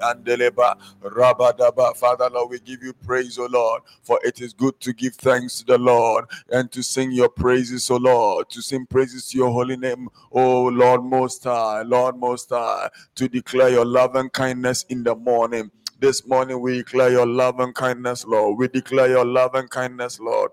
Andeleba. Father Lord, we give you praise, O Lord, for it is good to give thanks to the Lord and to sing your praises, O Lord, to sing praises to your holy name, O Lord Most High, Lord Most High, to declare your love and kindness in the morning. This morning we declare your love and kindness, Lord. We declare your love and kindness, Lord.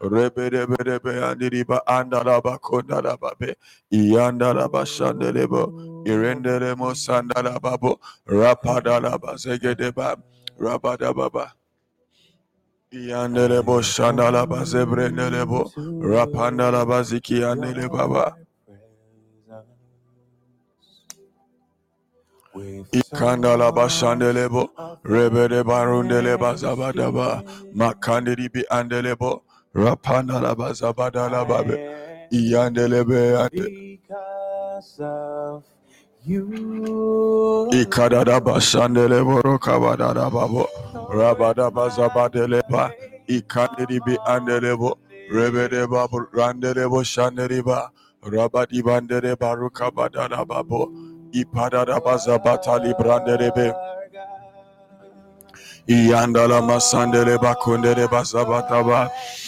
rebedebedebe yandiriba andalaba kondalaba be. Iyandalaba shandelebo irendere mo sandalaba bo. Rapadalaba zegedeba rabadababa Yandele bo shandala bazebre nele bo. Rapandala baziki yandele baba. Ikandala bashandele bo. Rebede barundele bazabadaba makandiri bi andele bo rapandala bazabadala babe iyandele be yandele. Ikadada bashandele boro kabadada babo rabada bazabadele ba. Ikandiri bi andele bo. rebede babu randele bo shandere ba. Rabadi bandere baru kabadada babo ipadada bazabatali brandere be. Iyandala masandele bakundere bazabataba iyandele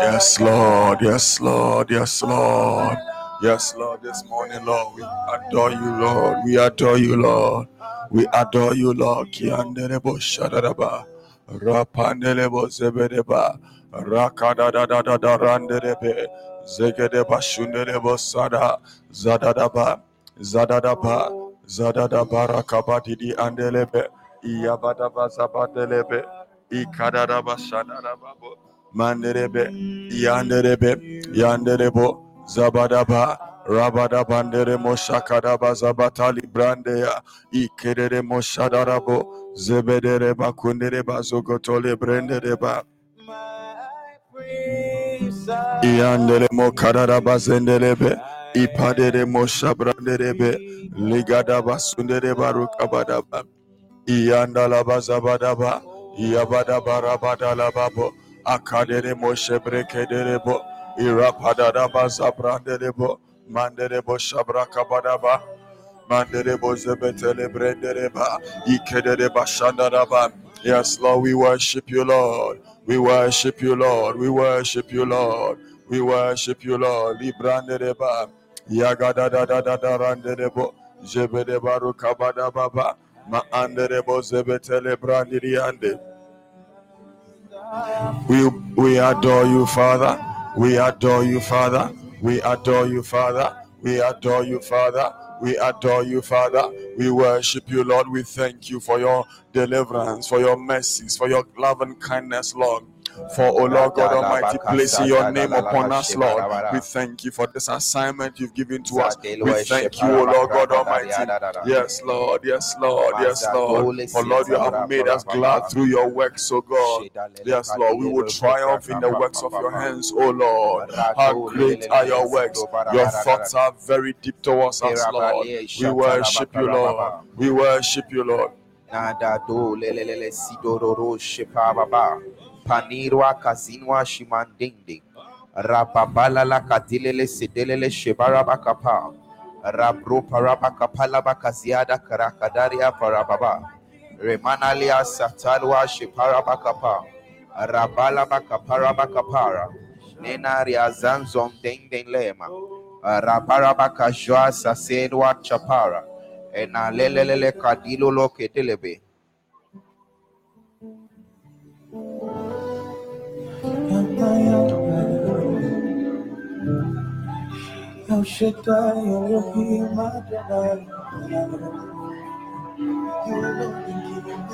Yes, Lord. Yes, Lord. Yes, Lord. Yes, Lord, this morning, Lord, we adore you, Lord. We adore you, Lord. We adore you, Lord. Kiandelebo shadaraba. Rapandelebo zebedeba. Rakadadadada randelebe. Zegedeba shundelebo sada. Zadadaba. Zadadaba. Zadadaba rakabadidi andelebe. Iyabadaba zabadelebe. Ikadadaba shadaraba. Mandelebe. Yandelebe. Yandelebo. Zabadaba, Rabada Bandere Moshakadaba Zabatali Brandeya, Ikedere Moshadarabo, Zebedere Bakundere Bazogotole Brendereba. Iandele Mokadara Bazendelebe, Ipadere Moshabranderebe, Ligada Basundere Barukabadaba, Iandala Bazabadaba, Iabadaba Rabadalababo, Akadere Moshe Brekedebo, Irapadadaba Zabrandelebo, Mandelebo Shabrakabadaba, Mandelebo Zebetele Brendereba, Ikedeba Shandaraba. Yes, Lord, we worship you, Lord. We worship you, Lord. We worship you, Lord. We worship you, Lord. Librandereba, Yagadadadada Randelebo, Jebedeba Rukabadababa, Ma Anderebo Zebetele Brandiriande. We, we adore you, Father. We adore you, Father. We adore you, Father. We adore you, Father. We adore you, Father. We worship you, Lord. We thank you for your deliverance, for your mercies, for your love and kindness, Lord. For, oh Lord God Almighty, placing your name upon us, Lord. We thank you for this assignment you've given to us. We thank you, oh Lord God Almighty. Yes, Lord. Yes, Lord. Yes, Lord. For Lord, you have made us glad through your works, oh God. Yes, Lord. We will triumph in the works of your hands, O Lord. How great are your works. Your thoughts are very deep towards us, Lord. We worship you, Lord. We worship you, Lord. Nada do sidororo panirwa kazinwa shimandende rababala la kadilele sedelele shebaraba kapa rabro paraba kapala bakaziada karakadaria parababa remanalia satalwa sheparaba kapa rabala bakaparaba kapara nenaria zanzom denden lema. Rabaraba kajwa sasedwa chapara. Ena lelelele kadilo lo ketelebe El Shaddai, Elohim.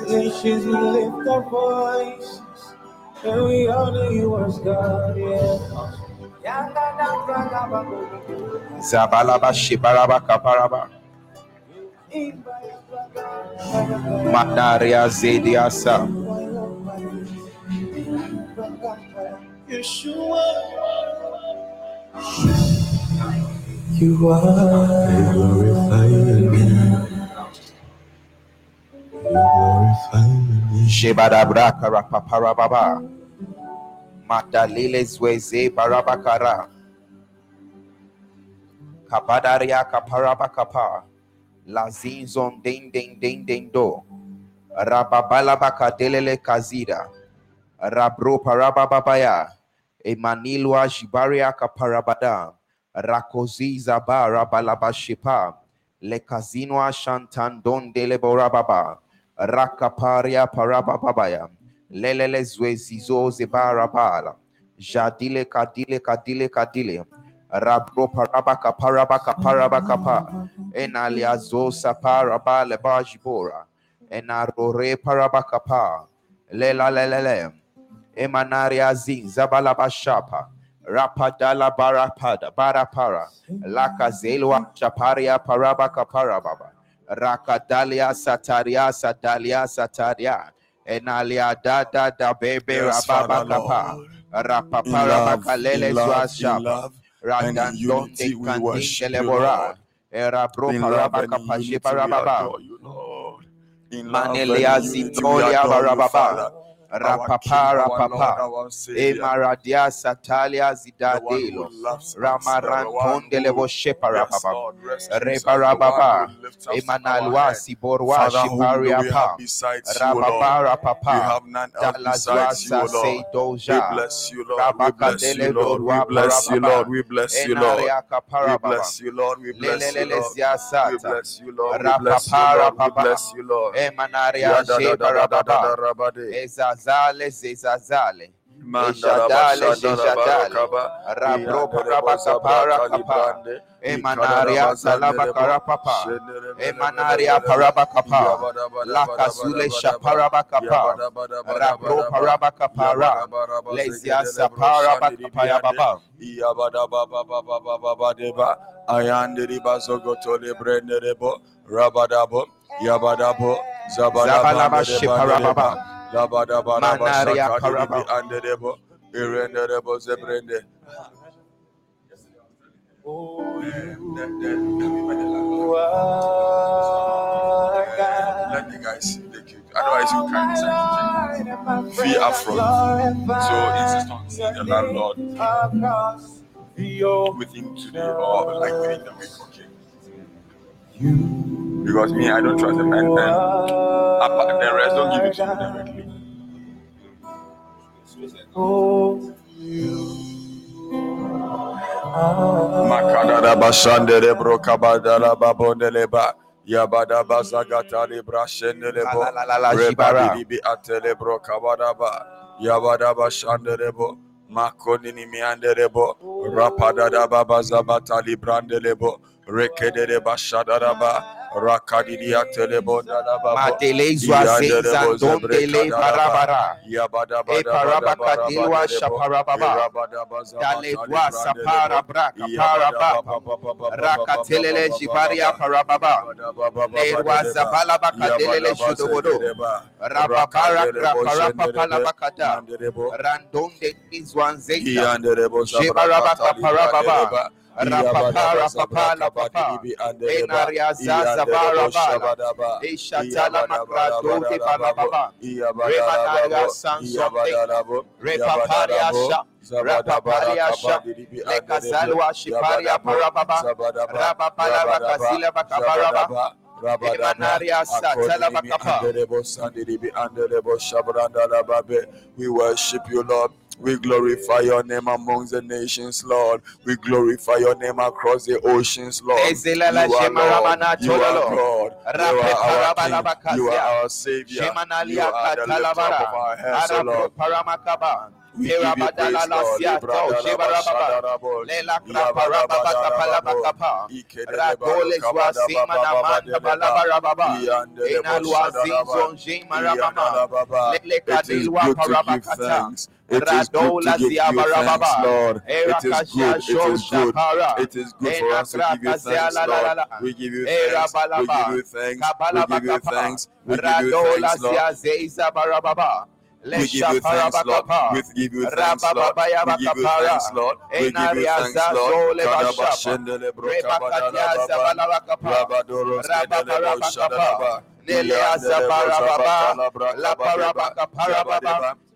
Nations we lift our voices and we honor you as God, yeah. zabalaba shibaraba kaparaba manaria zediasa Yeshua. You are glorify your name. You glorify your name. Jebadabra karapaparababa. Madalile zweze barabakara. Kabadaria kaparabakapa. Lazinzon ding ding ding ding do. Rababalabaka delele kazida. Rabro parabababaya. Emanilwa jibaria kaparabada. Rakozi zaba rabalabashipa. Lekazinwa shantandon deleborababa. Rakaparia parabababaya. Lelele zwezizo zebarabala. Jadile kadile kadile kadile. Rabro parabaka parabaka parabaka pa. Enaliazo saparaba lebajibora. Enarore parabaka pa. Lela lelele. Emanaria zin zabalabashapa. Rapadala barapada barapara. Lakazelwa chaparia parabaka parababa. Rakadalia sataria satalia sataria. Enalia dada da bebe Yes, rababa Father, kapa. Lord. In Rapapara love, bakalele in love, in swashapa. love, and in Randandon de we cantin worship you, delebora. Lord. Era bro In love paraba and in kapa unity we jebarababa. adore you, Lord. In love and Manelia in unity we zinolia adore you, barababa. Father. Our King, Rapapara papa. Emaradia satalia The one who zidadelo. loves us, the Ramaranton one delebo who, shepara yes, baba. Lord, rescues us, the one Rebarababa. who lifts up our Emanalwa siborwa Father, whom do shiparia pa. have besides you, Lord? Rababara We papa. have none else Dalazwa besides you, sa Lord. We doja. bless you, Lord. We bless you, Rabakadele Lord. We bless you. Lord. We bless you, Lord. We bless you, Lord. We bless you, Lord. We bless you, Lord. We bless you, Lord. We bless you, Lord. Emanaria da je Ezazale zezazale. Ejadale barokaba. Rabro Iyandere parabaka para bozabra kapa. Emanaria talabakara papa. Emanaria parabaka pa. Lakazule shaparabaka pa. Rabro parabaka para. Lezia saparabaka paya baba. Iyabada baba baba baba badeba. Ayandiri bazogoto lebrenderebo. Rabadabo. Yabadabo. Zabalaba Zabadaba. Shiparababa. Labadaba. Manaria Rabashakadiri paraba. anderebo. Irenderebo zebrende. Oh, Let you are God. the guys take you. Otherwise, you can't say Lord, Fee friend, upfront. So insist on the landlord across within today or like within the week, okay? Because me, I don't trust them, and, and eh? apart, the rest don't give it to you directly. Makadada bashandere bro kabadala babondeleba. Yabada bazagata libra shendelebo. Alalalala jibara. Rebadi libi atele bro kabadaba. Yabada bashandelebo. Makonini miandelebo. Rapadada baba zabata librandelebo. Rekedede bashadadaba. Rakadidi atelebo dalababo. Matele zuaze Yandelebo zandondele zebrekadadaba. barabara. E parabaka dilwa shaparababa. Dale dwa sapara braka parababa. Rakatelele jibaria parababa. Lerwa zabala baka delele shudobodo. Rababara graparapapala bakada. Randonde nizwanzeta. Jebarabaka parababa. Rapapara papala papa. Enaria zazabara bala. Eshatala makrado de balababa. Remanaria sansonde. Repaparia sha. Rapaparia sha. Lekazalwa shiparia parababa. Rabapala bakazila bakabaraba. Emanaria satala bakapa. We worship you, Lord. We glorify your name amongst the nations, Lord. We glorify your name across the oceans, Lord. You are Lord. You are. God. You are our King. You are our Savior. You are the lifter up of our heads, Lord. We give you praise, Lord. Siato, Ibradala Shibarababa. Bashadarabo. Lela Kraparababa Kapalabakapa. Rakole Swasima Namanda Balabarababa. Enalwa Zinzon Jimaramama. Lele It is good to give thanks. It is good to give you thanks, Lord. It is good. It is good. It is good for us to give you thanks, Lord. We give you thanks. We give you thanks. We give you thanks. We give you thanks, Lord. Sia Zeiza Barababa. We give you thanks, Lord. We give you thanks, Lord. We give you thanks, Lord. We give you thanks, Lord. Kadabashendele brokabadalababa. Rabadoros kedelebo shadalaba. Nelea Zabarababa. Yandele La Parabaka Parababa.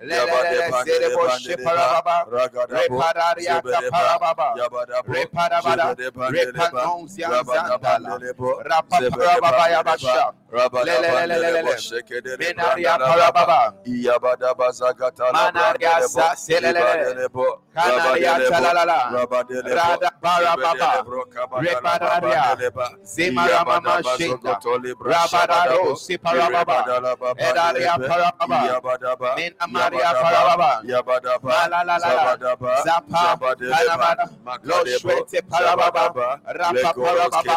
Zerebo Maria Parababa. Malalalala. Zapa. Kanabada. Loshwete Parababa. Rapa Parababa.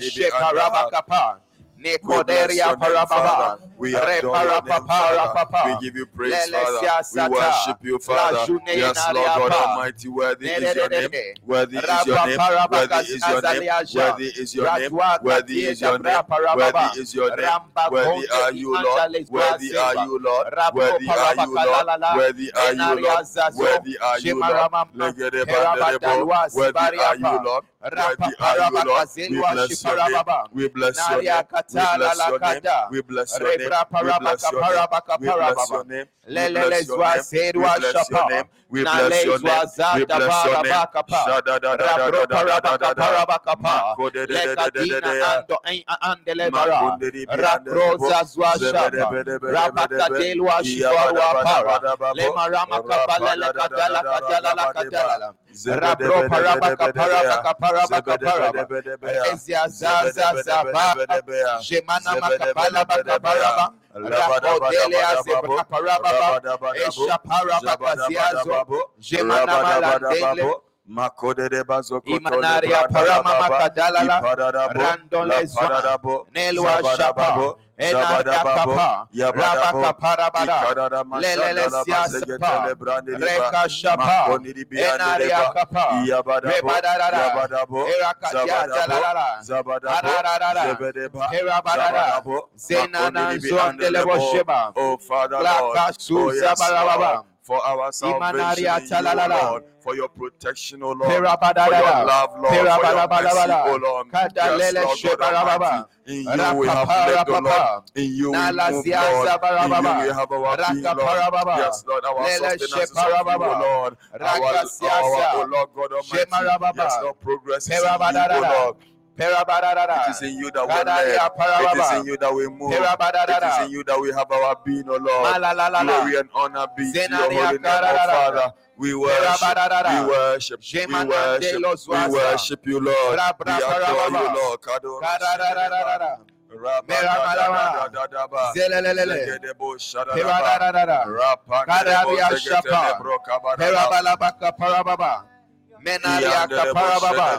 Sheparababa Kapa. Nekoderia Parababa. We adore name, Father. We give you praise, Father. We worship you, Father. Yes, Lord God Almighty, worthy is your name. Worthy is your name. Worthy is your name. Worthy is your name. Worthy is your name. Worthy is your name. Worthy are you, Lord. Worthy are you, Lord. Worthy are you, Lord. Worthy are you, Lord. Worthy are you, Lord. Worthy are you, Lord. Worthy are you, Lord. We bless your name. We bless your name. We bless your name. We bless your name. We bless your name. We bless your name. We bless your. Rakroza. Rabaka delwa para. Kadala kadala la kadala. Rabro. Ezia. Jemana makapala paraba. Rakodelia zebra parababa. Esha parabaka ziazo. Jemana malandele. Makode bazoko Imanaria parama makadalala. Randole zwa. Nelwa shapa. Oh, Father, Lord. Oh, yes. Lord. For our salvation, you. Lord. For your protection, O Lord. For your love, Lord. For your mercy. O Lord. Yes, Lord God. Almighty. In you we have lived, O Lord. In you we move, Lord. In you we have our being, Lord. Yes, Lord. Our sustenance is of you, O. Lord. Our, our. O Lord God Almighty. Yes, Lord. Progress is in you, O Lord. It is in you that we live. It is in you that we move. It is in you that we have our being, O Lord. Glory and honor be to your holy name, O. Father. We worship, we worship, we worship, we worship you, Lord. We adore you. Lord. Kado Kararararara. Rabba Zelelelele. Perabadadada. Kararia shapa. Perabalabaka parababa. Menaria kaparababa.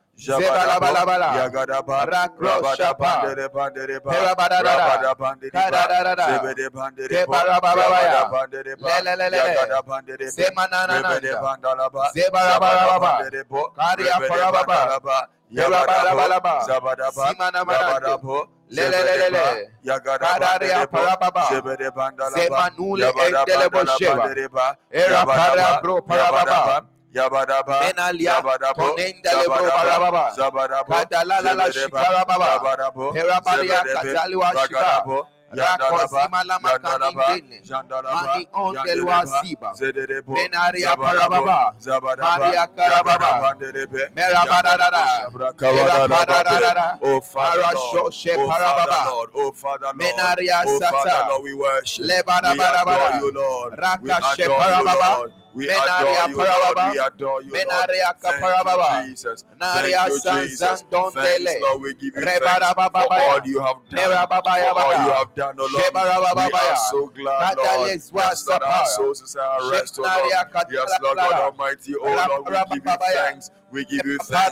Lelelelele. Kadaria parababa. Zemanule endelebo sheba. Era parabro parababa. Yabadaba, Menalia, Yabadabo, Ponendele bro Zabadaba, parababa. Zabadabo, Zebedeba, shikarababa. Zabadabo, Perabalia Zebedebe, kataliwa shiba. Ragadabo, Rakozima lama kanindene. Mani ondelwa siba. Menaria parababa. Maria karababa. Merabadadada. Merabadadada. Oh Father Arasho Lord, she oh Father. Lord, oh Father Lord, Menaria oh Father sata. Lord, we worship. We adore you, Lord. We adore you. Lord. We adore you, Lord. We adore you, Lord. Thank you, Jesus. Thank you, Jesus. Thanks. Lord. We give you thanks for all you have done. For all you have done, oh Lord. We are so glad, Lord. Yes, Lord, our souls our rest, oh Lord. Yes, Lord God. Almighty, oh Lord, we give you thanks. We give you thanks.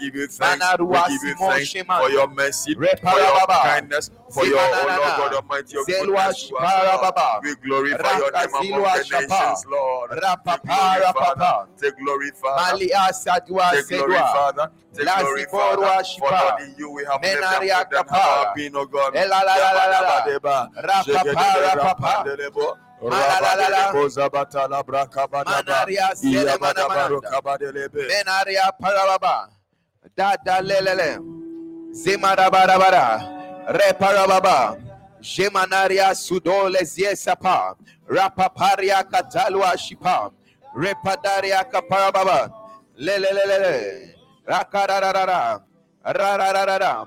We give you thanks. We give you thanks for your mercy, for your kindness, for your, oh Lord God Almighty, your goodness to us, Shiparababa. Lord. We glorify your name among the nations, Lord. Take glory. Father. Take glory, Father. Take glory, Father. Take glory, Father. For Lord, in you we have lived and Menaria moved and have our O oh God. Menaria Parababa. Dada Lelele. Zemarabarabara. Reparababa. Gemanaria Sudole Ziesapa. Rapaparia Katalua Shipa. Repadaria Kaparababa. Lelelelele. Rakararara. Rararara.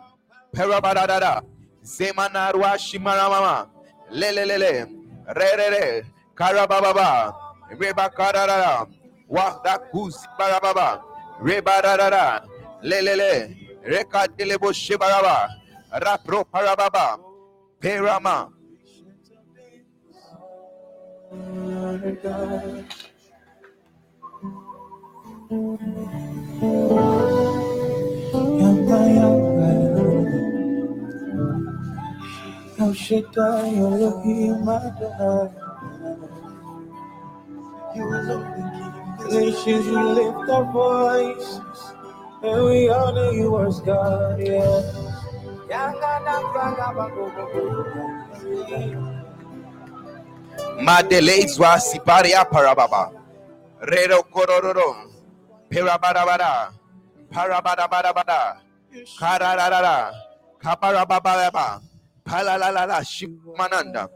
Perabadada. Zemanarwa Shimaramama. Lelelele. Rerere. Karababa. Reba Kararara. Wahda Kuzi Barababa. Reba Rarara. Lelele. Reka Delebo Shibaraba. Rapro Parababa. Perama. El Shaddai, Elohim, Adonai. You alone the King. Nations we lift our voices and we honor you as God. Yeah. Siparia Parababa. Rero Kororo. Kararara. Palalalala Shimananda.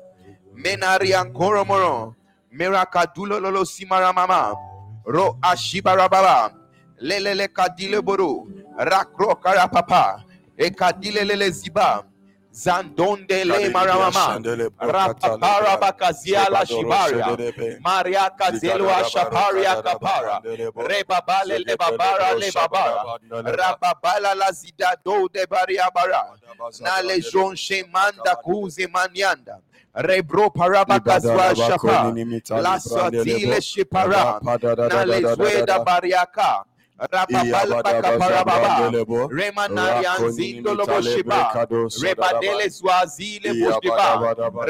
Menarian Koromoro. Mirakadulo Lolo Simaramama. Ro Ashibarababa. Lelele Kadile. Rakro Karapapa. Ekadile Lele Ziba. Zandonde Le Maramama. Rapapara Bakaziala Shibaria. Maria Kazelwa Shaparia Kapara. Rebabale le babara le babara. Rababala la zida do de baria bara. Na le jon shemanda kuze manianda. Rebro parabakazwa shapa. La sotile shipara. Na le zueda bariaka. Remanarian zindo lobo shiba. Rebadele zwazile bushiba.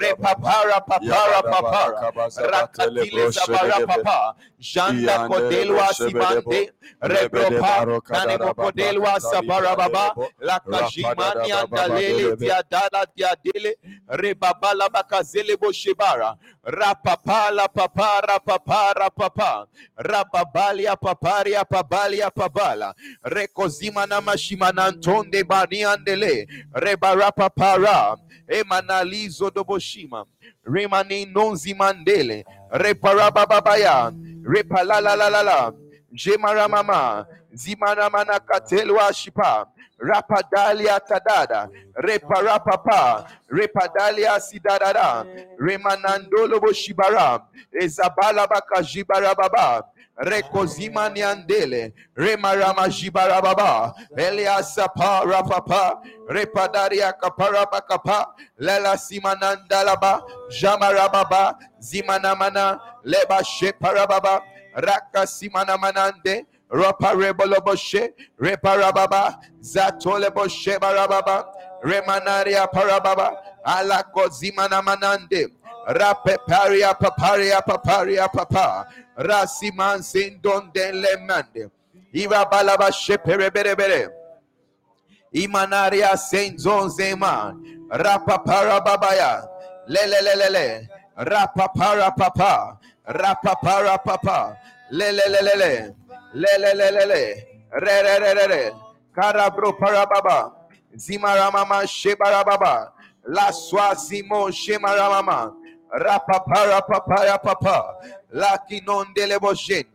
Repapara papara papara. Rakatile zabara papa. Janda kodelwa simande. Rebropa. Kanimo kodelwa sabara baba. Lakajimani andalele diadala diadele. Rebabala bakazele boshibara. Papara papara papa. Rababalia paparia pabalia pabala. Rekozima na mashimanantonde baniandele. Rebarapapara. Emanalizo doboshima. Remani nonzi mandele. Reparabababaya. Repalalalala. Jemaramama. Zimaramana katelwa shipa. Rapadalia tadada. Reparapapa. Repadalia sidadada. Remanandolo boshibara. Ezabala bakajibara baba. Rekozima niandele. Remarama jibara baba. Eliasapa rapapa. Repadaria kapara bakapa. Lela simanandalaba. Jamarababa. Zimanamana. Leba sheparababa. Raka simanamanande. Ropa reboloboshe. Reparababa. Zatoleboshe barababa. Remanaria parababa. Alako zimanamanande. Rapeparia paparia paparia papa. Rasiman sindon de lemande. Iva balaba shepere bere. Imanaria senzon zema. Rapapara babaya. Lele lele le. Rapapara papa. Rapapara papa. Lele Le le le le le, re re re re re, karabro parababa, zimaramama shebarababa, laswa zimo shemaramama, rapaparapapapa, lakinondeleboshen,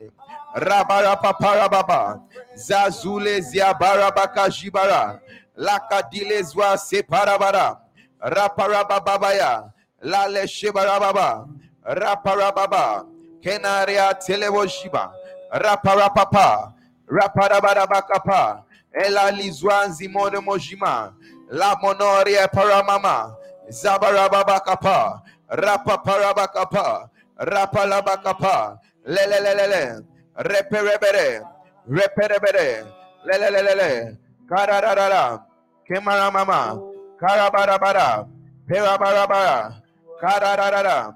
rabarapaparababa, zazule zia bara baka jibara, la kadile zwa se parabara. Rapa ziabarabakashibara, lakadilezwa separabara, raparabababaya, lale shebarababa, raparababa, kenaria teleboshiba, shiba. Rapara papa. Rapara bakapa. Ela lizwanzi mone mojima. La monoria paramama. Zabarababakapa. Rapaparabakapa. Rapalabakapa. Lelelelele. Reperebere. Reperebere. Lelelelele. Kararara. Kemaramama. Karabarabara. Perabarabara. Kararara.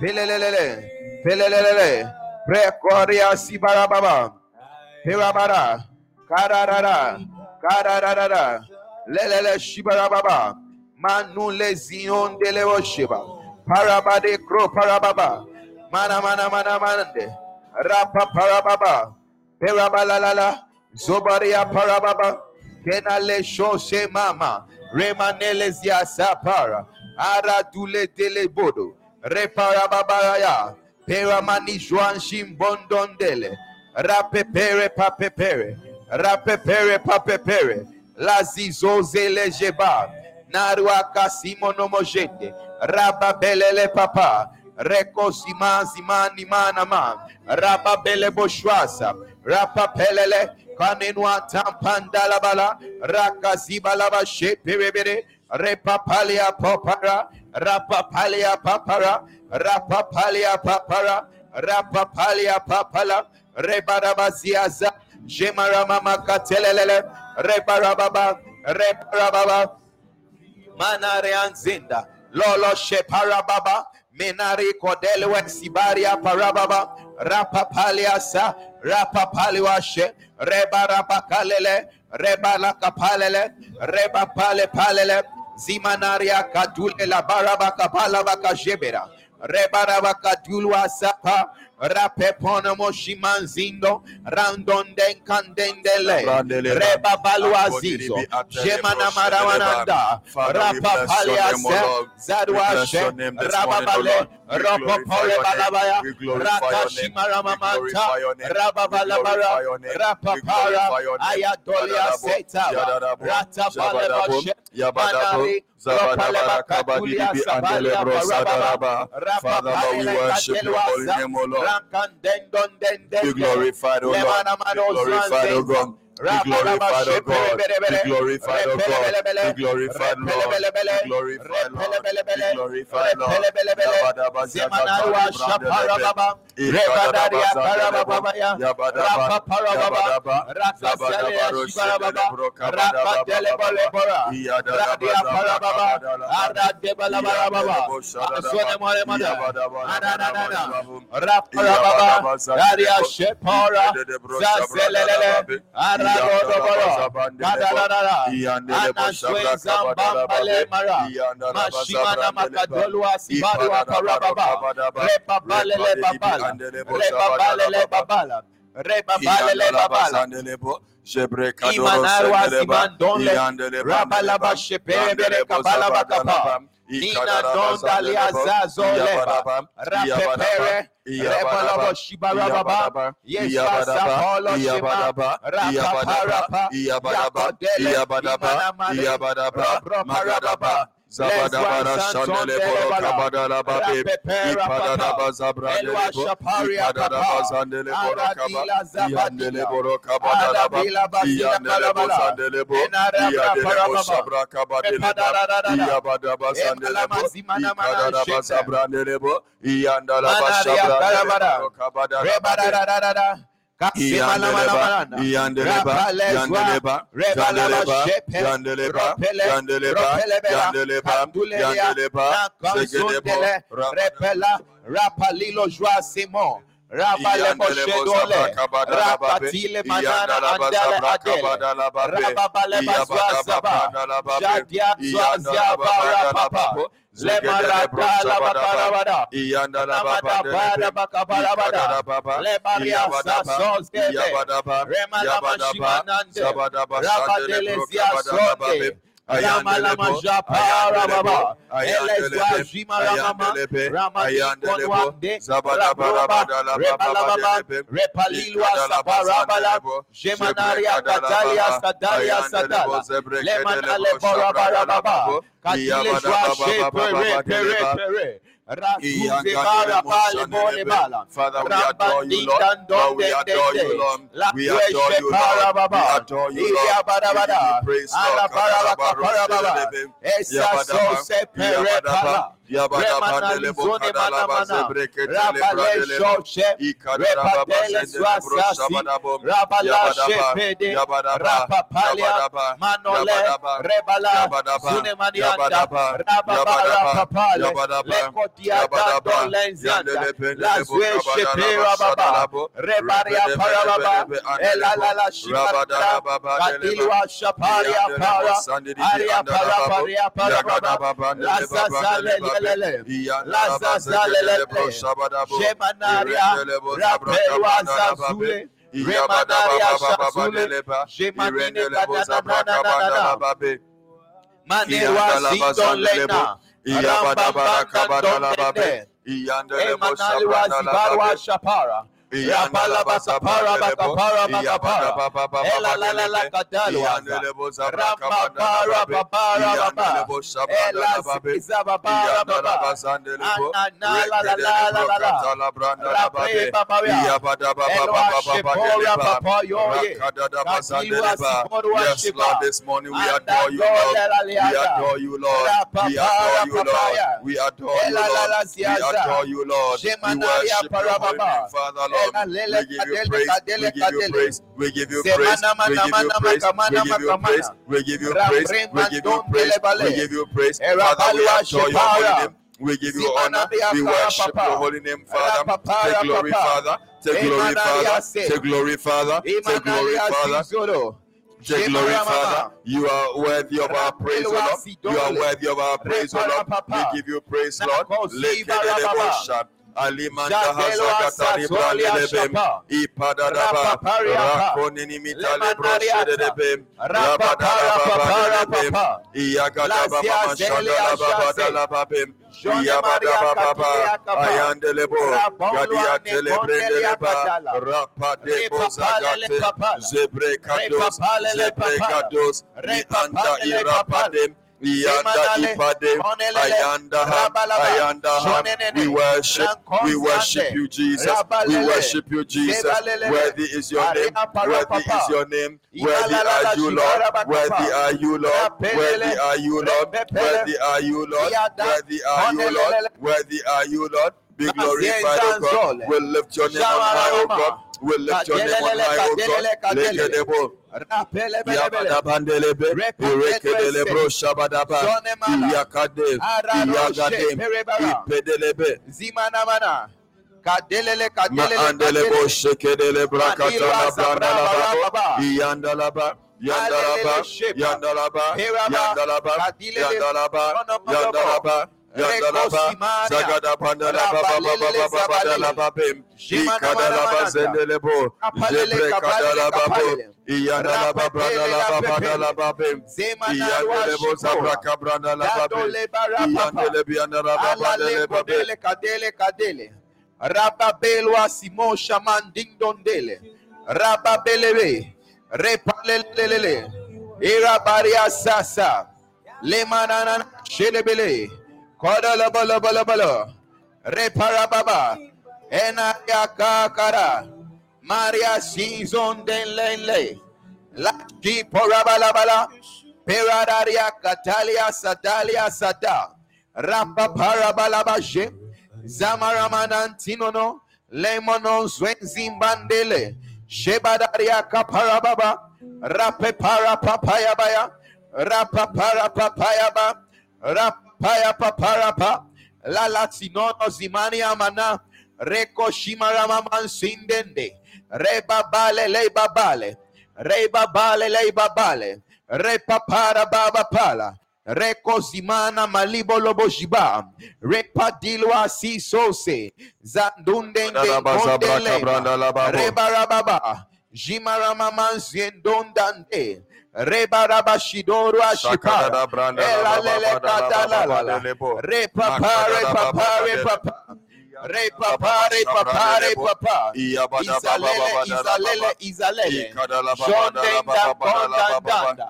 Pelelelele. Pelelelele. Precoria sibarababa. Perabara. Kararara. Kararara. Lelele shibarababa. Manu lezion de leo shiba. Parabade kro parababa. Mana mana mana manande. Rapa parababa. Perabalalala. Zobaria parababa. Kenale shoshe mama. Remanele zia sapara. Ara dule dele bodo. Peramani Juan Shimbondondele. Rapepere papepere. Rapepere papepere. Lazizoze lejeba. Narua kasimo nomojende. Rababelele papa. Reko zima zima nimana ma. Rababele boshwasa. Rapapelele. Kanenwa bala. Rakazibalaba sheperebere. Repapalia popara. Rapapalia papara. Rapapalia papara. Rapapalia papala. Rebarabaziaza. Jemarama makatelele. Rebarababa. Rebarababa. Manareanzinda. Lolo sheparababa. Menari kodelewe sibaria parababa. Rapapaliasa. Rapapaliwashe. Rebarabakalele. Rebalakapalele. Rebapale palele. Zimanaria kadul la Barabaka Balabaka Jebera. Rebarabaka Dulwa Sapa. Rapepona Moshiman Zindo. Randon Den Candendele. Reba Balua Zizo. Jemana Marawananda. Rapa Palia Zadwa Rababale. Rapapole balabaya. Rakashimaramamanta. Rababalabara. Rapapara. Ayadolia seta. Ratapale bashe. Manari. Father, Lord, we worship your holy name, O Lord. Be glorified, O Lord. Be glorified, O God. Be glorified, O God. Be glorified, O God. Be glorified, Lord. Be glorified, Lord. Be glorified, Lord. Zemanarwa shaparababa. Rebadaria parababaya. Rapa parababa. Rakasalia shibarababa. Rapa delebolebora. Radia parababa. Ara debalabarababa. Asone more mother. Ananana. Raparababa. Radia shepara. Zazelelele. Ara Imanarwa Siman Donle Rabalaba Kabalaba Kapa Nina Zabadabara Shandele Borokabadala Babe, Ipadadaba Zabradele Ipadadaba Zandele Borokaba, Yandele Borokabadala Babe, Yandele Bozandele Bo, Yandele Bosabrakabadele Bo, Yabadaba Zandele Bo, Ipadadaba Zabradele Bo, Yandala Bashabradele Borokabadala Babe, Rapalilo joa Simon. Rapatile manana andele adele. Rababaleba zwa zaba. Jadia zwa zaba rapapa. Lemarabada, Rama Lama Ayandelebo, Japara Baba. Ayandelebe, Elezwa Jima Ramama. Ramani Konwande. Zabadabarabadala, Rebalababa. Repalilwa Ikadalaba, Saparabala. Zandelebo, Gemanaria Zebrekadalaba, Kadalia Sadalia Sadala. Barabarababa. Sabradalabo, Kadile Joashe Pere Pere Pere. Rakuze Bara Bale Bole Bala. Father, we adore you, Lord. We adore you, Lord. We adore you, Lord. We adore you, Lord. We give you praise, Lord. Kadalabaru, Esa so se pere pala. Remanali zone mana mana. Rabale shoche. Repadele swasasi. Rabala shepede. Rapapalia. Manole. Rebala. Zune manianda. Rababa rapapale. Leko diada dolenzianda. Lazwe shepe rababa. Rebaria parababa. Elalala shimara. Kadilwa shaparia para. Aria para paria para baba. Lelele. Laza zale lelele. Shemanaria. Rapelwa zazule. Remanaria shazule. Shemanine kadanananana. Manewa zidon lena. Rambambandandondende. Emanali wa zibarwa shapara. Yes, Lord, this morning we Anda adore you, Lord. We adore you, Lord. We adore you. Lord. We adore you, Lord. We adore you, Lord. We worship holy Father, Lord. We give you praise. We give you praise. We give you praise. We give you praise. We give you praise. We give you praise. rem We give you mandon praise. delebale. We give you praise. Era Father, we adore your holy name. We give you honor. We worship your holy name, Father. Take glory. Father. Take glory, Father. Take glory, Father. Take glory, Father. Take glory. Father. You are worthy of our praise, Lord. You are worthy of our praise, O Lord. We give you praise, Lord. Alimanda asazolia brandelebem. shapa. Ipadadaba. Rakonini mitale. Rapaparapaparapapa. Rabadadabababadebem. Iyagadababa Lasia zelia mashandalababadalababem. Jone Maria Iyabadabababa. Katilia Kapa. Ayandelebo. Rabonwa Gadiatele ne kondelia brendeleba. katala. Rapadebo Repapalele zagate. papala. Zebrekados. Repapalele papala. Zebrekados. Anda Repapalele irapadem. Yanda. Konelele, Ayanda Ayanda We worship. We worship you, Jesus. We worship you, Jesus. Worthy is your name. Worthy is your name. Worthy are you, Lord. Worthy are you, Lord. Worthy are you, Lord. Worthy are you, Lord. Worthy are you, Lord. Worthy are you, Lord. Be glorified, O God. We'll lift your name on high, O God. We'll lift your name on high, O God. Kadelele. Lekedebo. Rapelebelebele. Yabadabandelebe, Repapelebe. Irekedelebro Shabadaba, Zonemala. Iyakade, Araroshe, Iyagadem, Perebara. Ipedelebe, Zimanamana. Kadelele, kadelele, kadelele. Shekedele Brakatala Manilwa Zabra Brandalaba, Baba. Iyandalaba, Yandalaba, Alelele Shepa. Yandalaba, Peraba. Yandalaba, Kadilele. Yandalaba, Ronomodobo. Yandalaba, Yandalaba, Rekosimania. Zagada Pandalaba, Rabalelele Baba Baba Badalaba Bim, Jemana Ikadalaba Manamana. Zendelebo, Kapalele, Zebre kapalele, Kadalaba Bo, kapalele. Iyandalaba Rapepele, Brandalaba rapepele. Badalaba Bim, Zemanarwa Iyandelebo Shipora. Zabraka Brandalaba Bim, Dadole barapapa. Iyandelebi Yandalaba Alale Badalaba Bim, kodele kadele kadele. Rababelwa simo shaman ding dondele. Rababelebe. Repalelelele. Irabaria sasa. Lemanana shelebele. Kodala bala bala bala. Reparababa. Enaya kakara. Maria season denlele. Laki porabalabala. Peradaria Catalia Sadalia Sada Rapa Parabalabaje Zamaramanantinono Lemono Zwenzimbandele Shebadaria Kaparababa Rape para papayabaya Rapa para papayaba Rapaya paparapa La Latinono Zimania Mana Reko Shimaramaman Sindende Reba Bale Leba Bale Reba Bale Leba Bale Repa para baba pala. Reko zimana malibo lobo jiba. Repa dilwa si sose. Zandunde Brandalaba Zabraka Brandalaba Bo. Reba rababa. Jimaramamansiendondande. Rebarabashidoro Sakadada branda la Ela lele ba da la ba katala ba la ba la. de lebo. Re papa, re papa, re papa. Re papa, Izalele, ba da la ba izalele, izalele. Ikada la ba ba da la Jondenda, ba ba ba da la ba ba ba. kondandanda.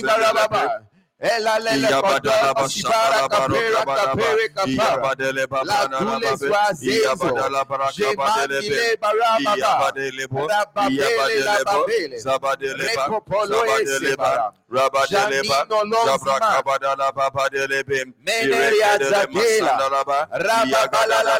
Rababa, Yanda la ba rabaka, zaka tele bro rabaka, kabada la ba ba ba Enalelo ba de lebe. asiboru Yanda ashaba. la ba ba ba da la ba ba ba da la ba ba ba da la ba be. Reba Yanda bale la le ba ba ba baba. da la ba ba. Ei Ragada zala ba shibara zele lebe. baba. Ela lele Iyabada la koto ba asibara shaka la ba ro kapera kabada ba. kapere kapara. Iyabada le ba La ba da la ba tules be. wa zezo. Iyabada la ba ra kabada le be. Jemandile barababa. Iyabade le bo. Rababele Iyabade la le bo. babele. Zabade le ba. Repopolo Zabade le ba. esebara. Rabade le ba. Janino lozima. Zabra kabada la ba ba de le be. Meneria Irekede le zakela. masanda la ba. Rababa Iyagada la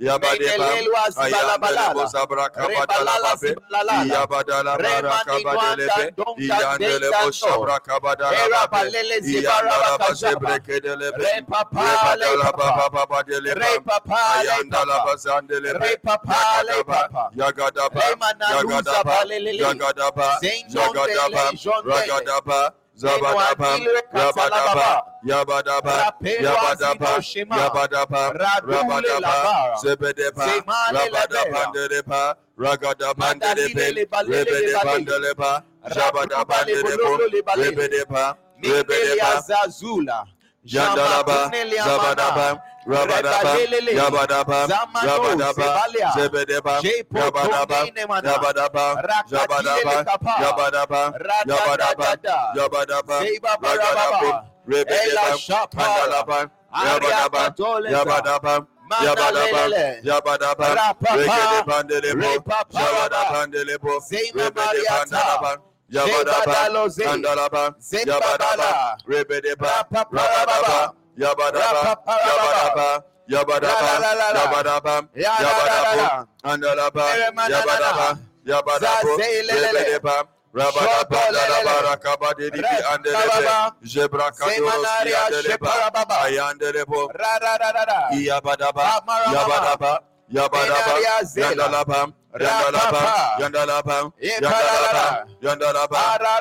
Yabadeba, Menelelu azibalabalala. Ayandele Bozabra Kabadala Rebalala Babe, zibalalala. Yabadala Bara Remani Kabadelebe, nwanda donka Yandele denda Bozabra no. Kabadala Era Babe, balele zibara Yandala bakazaba. Bazebrekedelebe, Re papa, Rebadala. Baba Badeleba, Re papa, le Ayandala. Bazandelebe, Re papa, le papa. Yagadaba, Yagadaba. Yagadaba, Yagadaba, jondele. Ragadaba, Zabadaba, katalababa. Yabadaba, Yabadaba, Yabadaba, zidoshima. Yabadaba, Radule Rabadaba. Zebedeba, Zemale Rabada lebera. Bandeleba, Ragada Mandalile Bandelebe, lebalele Rebede lebalele. Bandeleba, Jabada Rabuba Bandelebo, lebololo lebalele. Rebedeba, Rebedeba, zazula. Yandalaba, Zabadaba. Rabadaba. Yabadaba. Zebedeba, Yabadaba. Yabadaba, Yabadaba. Yabadaba, Yabadaba. Yabadaba. Rebedeba, Yabadaba. Yabadaba, Yabadaba. Yabadaba. Regede. Yabada Bandelebo, Zema Rebede Mariata. Bandalaba, Yabadaba, Zebadalo ze. Andalaba, Zembabala. Yabadaba, Rebedeba, Rapapa. Rabadaba, Yabadaba, Andalaba. Yabadaba, Rabadaba. Ayandelebo. Yabadaba. Yabadaba, Yabadaba. Yandalaba, Yandalaba. Yandalaba. Yandalaba, Yandalaba.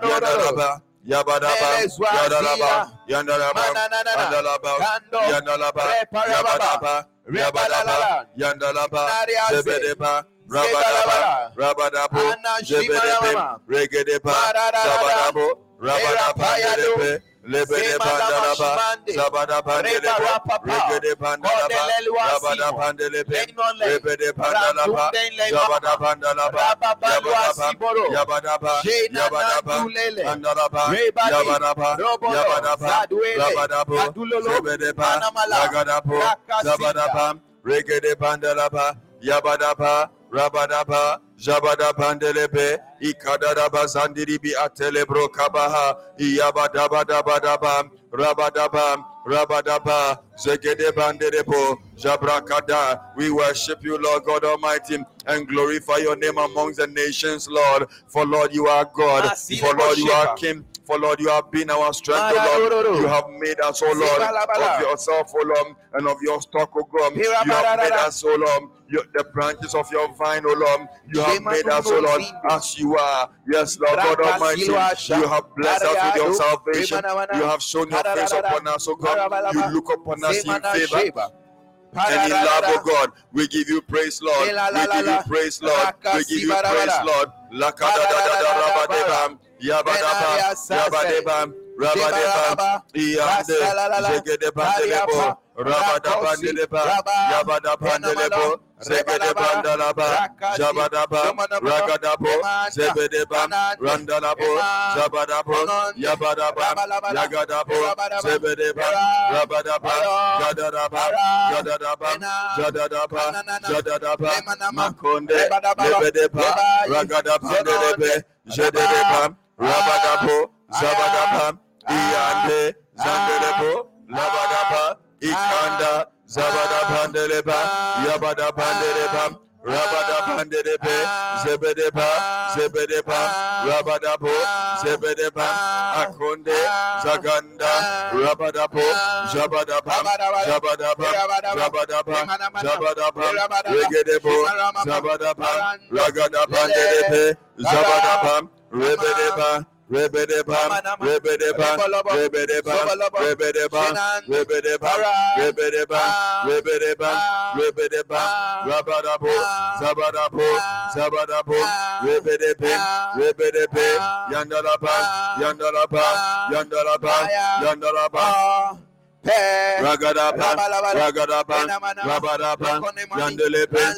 Yandalaba, Yabadaba, Melezwazia. Yandalaba, Yandalaba. Yandalaba, Kando. Yandalaba, Reparababa. Yabadaba, Yabadaba. Yandalaba. Zebedeba. Rabadaba, Rabadabo, Ana Zebedebe. Regedeba. Zabadabo, Rabadaba, Erapayado. Delebe, Lebede Bandalaba, Zemalama Zabadaba, Reba Delebo, Rapapa. Regede Bandalaba, Cordelelwa Rabada Simo. Bandelebe, Lenole. Rebede Bandalaba, Rantunden le Zabada mama. Bandalaba, Rababalwa Yabadaba, Siboro. Yabadaba, Jena Yabadaba, Nandulele. Andalaba, Rebadi. Yabadaba, Robolo. Yabadaba, Zadwele. Rabadabo, Kadulolo. Zebedeba, Anamala. Ragadabo, Rakasita. Zabadaba, Regede Bandalaba, Yabadaba, Rabadaba, Jabada Bandelebe, Ikadadaba Zandiribi Atelebro Kabaha, Iyabadabadabadaba, Rabadaba, Rabadaba, Zegede Bandelebo, Jabrakada. We worship you, Lord God Almighty, and glorify your name amongst the nations, Lord. For Lord, you are God. For Lord, you are King. For Lord, you have been our strength, O Lord. You have made us, O Lord, of yourself, O Lord, and of your stock, O God. You have made us, O Lord, your, the branches of your vine, O Lord. You have made us, O Lord, as you are. Yes, Lord God Almighty. You have blessed us with your salvation. You have shown your face upon us, O God. You look upon us in favor. And in love, oh God, we give you praise, Lord. We give you praise, Lord. We give you praise. Lord. Lakadadadadabadebam, Yabadebam, Rabadebam, Jebarababa. Iyande, Rasalalala. Zegedebandelebo, Kariapa. Rabadabandeleba, Raba. Yabadabandelebo. Zegedebandalaba. Jabadaba. Ragadabo, Anande. Randalabo. Zabadabo. Yabadaba. Yagadabo, Rabadaba. Era. Rabadaba, Ero. Yadadaba, Ara. Yadadaba, Ena. Jadadaba. Jadadaba. Makonde. Lebedeba, Rebai. Ragadaba, Zenonde. Delebe, Jededeba, Raba. Rabadabo. Zabadaba. Iyande Zandelebo Labadaba Ikanda Zabada Pandeleba Yabada Pandeleba Rabada Pandelebe Zebedeba Zebedeba Rabadabo Zebedeba Akonde Zaganda Rabadabo Zabadaba Zabadaba Zabadaba Zabadaba Regedebo Zabadaba Ragada Pandelebe Zabadaba Rebedeba Rebedeba, Rebedeba, Rebedeba, Rebedeba, Rebedeba, Rebedeba, Rebedeba, Rebedeba, Rabadabo, Zabadabo, Zabadabo, Rebedebe, Rebedebe, Yandalaba, Yandalaba, Yandalaba, Ragadapan, Ragadapan, Rabadapan, Yandelepen,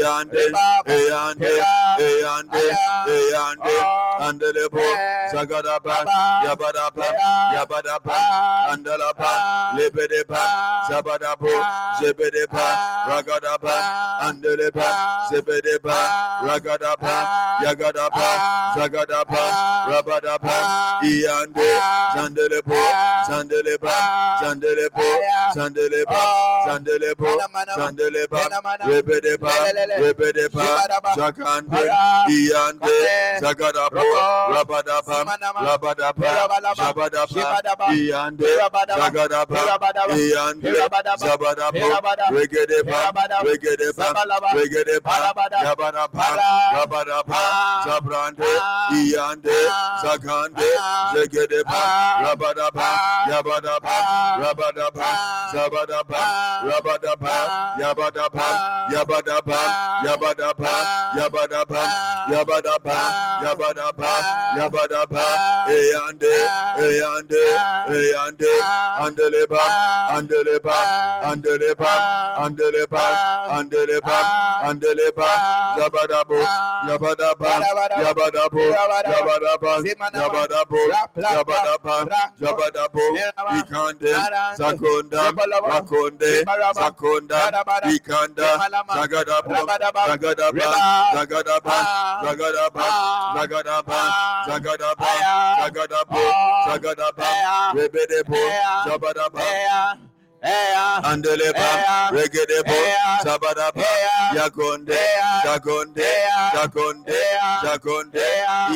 Yande, Yande, Yande, Yande, Andelepo, Zagadapan, Yabada. Yabadaba, Yabadaba, Andalaba, Lebedeba, Zabadabo, Zebedeba, Ragadaba, Andeleba, Zebedeba, Ragadaba, Yagadaba, Zagadaba, Rabadaba, Iande, Zandelebo, Zandeleba, Zandelebo, Zandeleba, Zandelebo, Zandeleba, Rebedeba, Rebedeba, Zakande, Iande, Zagadabo, Rabadaba, Rabadaba, Zabadaba, Iande, Zagadaba, Iande, Zabadabo, Regedeba, Regedeba, Regedeba, Yabadaba, Rabadaba, Zabrande, Iande, Zagande, Zegedeba, Rabadaba, Yabadaba, Rabadaba, Zabadaba, Rabadaba, Yabadaba, Yabadaba, Yabadaba, Yabadaba, Yabadaba, Yabadaba, Yabadaba, Eyande, Eyande, Eyande, Andeleba, Andeleba, Andeleba, Andeleba, Andeleba, Andeleba, Zabadabo, Yabadaba, Yabadabo, Yabadaba, Yabadabo, Yabadaba, Yabadabo, Ikande, Zakunda, Rakonde, Zakunda, Ikanda, Zagadaba, Zagadaba, Zagadaba, Zagadaba, Zagadaba, Zagadaba, Zagadabo, Zagadaba, ah. Rebedebo, Zabadaba, ah. ah. Andeleba, Regedebo, Sabadaba, Yagonde, Yagonde, Yagonde, Yagonde,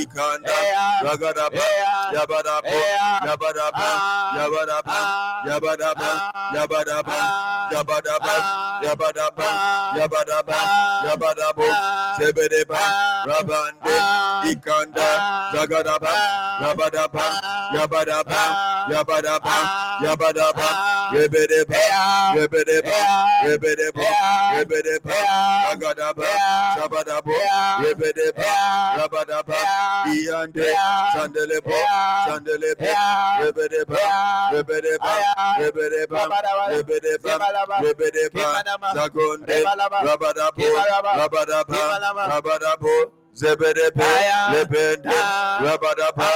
Ikanda, Ragadaba, Yabadabo, Yabadaba, Yabadaba, Yabadaba, Yabadaba, Yabadaba, Yabadaba, Yabadaba, Yabadabo, Zebedeba, Rabande, Ikanda, Ragadaba, Rabadaba, Yabadaba, Yabadaba, Yabadaba, Rebede. Ribbidiba, Ribbidiba, Ribbidiba, Ribbidiba, Ragadaba, Sabadabo, Ribbidiba, Rabadaba, Iande, Sandelibo, Sandelibo, Ribbidiba, Ribbidiba, Ribbidiba, Ribbidiba, Ribbidiba, Zagonde, Rabadabo, Rabadaba, Rabadabo, Zebedebe, Lebende, Rabadaba,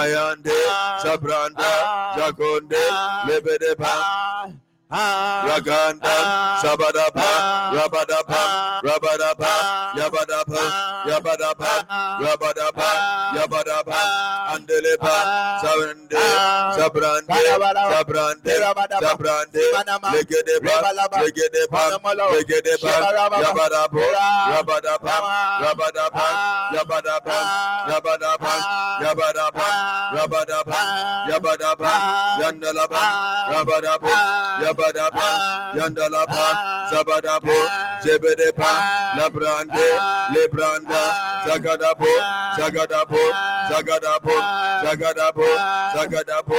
Ayande, Sabranda, Jagonde, Lebedeba. Raganda, Sabadapa, Rabadapa, Rabadapa, Yabadapa, Yabadapa, Rabadapa, Yabadapa, Andelepa, Sabrande, Sabrande, Sabrande, Sabrande, Legedepa, Legedepa, Legedepa, Yabadapa, Rabadapa, Rabadapa, Yabadapa, Yabadapa, Yabadapa, Rabadaba, Yabadaba, Yandalaba, Rabadaba, Yabadaba, Yandalaba, Zabadabo, Zebedeba, Labrande, Lebranda, Zagadabo, Zagadabo, Zagadabo, Zagadabo, Zagadabo,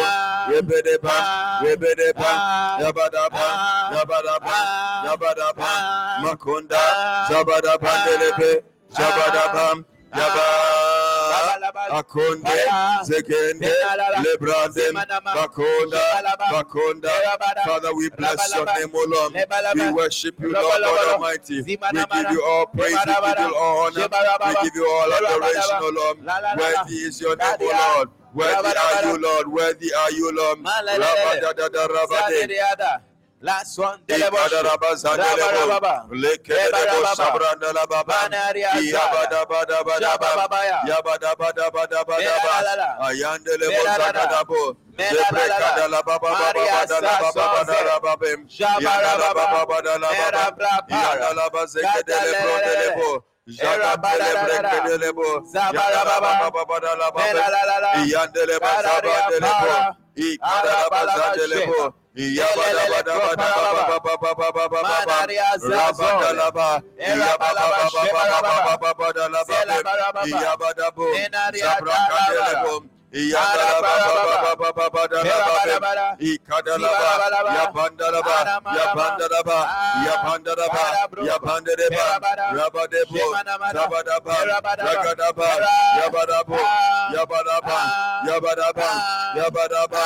Rebedeba, Rebedeba, Yabadaba, Yabadaba, Yabadaba, Makonda, Zabadaba, Delebe, Zabadaba, Yaba, Akonde, Zegende, Lebrande, Makonda, Makonda. Father, we bless your name, O Lord. We worship you, Lord God Almighty. We give you all praise, we give you all honor, we give you all adoration, O Lord. Worthy is your name, O Lord. Worthy are you, Lord. Worthy are you, Lord. Last one, Yandele Yabba Yabandaba, Yabadaba, Yabadaba, Yabadaba,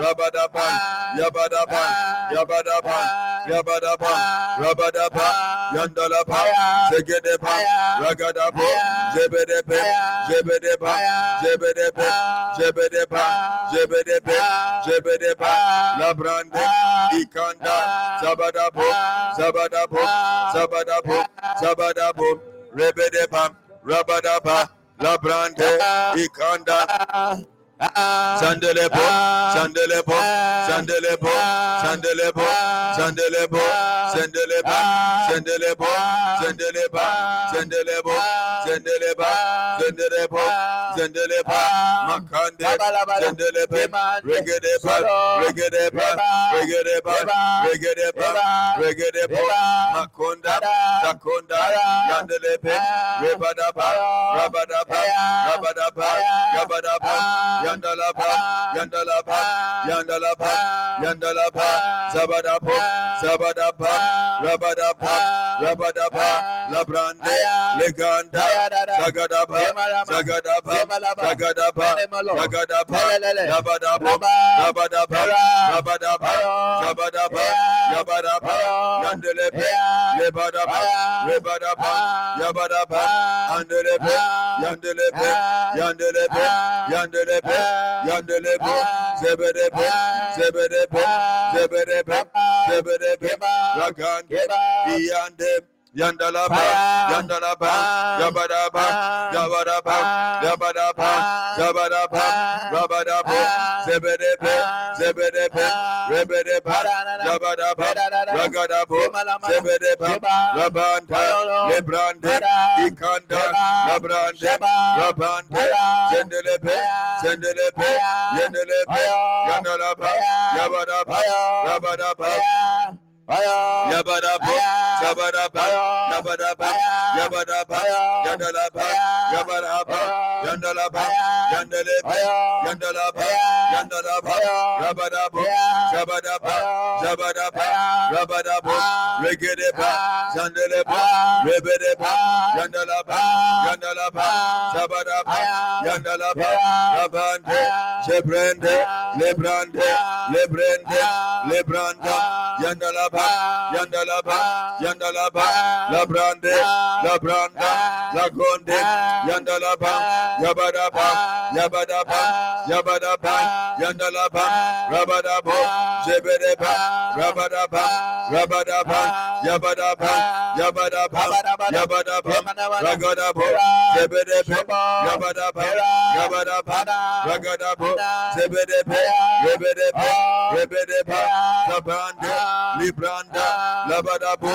Rabadaba, Yabadaba, Yabadaba, Yabadaba, Rabadaba, Yandalaba, Zegedeba, Ragadaba, Zebedebe, Zebedeba, Zebedebe, Zebedeba, Zebedebe, Zebedeba, Labrande, Ikanda, Zabadabo, Zabadabo, Zabadabo, Zabadabo, Rebedeba, Rabadaba, Labrande. Ah. Ikanda. Ah. Ah. Zandelebo, Ah. Zandelebo, Ah. Zandelebo, Ah. Zendeleba, Makande, Regedeba, Regedeba, Regedeba, Regedeba, Regedeba, Makonda, Yandalaba, Yandalaba, Yandalaba, Zabadapa, Zabadapa, Rabadapa, Rabadapa, Labrande, Leganda, Zagadapa, Zagadapa, Zagadapa, Zagadapa, Labadapa, Labadapa, Labadapa, Zabadapa, Yabadapa, Yandelepe, Lebadapa, Rebadapa, Yabadapa, Andelepe, Yandelepe, Yandelepe, Yandelepe, Yandelepe, Mandelebe, ah, Zebedebe, ah, Zebedebe, ah, Zebedebe, Zebedebe, Ragan, Yandalaba, Yandalaba, Yabadaba, Yabadaba, Yabadaba, Yabadaba, Rabadaba, Zebedepe, Zebedepe, Rebedepa, Yabadaba, Ragadabo, Zebedepa, Rabanta, Lebrande, Ikanda, Labrande, Rabante, Zendelepe, Zendelepe, Yendelepe, Yandalaba, Yabadaba, Rabadaba, Yabadaba, Yabadaba, Yabadaba, Yabadaba, Yandalaba, Yabadaba, Yandalaba, Yandeleba, Yandalaba, Yandalaba, Yabadabo, Yabadaba, Yabadaba, Yabadabo, Regedeba, Yandeleba, Rebedeba, Yandalaba, Yandalaba, Yabadaba, Yandalaba, Yabande, Lebrande, lebrande Lebrande, lebranda yandalaba yandalaba yandalaba Lebrande, labranda lagonde yandalaba yabadaba yabadaba yabadaba yandalaba rabadabo jebedeba rabadaba rabadaba yabadaba yabadaba yabadaba ragadabo jebedeba yabadaba yabadaba ragadabo Zebedebe, Rebedebe, Rebedeba, Labanda, Libranda, Labadabo.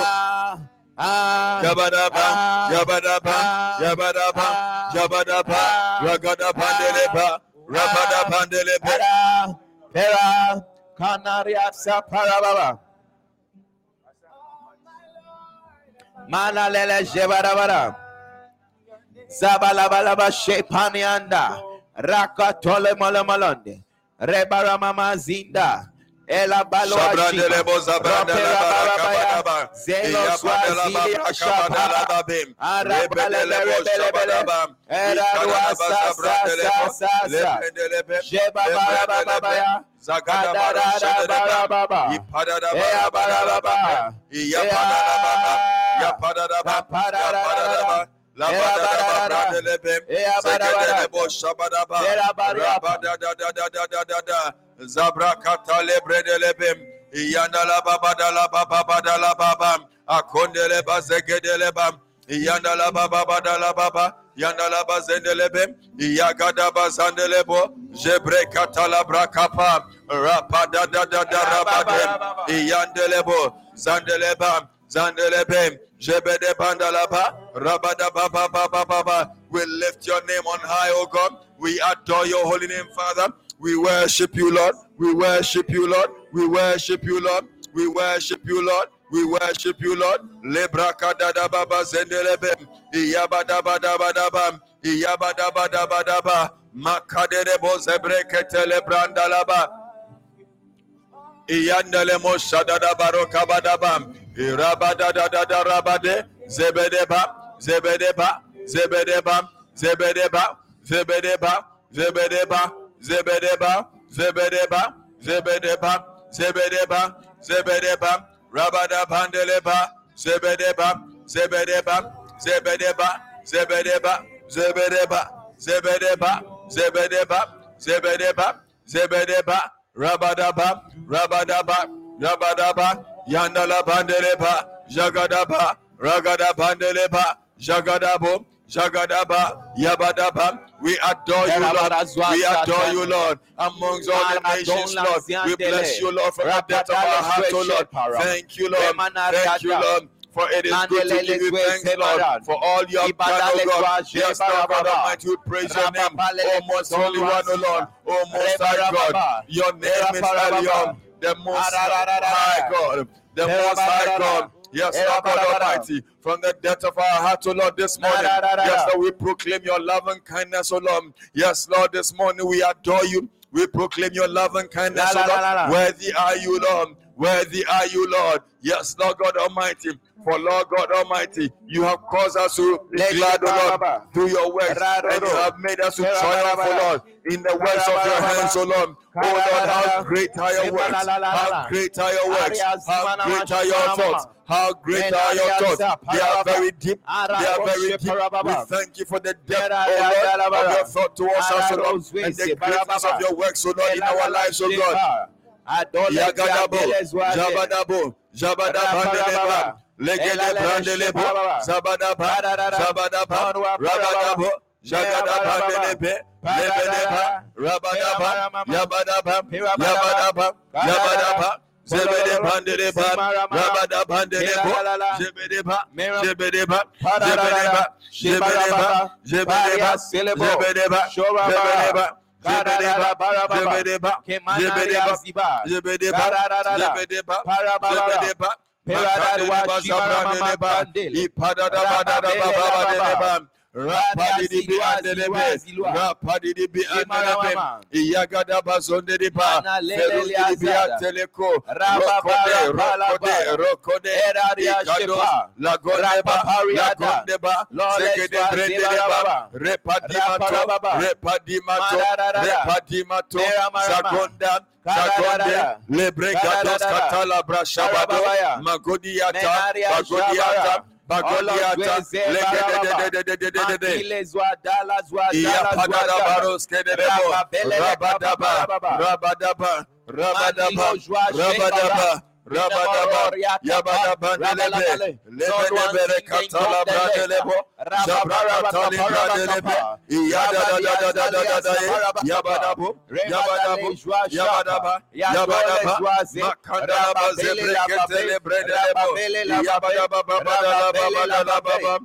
Jabadaba, Jabadaba, Jabadaba, Jabadaba, Ragada Pandeleba, Rabada Pandeleba, Pera, Canaria Saparababa. Mana lele jebarabara. Zabalabalaba shepanianda. Rakatole malamalande. Rebara mama zinda. Ela baloachi. Rapera barabaya. Zelo swazili ashapa. Arabele rebele Era ruasa sa sa sa. Jeba barababaya. Zagada barababa. Ipadada barababa. Iyapadada barababa. Yapadada barababa. Zabra katale bredelebem iyandala babadala babadala babam akondele bazekedele bam iyandala babadala baba yandala bazendelebem iyagada bazandelebo jebre katala brakapa rapadadadada rabadem iyandelebo zandelebam Zandelebe. Jebede bandalaba. Rabada baba baba baba. We lift your name on high, O God. We adore your holy name, Father. We worship you, Lord. We worship you, Lord. We worship you, Lord. We worship you, Lord. We worship you, Lord. Lebraka da da baba zendelebe. Iyaba da ba da ba da ba. Iyaba da ba da ba da ba. Makadere bo zebreke lebranda laba. Iyandele mo shada da baroka ba da ba. Iraba da da da da rabade. Zebede ba. Zebede ba. Zebede ba. Zebede ba. Zebede ba. Zebede ba. Zebedeba, Zebedeba, Zebedeba, Zebedeba, Zebedeba, Rabada Bandeleba, Zebedeba, Zebedeba, Zebedeba, Zebedeba, Zebedeba, Zebedeba, Zebedeba, Zebedeba, Zebedeba, Rabadaba, Rabadaba, Rabadaba, Yandala Bandeleba, Jagadaba, Ragada Bandeleba, Jagadabo, Jagadaba, Yabadaba. We adore you, Lord. We adore you, Lord. Amongst all the nations, Lord. We bless you, Lord, from the depth of our heart, oh Lord. Thank you, Lord. Thank you, Lord. For it is good to give you thanks, Lord, for all you have done, God. Yes, Lord God Almighty, we praise your name. Oh, most holy one, oh Lord. Oh, most high God. Your name is Elyon, the most high God. The most high God. Yes, Lord God Almighty, from the depth of our heart, oh Lord, this morning. Yes, Lord, we proclaim your love and kindness, oh Lord. Yes, Lord, this morning we adore you. We proclaim your love and kindness, oh Lord. Worthy are you, Lord. Worthy are you, Lord. Yes, Lord God Almighty. For Lord God Almighty, you have caused us to be glad, O Lord, through your works, and you have made us to triumph, O Lord, in the works of your hands, O Lord. Oh Lord, how great are your works! How great are your works! How great are your thoughts! How great are your thoughts? They are very deep. They are very deep. We thank you for the depth, oh Lord, of your thought towards us, O Lord, and the greatness of your works, O Lord, in our lives, O God. Yagadabo, Jabadabo, Jabadabandeleba, Legele Brandelebo, Zabadaba, Zabadaba, Rabadabo, Jagadabandelebe, Lebedeba, Rabadaba, Yabadaba, Yabadaba, Yabadaba, Zebede bandeleba, rabada bandelebo, zebedeba, zebedeba, zebedeba, zebedeba, zebedeba, zebedeba, zebedeba, Zebedeba, Zebedeba, Zebedeba, Zebedeba, Zebedeba, Peradadwa Shibara Mama Bandele. Ipadadabadababa Deleba. Rapadidibi andelebe, rapadidibi andelebe, iyagada bazondediba, ferudidibi ateleko, rokode, rokode, rokode, ikados, lagondeba, lagondeba, segede brendedeba, repadimato, repadimato, repadimato, zagonda, Zagonde, Lebregados Katala Brashabado, Magodiata, Magodiata, Bagoliata, Rabadaba, Rabadaba, Rabadaba, Rabadaba, Rabadaba, Yabada Bandelebe, Lebelebele Catala Brandelebo, Zabara Tali Brandelebe, Yada da da da da da da Yabadabo, Yabadabo, Yabadaba, Yabadaba, Makandaba Zebre, Bredelebo, Yabadaba,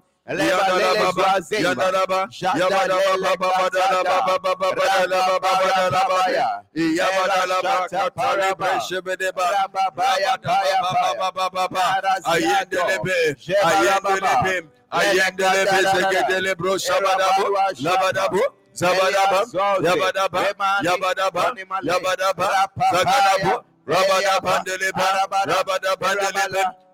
Zabadaba, Yabadaba, Yabadaba, Yabadaba,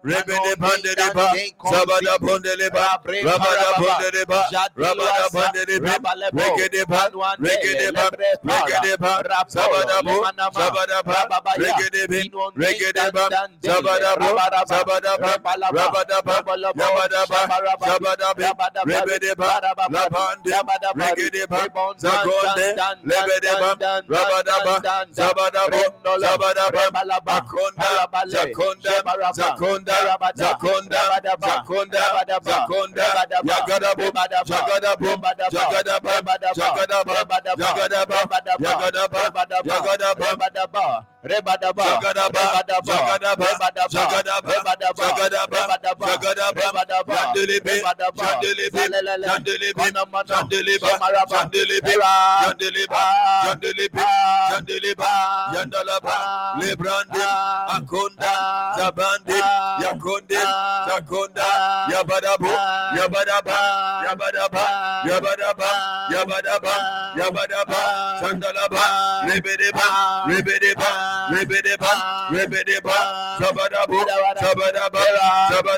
Rebede Bandeleba, Zabada Bondeleba, Rabada Bondeleba, Rabada Bondeleba, Regedeba, Regedeba, Regedeba, Zabadabo, Zabadaba, Regedebe, Regedeba, Zabadabo, Zabadaba, Rabadaba, Yabadaba, Zabadabe, Rebedeba, Labande, Regedeba, Zagonde, Lebedeba, Rabadaba, Zabadabo, Zabadaba, Akonda, Zakonda, Zakonda, Zakonda, Zakonda, Zakonda, Yagadabo, Jagadabo, Jagadaba, Jagadaba, Jagadaba, Yagadaba, Yagadaba, Rebadaba, Jagadaba, Rebadaba, Jagadaba, Jagadaba, Jagadaba, Jagadaba, Jandelebe, Jandelebe, Jandelebe, Jandeleba, Jandelebe, Jandeleba, Jandelebe, Jandeleba, Yandalaba, Lebrande, Akonda, Zabande, Yakonde, Zakonda, Yabadabo, Yabadaba, Yabadaba, Yabadaba, Yabadaba, Yabadaba, Sandalaba, Rebedeba, Rebedeba, Rebedeba, Rebedeba, Zabadabo, Zabadaba, Zabadabo,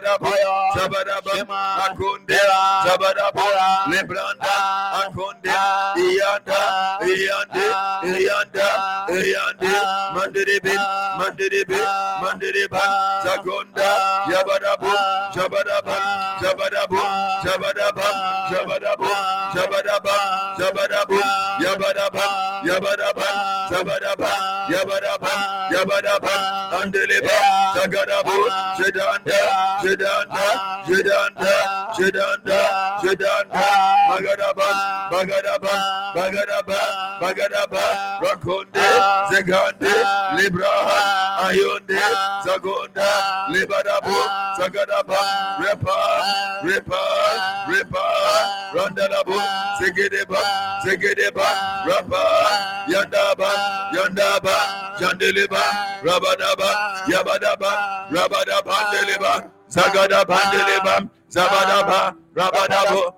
Jedanda, Jedanda, Jedanda, Jedanda, Magadaba, Magadaba, Magadaba, Magadaba, Rakonde, Zegande, Libra, Ayonde, Zagonda, Libadabo, Zagadaba, Repa, Repa, Repa, Randalabo, Zegedeba, Zegedeba, Rapa, Yandaba, Yandaba, Jandeleba, Rabadaba, Yabadaba, Rabadaba, Deleba, Zagadaba, Deleba, Zabadaba, Rabadabo,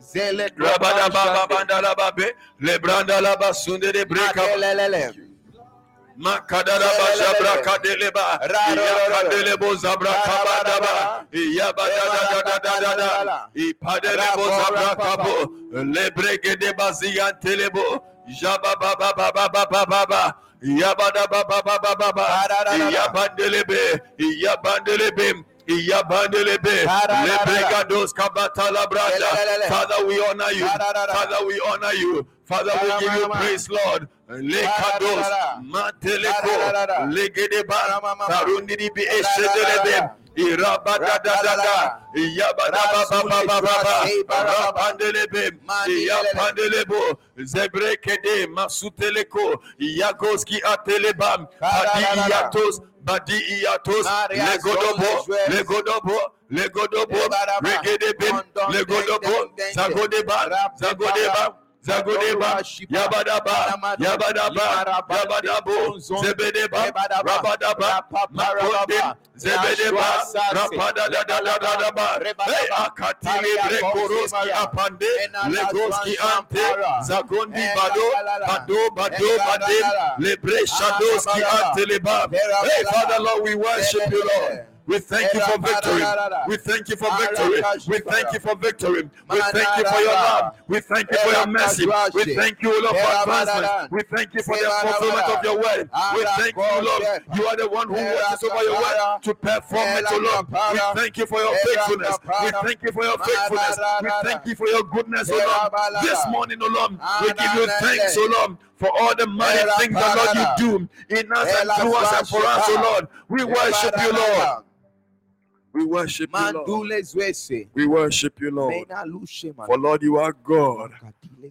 Zele, Rabadaba, Bandalaba, Lebrandalaba, Sunde de Breka, Makadalaba Jabra Kadeleba Kadelebo Zabra Kabadaba Yabadadadadadada Ipadelebo Zabra Kabo Lebrege de Bazian Telebo Jabababababababa Yabadabababababa Yabandelebe Yabandelebe Iyabandelebe, Lebregados Kabatala Brada. Father, we honor you. Father, we honor you. Father, we give you praise, Lord. Lekados, Mateleko, Legedeba, Tarundibi Eshedelebe, Irabadadadada, Iyabadababababa, Rabandelebe, Iyapandelebo, Zebrekede, Masuteleko, Yagoski Atelebam, Adiyatos, Badi Iatos, Legodobo, Legodobo, Legodobo, Regedebe, Legodobo, Zagodeba, Zagodeba, Zagodeba, Yabadaba, Yabadaba, Yabadabo, Zebedeba, Rabadaba, Makonde, Zebedeba, Rapada da da da da da ba, Hey, Akatili Brekoroski Apande, Legoski Ante, Zagondi Bado, Bado, Bado, Bade, Lebre Shadoski Anteleba. Hey, Father Lord, we worship you, Lord. We thank you for victory. We thank you for victory. We thank you for victory. We thank you for your love. We thank you for your mercy. We thank you, Lord, for advancement. We thank you for the fulfillment of your word. We thank you, Lord. You are the one who watches over your word to perform it, O Lord. We thank you for your faithfulness. We thank you for your faithfulness. We thank you for your goodness, O Lord. This morning, O Lord, we give you thanks, O Lord for all the mighty things that Lord you do in us and through us and for us, O Lord. We worship you, Lord. We worship you, Lord. We worship you, Lord. Mena Lushe, man. For Lord, you are God.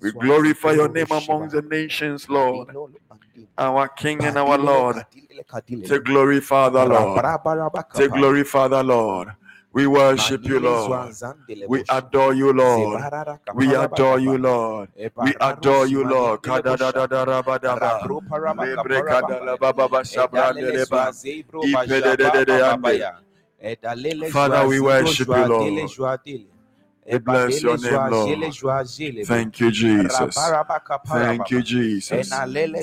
We glorify your name among the nations, Lord. Our King and our Lord. Take glory, Father, Lord. Take glory, Father, Lord. We worship you, Lord. We adore you, Lord. We adore you, Lord. We adore you, Lord. Dele Busha. Kadadadadadabadaba. Rabro Paraba Lebre Kaparaba. kadalababa Edalele shabrandeleba. Zwazebro Ipedededede Bajaba ande. Babaya. Edalele Father, we worship you, Lord. We bless your name, Lord. Thank you, Jesus. Thank you, Jesus.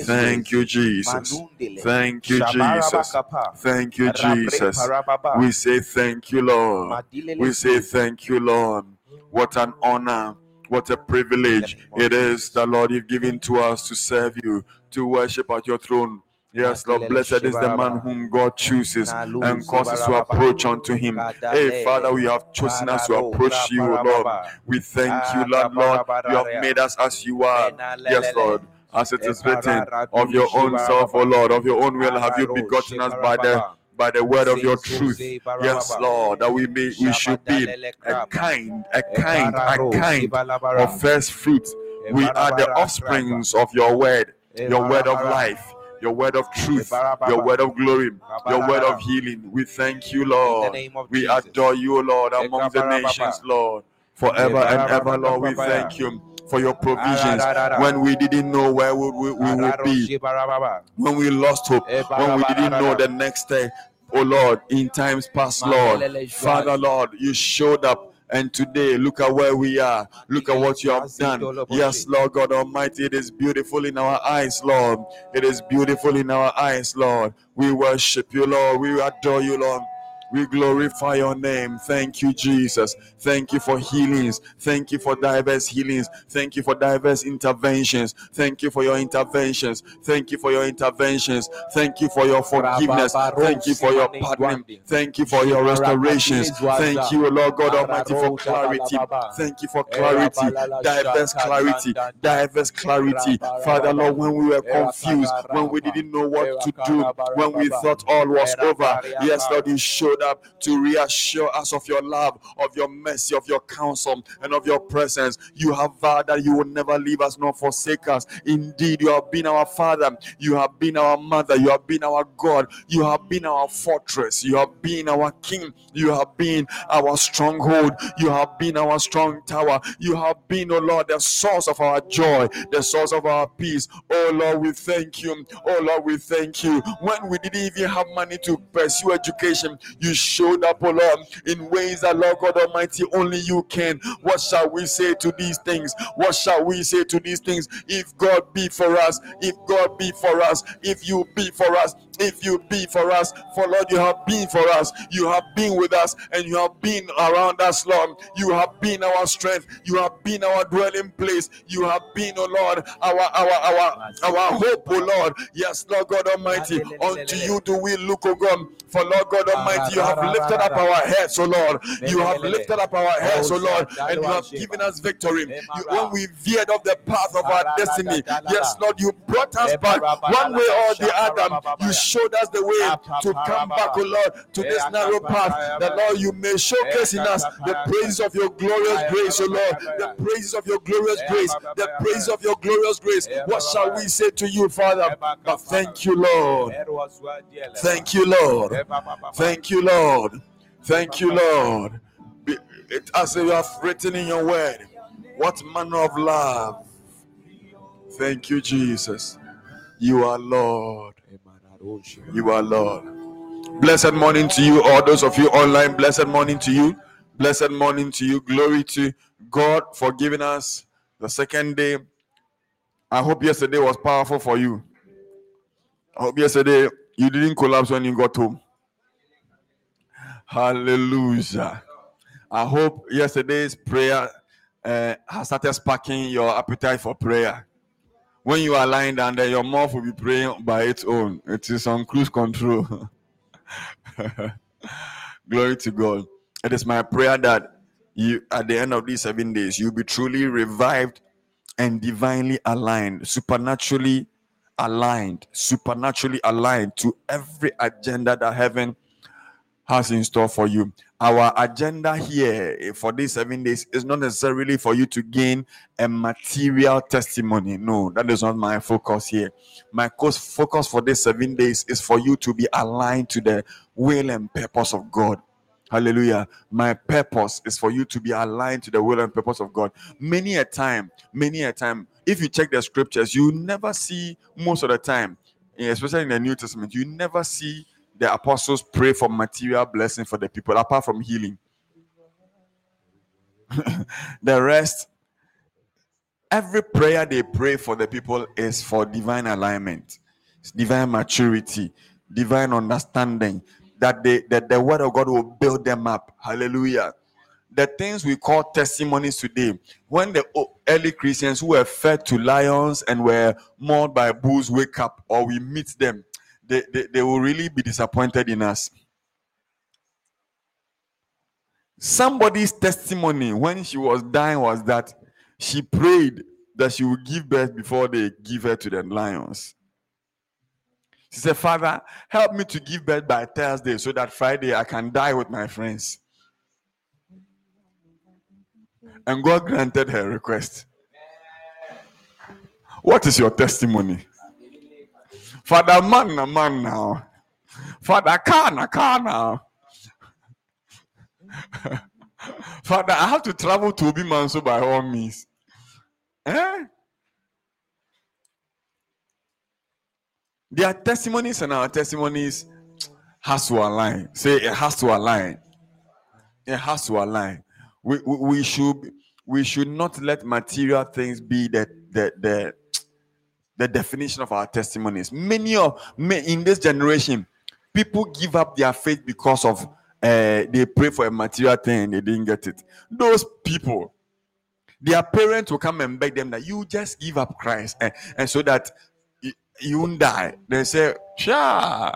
Thank you, Jesus. Thank you, Jesus. Thank you, Jesus. We say thank you, Lord. We say thank you, Lord. What an honor. What a privilege it is that, Lord you've given to us to serve you, to worship at your throne. Yes, Lord, blessed is the man whom God chooses and causes to approach unto him. Hey, Father, we have chosen us to approach you, Lord. We thank you, Lord, Lord. You have made us as you are. Yes, Lord. As it is written, of your own self, O Lord, of your own will have you begotten us by the by the word of your truth. Yes, Lord, that we may we should be a kind, a kind, a kind of first fruits. We are the offsprings of your word, your word of life, your word of truth, your word of glory, your word of healing. We thank you, Lord. We adore you, Lord, among the nations, Lord. Forever and ever, Lord, we thank you for your provisions when we didn't know where we, we, we would be, when we lost hope, when we didn't know the next day. Oh Lord, in times past, Lord, Father, Lord, you showed up. And today, look at where we are. Look at what you have done. Yes, Lord God Almighty, it is beautiful in our eyes, Lord. It is beautiful in our eyes, Lord. We worship you, Lord. We adore you, Lord. We glorify your name. Thank you, Jesus. Thank you for healings. Thank you for diverse healings. Thank you for diverse interventions. Thank you for your interventions. Thank you for your interventions. Thank you for your forgiveness. Thank you for your pardon. Thank you for your restorations. Thank you, Lord God Almighty, for clarity. Thank you for clarity. Diverse clarity. Diverse clarity. Father, Lord, when we were confused, when we didn't know what to do, when we thought all was over, yes, Lord, you showed up to reassure us of your love, of your mercy, of your counsel, and of your presence. You have vowed that you will never leave us nor forsake us. Indeed, you have been our Father, you have been our Mother, you have been our God, you have been our fortress, you have been our King, you have been our stronghold, you have been our strong tower, you have been, oh Lord, the source of our joy, the source of our peace. Oh Lord, we thank you. Oh Lord, we thank you. When we didn't even have money to pursue education, you showed up, oh Lord, in ways that, Lord God Almighty, only you can. What shall we say to these things? What shall we say to these things? If God be for us, if God be for us, if you be for us, if you be for us, for Lord, you have been for us, you have been with us, and you have been around us, Lord. You have been our strength, you have been our dwelling place, you have been, oh Lord, our our our our hope, oh Lord. Yes, Lord God Almighty, unto you do we look, oh God. For Lord God Almighty, you have lifted up our heads, oh Lord. You have lifted up our heads, oh Lord, and you have given us victory. You, when we veered off the path of our destiny, yes, Lord, you brought us back one way or the other. You showed us the way to come back, oh Lord, to this narrow path. That Lord, you may showcase in us the praise of your glorious grace, oh Lord, the praises of your glorious grace, the praise of your glorious grace. What shall we say to you, Father? But thank you, Lord. Thank you, Lord. Thank you, Lord. Thank you, Lord. It, as you have written in your word, what manner of love? Thank you, Jesus. You are Lord. You are Lord. Blessed morning to you, all those of you online. Blessed morning to you. Blessed morning to you. Glory to God for giving us the second day. I hope yesterday was powerful for you. I hope yesterday you didn't collapse when you got home. Hallelujah. I hope yesterday's prayer uh, has started sparking your appetite for prayer. When you are lying down there, your mouth will be praying by its own. It is on cruise control. Glory to God. It is my prayer that you, at the end of these seven days, you'll be truly revived and divinely aligned, supernaturally aligned, supernaturally aligned to every agenda that heaven has in store for you. Our agenda here eh, for these seven days is not necessarily for you to gain a material testimony. No, that is not my focus here. My focus for these seven days is for you to be aligned to the will and purpose of God. Hallelujah. My purpose is for you to be aligned to the will and purpose of God. Many a time, many a time, if you check the scriptures, you never see most of the time, especially in the New Testament, you never see the apostles pray for material blessing for the people apart from healing. the rest, every prayer they pray for the people is for divine alignment, divine maturity, divine understanding, that they that the word of God will build them up. Hallelujah. The things we call testimonies today, when the early Christians who were fed to lions and were mauled by bulls wake up or we meet them, they, they, they will really be disappointed in us. Somebody's testimony when she was dying was that she prayed that she would give birth before they give her to the lions. She said, Father, help me to give birth by Thursday so that Friday I can die with my friends. And God granted her request. What is your testimony? Father, man, man now. Father, car now. Father, I have to travel to Obi Manso by all means. Eh? Their testimonies and our testimonies has to align. Say it has to align. It has to align. We, we, we should we should not let material things be the the the, the definition of our testimonies. Many of in this generation, people give up their faith because of uh, they pray for a material thing and they didn't get it. Those people, their parents will come and beg them that you just give up Christ and, and so that you won't die. They say, sure.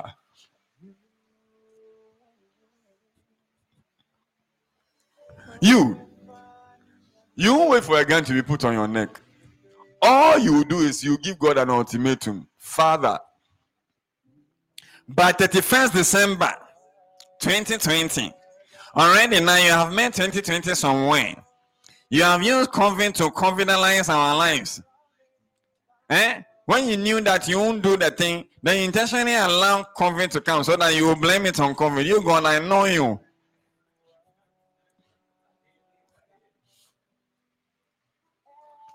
You, you won't wait for a gun to be put on your neck. All you do is you give God an ultimatum. Father, by 31st December 2020, already now you have made 2020 somewhere. You have used COVID to covidalize our lives. Eh? When you knew that you won't do the thing, then you intentionally allow COVID to come so that you will blame it on COVID. You gonna I know you.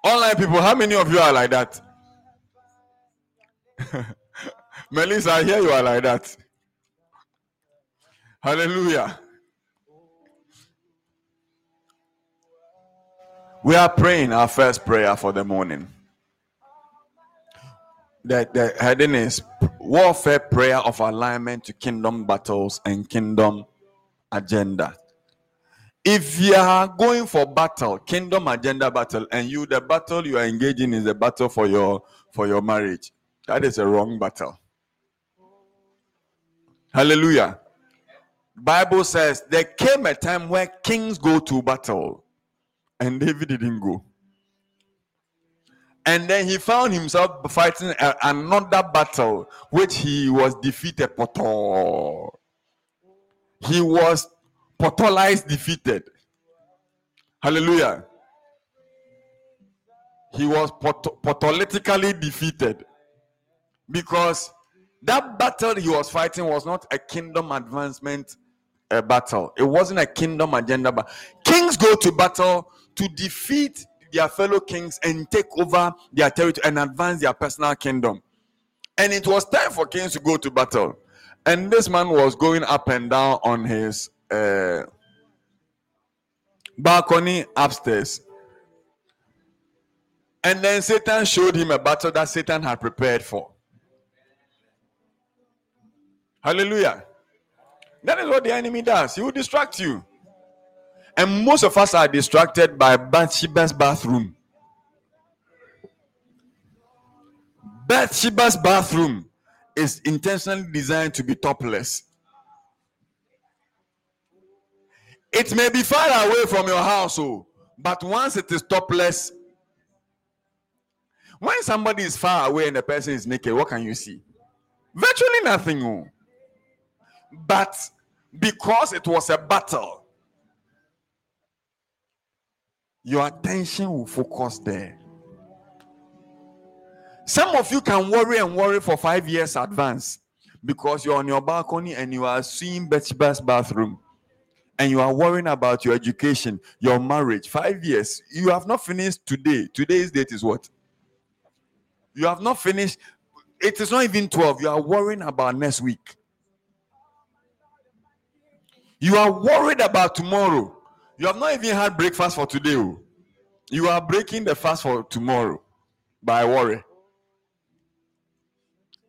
Online people, how many of you are like that? Melissa, I hear you are like that. Hallelujah. We are praying our first prayer for the morning. The, the heading is Warfare Prayer of Alignment to Kingdom Battles and Kingdom Agenda. If you are going for battle, kingdom agenda battle, and you the battle you are engaging is a battle for your for your marriage, that is a wrong battle. Hallelujah. Bible says there came a time where kings go to battle, and David didn't go. And then he found himself fighting a- another battle, which he was defeated. He was potolized defeated. Hallelujah. He was pot- potolytically defeated because that battle he was fighting was not a kingdom advancement uh, battle. It wasn't a kingdom agenda. But kings go to battle to defeat their fellow kings and take over their territory and advance their personal kingdom. And it was time for kings to go to battle. And this man was going up and down on his uh, balcony upstairs. And then Satan showed him a battle that Satan had prepared for. Hallelujah. That is what the enemy does. He will distract you. And most of us are distracted by Bathsheba's bathroom. Bathsheba's bathroom is intentionally designed to be topless. It may be far away from your house, oh, but once it is topless, when somebody is far away and the person is naked, what can you see? Virtually nothing. Oh. But because it was a battle, your attention will focus there. Some of you can worry and worry for five years advance because you're on your balcony and you are seeing Bathsheba's bathroom and you are worrying about your education, your marriage. Five years. You have not finished today. Today's date is what? You have not finished. It is not even 12. You are worrying about next week. You are worried about tomorrow. You have not even had breakfast for today. oh. You are breaking the fast for tomorrow by worry.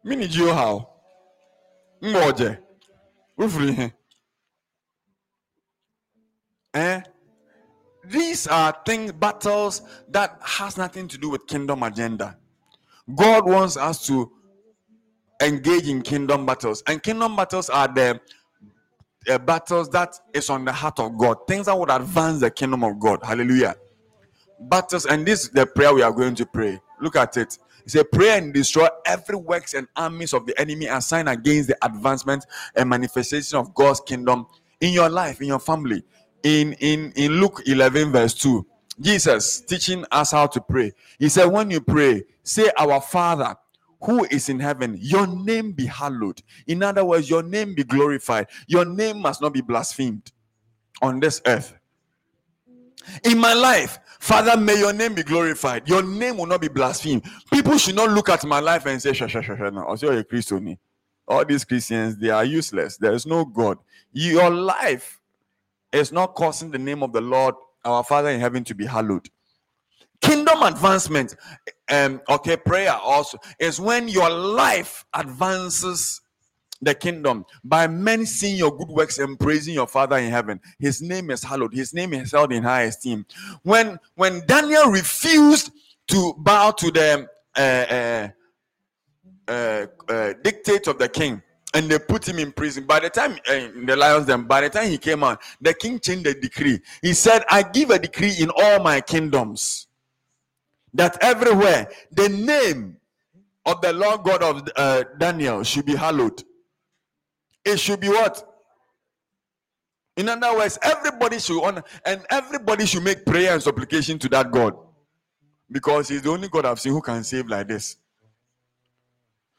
Mini Gio how? Ufri he. Eh? These are things, battles that has nothing to do with kingdom agenda. God wants us to engage in kingdom battles, and kingdom battles are the uh, battles that is on the heart of God, things that would advance the kingdom of God. Hallelujah. Battles, and this is the prayer we are going to pray. Look at it. It's a prayer and destroy every works and armies of the enemy assigned against the advancement and manifestation of God's kingdom in your life, in your family. In in in Luke 11, verse 2, Jesus teaching us how to pray. He said, When you pray, say, Our Father who is in heaven, your name be hallowed. In other words, your name be glorified. Your name must not be blasphemed on this earth. In my life, Father, may your name be glorified. Your name will not be blasphemed. People should not look at my life and say, "Sha sha sha sha." No. All these Christians, they are useless. There is no God. Your life is not causing the name of the Lord, our Father in heaven, to be hallowed. Kingdom advancement, um, okay, prayer also is when your life advances the kingdom by men seeing your good works and praising your father in heaven. His name is hallowed. His name is held in high esteem. When when daniel refused to bow to the uh, uh, uh, uh, dictate of the king and they put him in prison by the time uh, the lions den by the time he came out the king changed the decree he said i give a decree in all my kingdoms that everywhere the name of the lord god of uh, daniel should be hallowed it should be what? In other words, everybody should honor and everybody should make prayer and supplication to that God because he's the only God I've seen who can save like this.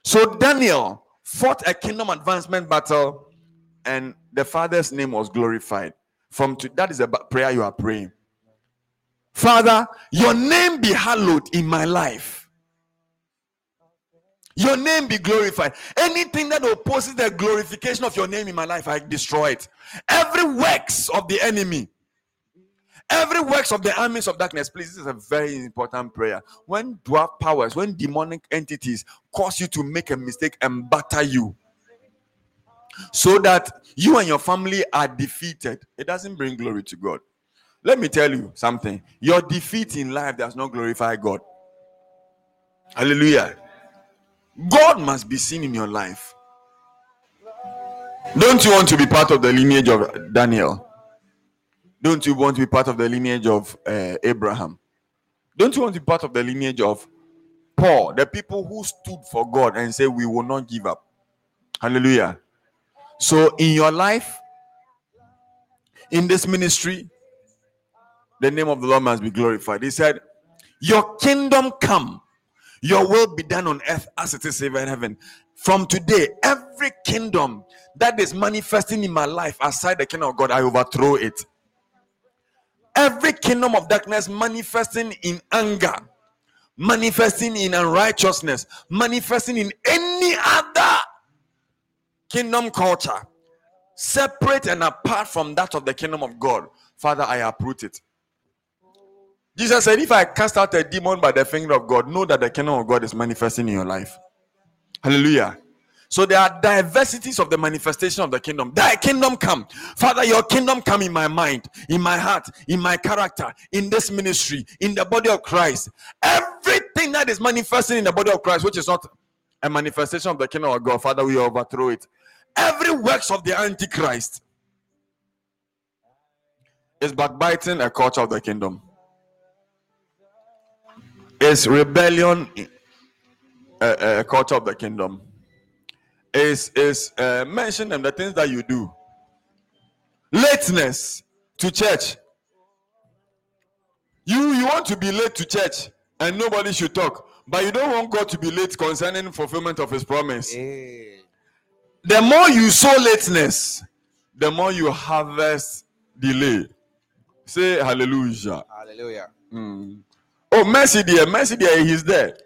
So Daniel fought a kingdom advancement battle and the father's name was glorified. From to, that is a prayer you are praying. Father, your name be hallowed in my life. Your name be glorified. Anything that opposes the glorification of your name in my life, I destroy it. Every works of the enemy, every works of the armies of darkness. Please, this is a very important prayer. When dwarf powers, when demonic entities cause you to make a mistake and batter you, so that you and your family are defeated, it doesn't bring glory to God. Let me tell you something. Your defeat in life does not glorify God. Hallelujah. God must be seen in your life. Don't you want to be part of the lineage of Daniel? Don't you want to be part of the lineage of uh, Abraham? Don't you want to be part of the lineage of Paul, the people who stood for God and said, We will not give up? Hallelujah. So, in your life, in this ministry, the name of the Lord must be glorified. He said, Your kingdom come your will be done on earth as it is in heaven. From today, every kingdom that is manifesting in my life aside the kingdom of God, I overthrow it. Every kingdom of darkness manifesting in anger, manifesting in unrighteousness, manifesting in any other kingdom culture, separate and apart from that of the kingdom of God, Father, I uproot it. Jesus said, If I cast out a demon by the finger of God, know that the kingdom of God is manifesting in your life. Hallelujah. So there are diversities of the manifestation of the kingdom. Thy kingdom come. Father, your kingdom come in my mind, in my heart, in my character, in this ministry, in the body of Christ. Everything that is manifesting in the body of Christ, which is not a manifestation of the kingdom of God, Father, we overthrow it. Every works of the Antichrist is backbiting a culture of the kingdom is rebellion a, eh, eh, a culture of the kingdom is is uh, mention them the things that you do lateness to church you you want to be late to church and nobody should talk but you don't want god to be late concerning fulfillment of his promise Eh. the more you sow lateness the more you harvest delay say hallelujah Hallelujah. Oh, Mercy dear, Mercy dear, he's there.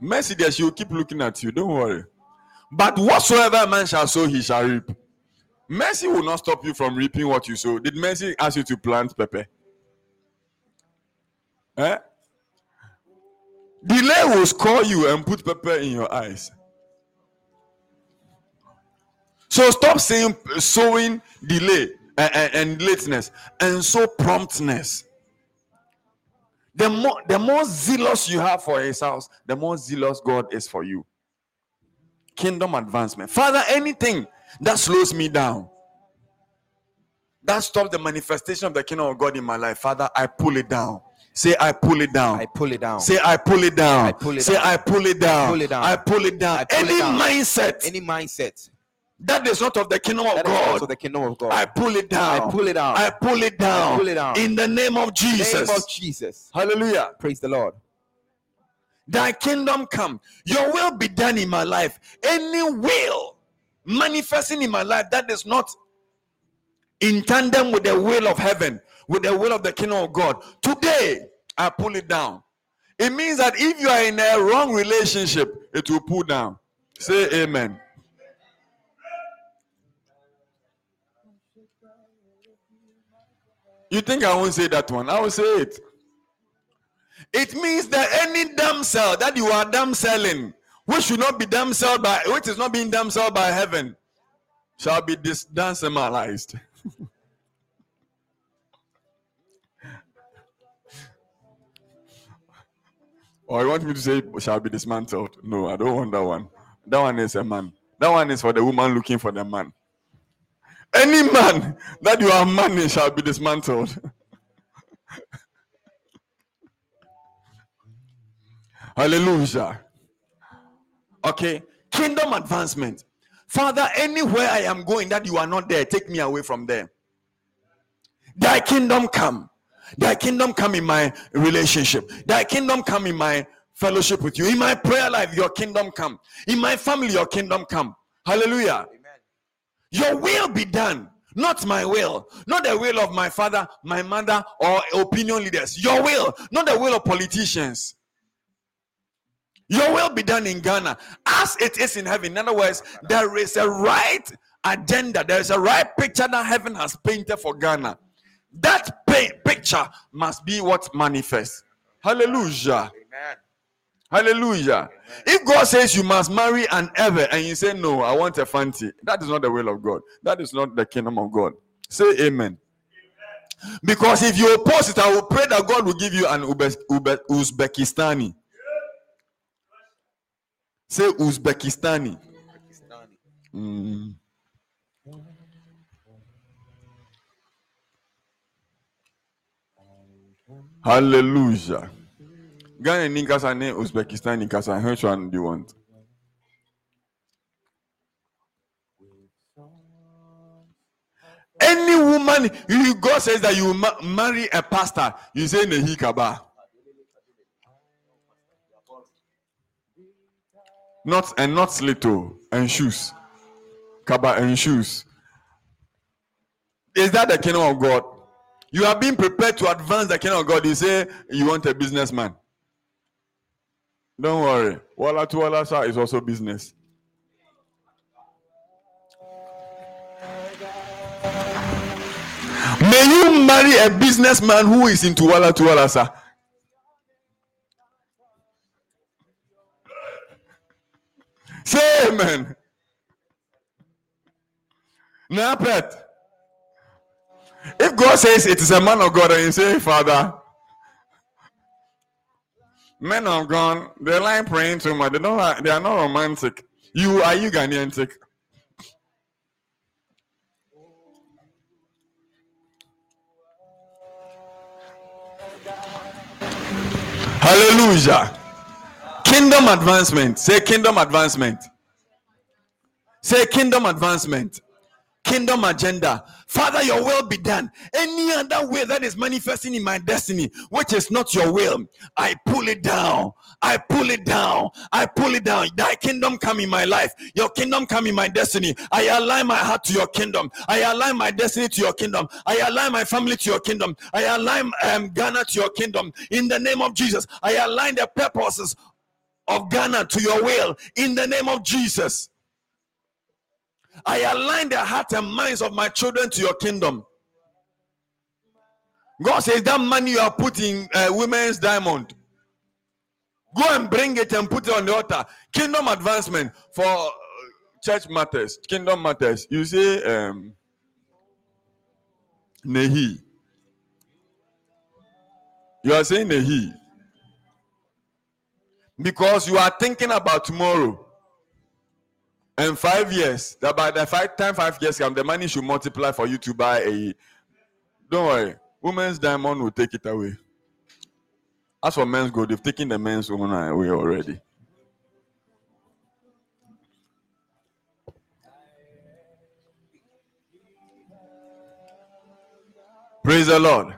Mercy dear, she will keep looking at you. Don't worry. But whatsoever man shall sow, he shall reap. Mercy will not stop you from reaping what you sow. Did mercy ask you to plant pepper? Eh? Delay will score you and put pepper in your eyes. So stop saying sowing delay and, and, and lateness and so promptness. The more the more zealous you have for his house, the more zealous God is for you. Kingdom advancement. Father, anything that slows me down, that stops the manifestation of the kingdom of God in my life, Father, I pull it down. Say, I pull it down. I pull it down. Say, I pull it down. I pull it Say, down. I pull it down. I pull it down. I pull it down. Pull it Any down. mindset Any mindset that is not of the kingdom of that God, also the kingdom of God. I pull it down. I pull it down. I pull it down. pull it down. In the name of In Jesus. the name of Jesus. Hallelujah. Praise the Lord. Thy kingdom come. Your will be done in my life. Any will manifesting in my life that is not in tandem with the will of heaven, with the will of the kingdom of God. Today, I pull it down. It means that if you are in a wrong relationship, it will pull down. Say amen. You think I won't say that one? I will say it. It means that any damsel that you are damseling, which should not be damsel by which is not being damsel by heaven, shall be dis or you want me to say shall be dismantled? No, I don't want that one. That one is a man. That one is for the woman looking for the man. Any man that you are manning shall be dismantled. Hallelujah. Okay. Kingdom advancement. Father, anywhere I am going that you are not there, take me away from there. Thy kingdom come. Thy kingdom come in my relationship. Thy kingdom come in my fellowship with you. In my prayer life, your kingdom come. In my family, your kingdom come. Hallelujah. Your will be done, not my will, not the will of my father, my mother, or opinion leaders. Your will, not the will of politicians. Your will be done in Ghana as it is in heaven. In other words, there is a right agenda, there is a right picture that heaven has painted for Ghana. That picture must be what manifests. Hallelujah. Amen. Hallelujah. If God says you must marry an ever and you say, No, I want a fancy, that is not the will of God. That is not the kingdom of God. Say amen. Because if you oppose it, I will pray that God will give you an Uzbekistani. Say Uzbekistani. Mm. Hallelujah. Ghana ni kasa ne Uzbekistan ni kasa. Which one do you want? Any woman, you God says that you ma- marry a pastor, you say nehi kaba. Not and not slito and shoes, kaba and shoes. Is that the kingdom of God? You are being prepared to advance the kingdom of God. You say you want a businessman. Don't worry. Wala to wala sa is also business. May you marry a businessman who is into wala to wala sa. Say amen. Napet. If God says it is a man of God and you say, Father, men of God, they like praying too much. They don't they are not romantic. You are you Ghanaian? Hallelujah. Kingdom advancement. Say kingdom advancement. Say kingdom advancement. Kingdom agenda. Father, your will be done. Any other way that is manifesting in my destiny, which is not your will, I pull it down. I pull it down. I pull it down. Thy kingdom come in my life. Your kingdom come in my destiny. I align my heart to your kingdom. I align my destiny to your kingdom. I align my family to your kingdom. I align um, Ghana to your kingdom. In the name of Jesus, I align the purposes of Ghana to your will. In the name of Jesus. I align the heart and minds of my children to your kingdom. God says that money you are putting uh, women's diamond. Go and bring it and put it on the altar. Kingdom advancement for uh, church matters, kingdom matters. You say, um, Nehi. You are saying Nehi because you are thinking about tomorrow and five years. That by the five time five years come, the money should multiply for you to buy a. Don't worry, women's diamond will take it away. As for men's gold, they've taken the men's woman away already. Praise the Lord.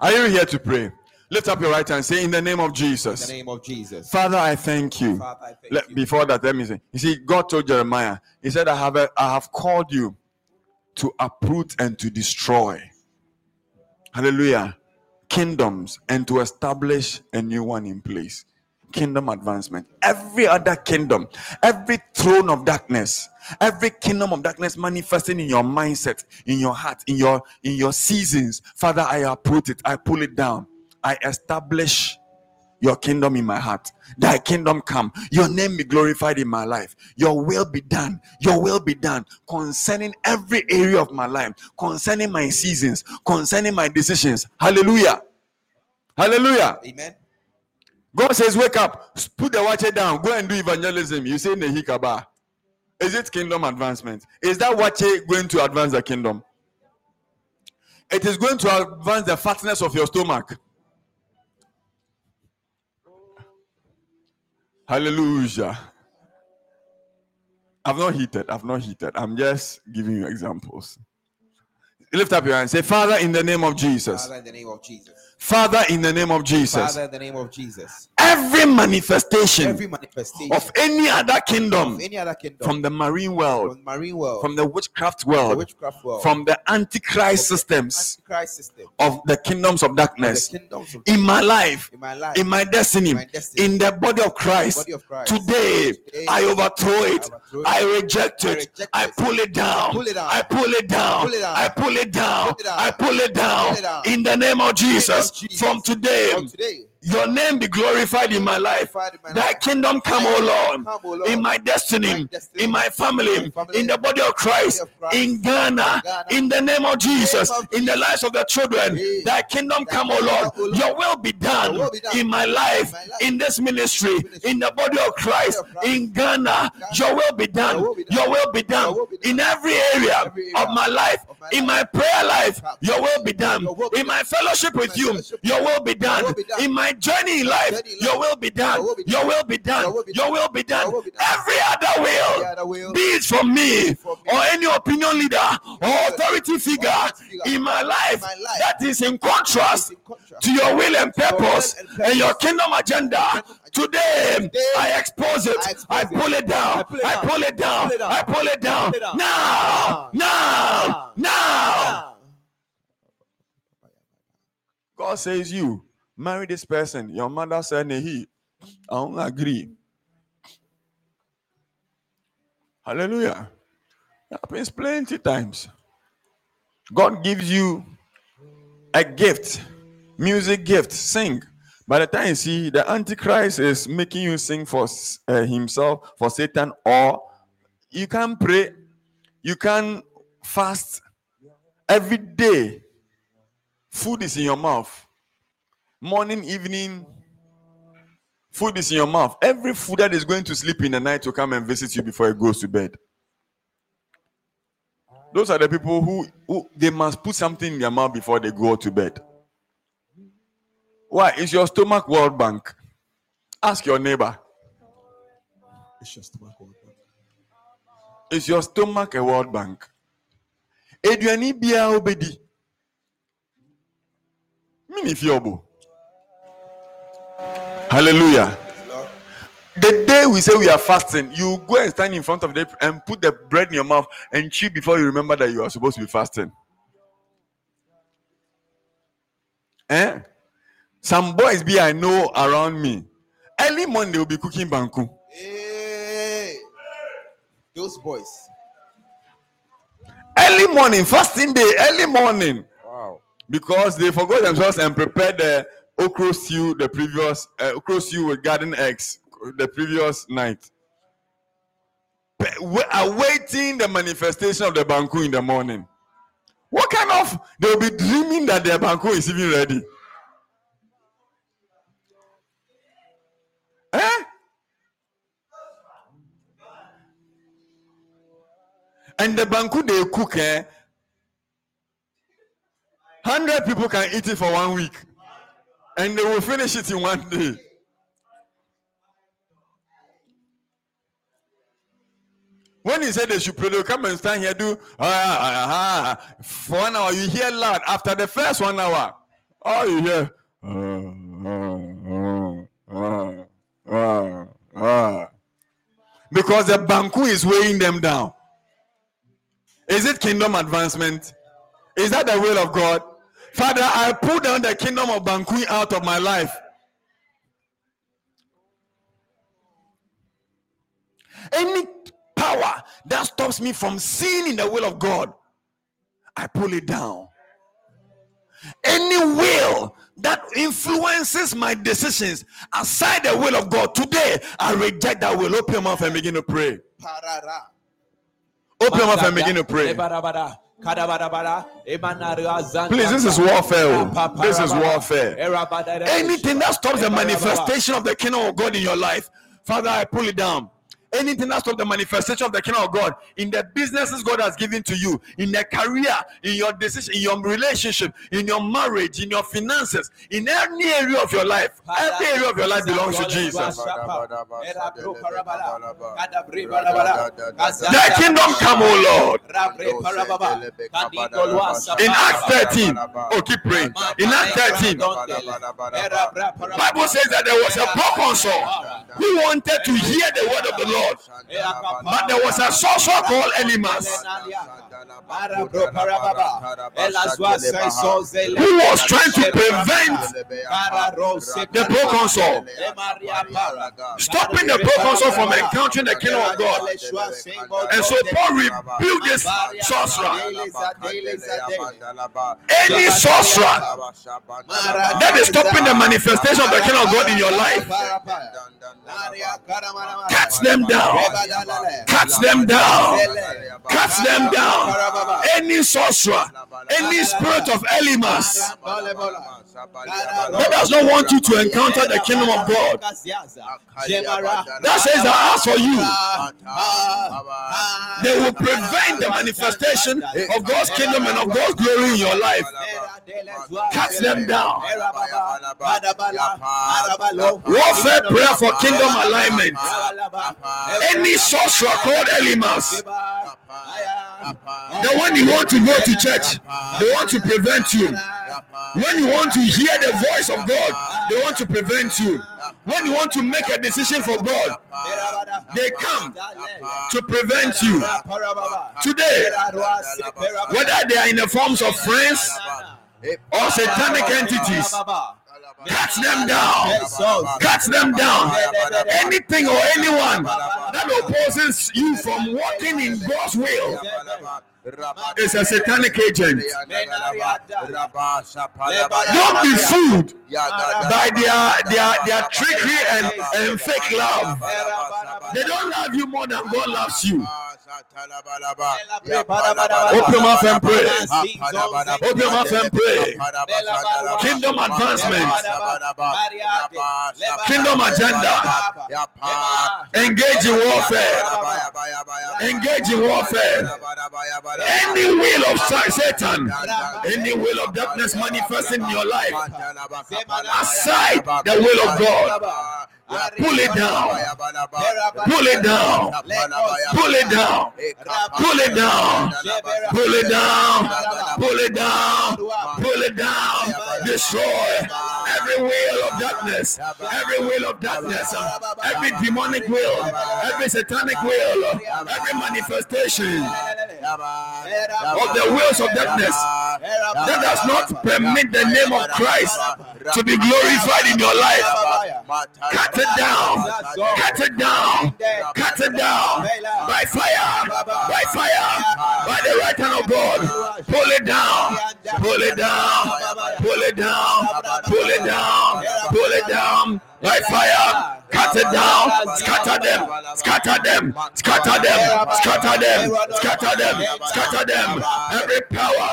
Are you here to pray? Lift up your right hand. Say, In the name of In Jesus. the name of Jesus. Father, I thank you. Father, I thank Let- you. before that, let me say. You see, God told Jeremiah, He said, I have, a, I have called you to uproot and to destroy. Hallelujah. Kingdoms and to establish a new one in place. Kingdom advancement. Every other kingdom, every throne of darkness, every kingdom of darkness manifesting in your mindset, in your heart, in your in your seasons. Father, I uproot it, I pull it down, I establish your kingdom in my heart. Thy kingdom come. Your name be glorified in my life. Your will be done. Your will be done concerning every area of my life, concerning my seasons, concerning my decisions. Hallelujah. Hallelujah. Amen. God says, Wake up, put the watcher down, go and do evangelism. You say Nehikaba. Is it kingdom advancement? Is that watcher going to advance the kingdom? It is going to advance the fatness of your stomach. Hallelujah. I've not heated. I've not heated. I'm just giving you examples. Lift up your hand. Say, Father, in the name of Jesus. Father, in the name of Jesus. Father, in the name of Jesus. Father, in the name of Jesus. Every manifestation Every manifestation of any other kingdom any other kingdom from the marine world, from the marine world, from the witchcraft the world, witchcraft world, from the antichrist from the systems Antichrist system, of the kingdoms of darkness kingdoms of in my life, in my life, in my destiny, in my destiny, in the body of Christ. body of Christ. Today, Today, I overthrow it. I overthrow it. I reject it. I pull it down. pull it down. I pull it down. Pull it down. I pull it down. Pull it down. I pull it down. Pull it down. In the name of Jesus. Jesus. From today, From today, your name be glorified in my life. in Thy kingdom come, O Lord, come, O Lord, in my destiny, in my destiny, in my family, in my family, in the body of Christ, body of Christ, in Ghana, in the name of Jesus, in the lives of the children. Thy kingdom come, O Lord. come, O Lord. Your will be done Your will be done in my life, in my life, in this ministry, in the body of Christ, in Ghana. Your will be done. Your will be done. Your will be done Your will be done. in every area of my life, in my prayer life. Your will be done Your will be in my fellowship with you. Your will be done will be done. in my journey in life. Journey in Your life. will be done. Your will be Your done. will be done. Your will be Your done. will be done. Your will be done. Every other will, other will, be it from me from me. or any opinion leader or authority figure authority figure in my life my life that is in contrast is in contrast to your will and purpose and your kingdom agenda. Today, Today, I expose it. I expose I pull it down. I pull it I down. pull it down. Pull it down. I pull it down. Now, now, now. God says you marry this person. Your mother said he. I don't agree. Hallelujah. It happens plenty times. God gives you a gift, music gift, sing. By the time you see the Antichrist is making you sing for uh, himself, for Satan, or you can pray, you can fast every day. Food is in your mouth. Morning, evening, food is in your mouth. Every food that is going to sleep in the night will come and visit you before it goes to bed. Those are the people who, who they must put something in their mouth before they go to bed. Why? Is your stomach World Bank? Ask your neighbor. It's your stomach World Bank. Is your stomach a World Bank? Aduane biara obedi. Mini fiobo. Hallelujah. The day we say we are fasting, you go and stand in front of them and put the bread in your mouth and chew before you remember that you are supposed to be fasting. Eh? Some boys be I know around me. Early morning they will be cooking banku. Hey, those boys. Early morning, fasting day, early morning. Wow. because they forgot themselves and prepared the okra stew the previous uh, okra stew with garden eggs the previous night. Pe- wa- awaiting the manifestation of the banku in the morning. What kind of they'll be dreaming that their banku is even ready. Eh? and the banku they cook eh? 100 people can eat it for one week and they will finish it in one day. When he said they should pray, they'll come and stand here, do ah, ah, ah, for one hour. You hear loud. After the first one hour, all you hear. "Ah, ah, ah, ah, ah." Because the banku is weighing them down. Is it kingdom advancement? Is that the will of God? Father, I pull down the kingdom of Bankui out of my life. Any power that stops me from seeing in the will of God, I pull it down. Any will that influences my decisions aside the will of God, today I reject that will. Open your mouth and begin to pray. Open your mouth and begin to pray. Please, this is warfare. oh. This is warfare. Anything that stops the manifestation of the kingdom of God in your life, Father, I pull it down. Anything that stops the manifestation of the kingdom of God in the businesses God has given to you, in the career, in your decision, in your relationship, in your marriage, in your finances, in any area of your life, every area of your life belongs to Jesus. Thy kingdom come, O Lord. In Acts 13, oh, keep praying. In Acts 13, Bible says that there was a proconsul who wanted to hear the word of the Lord, but there was a sorcerer called Elymas who was trying to prevent the proconsul, stopping the proconsul from encountering the kingdom of God. And so Paul rebuked this sorcerer. Any sorcerer that is stopping the manifestation of the kingdom of God in your life, cut them down. Cut them down. Cut them down. Any sorcerer, any spirit of Elymas that does not want you to encounter the kingdom of God, that says that as for you, they will prevent the manifestation of God's kingdom and of God's glory in your life. Cut them down. Warfare prayer for kingdom alignment. Any sorcerer called Elymas, that when you want to go to church, they want to prevent you. When you want to hear the voice of God, they want to prevent you. When you want to make a decision for God, they come to prevent you. Today, whether they are in the forms of friends or satanic entities, cut them down. Cut them down. Anything or anyone that opposes you from walking in God's will is a satanic agent. Don't be fooled by their their their trickery and, and fake love. They don't love you more than God loves you. Open your mouth and pray. Open your mouth and pray. Kingdom advancement. Kingdom agenda. Engage in warfare. Engage in warfare. Any will of Satan, any will of darkness manifesting in your life, aside the will of God, pull it down. Pull it down. Pull it down. Pull it down. Pull it down. Pull it down. Pull it down. Destroy every will of darkness. Every will of darkness. Every demonic will. Every satanic will. Every manifestation of the wills of darkness that does not permit the name of Christ to be glorified in your life. Cut it down. Cut it down. Cut it down. By fire. By fire. By the right hand of God. Pull it down. Pull it down. Pull it down. Pull it down. Pull it down. By fire. Cut it down. Scatter them. Scatter them. Scatter them. Scatter them. Scatter them. Scatter them. Every power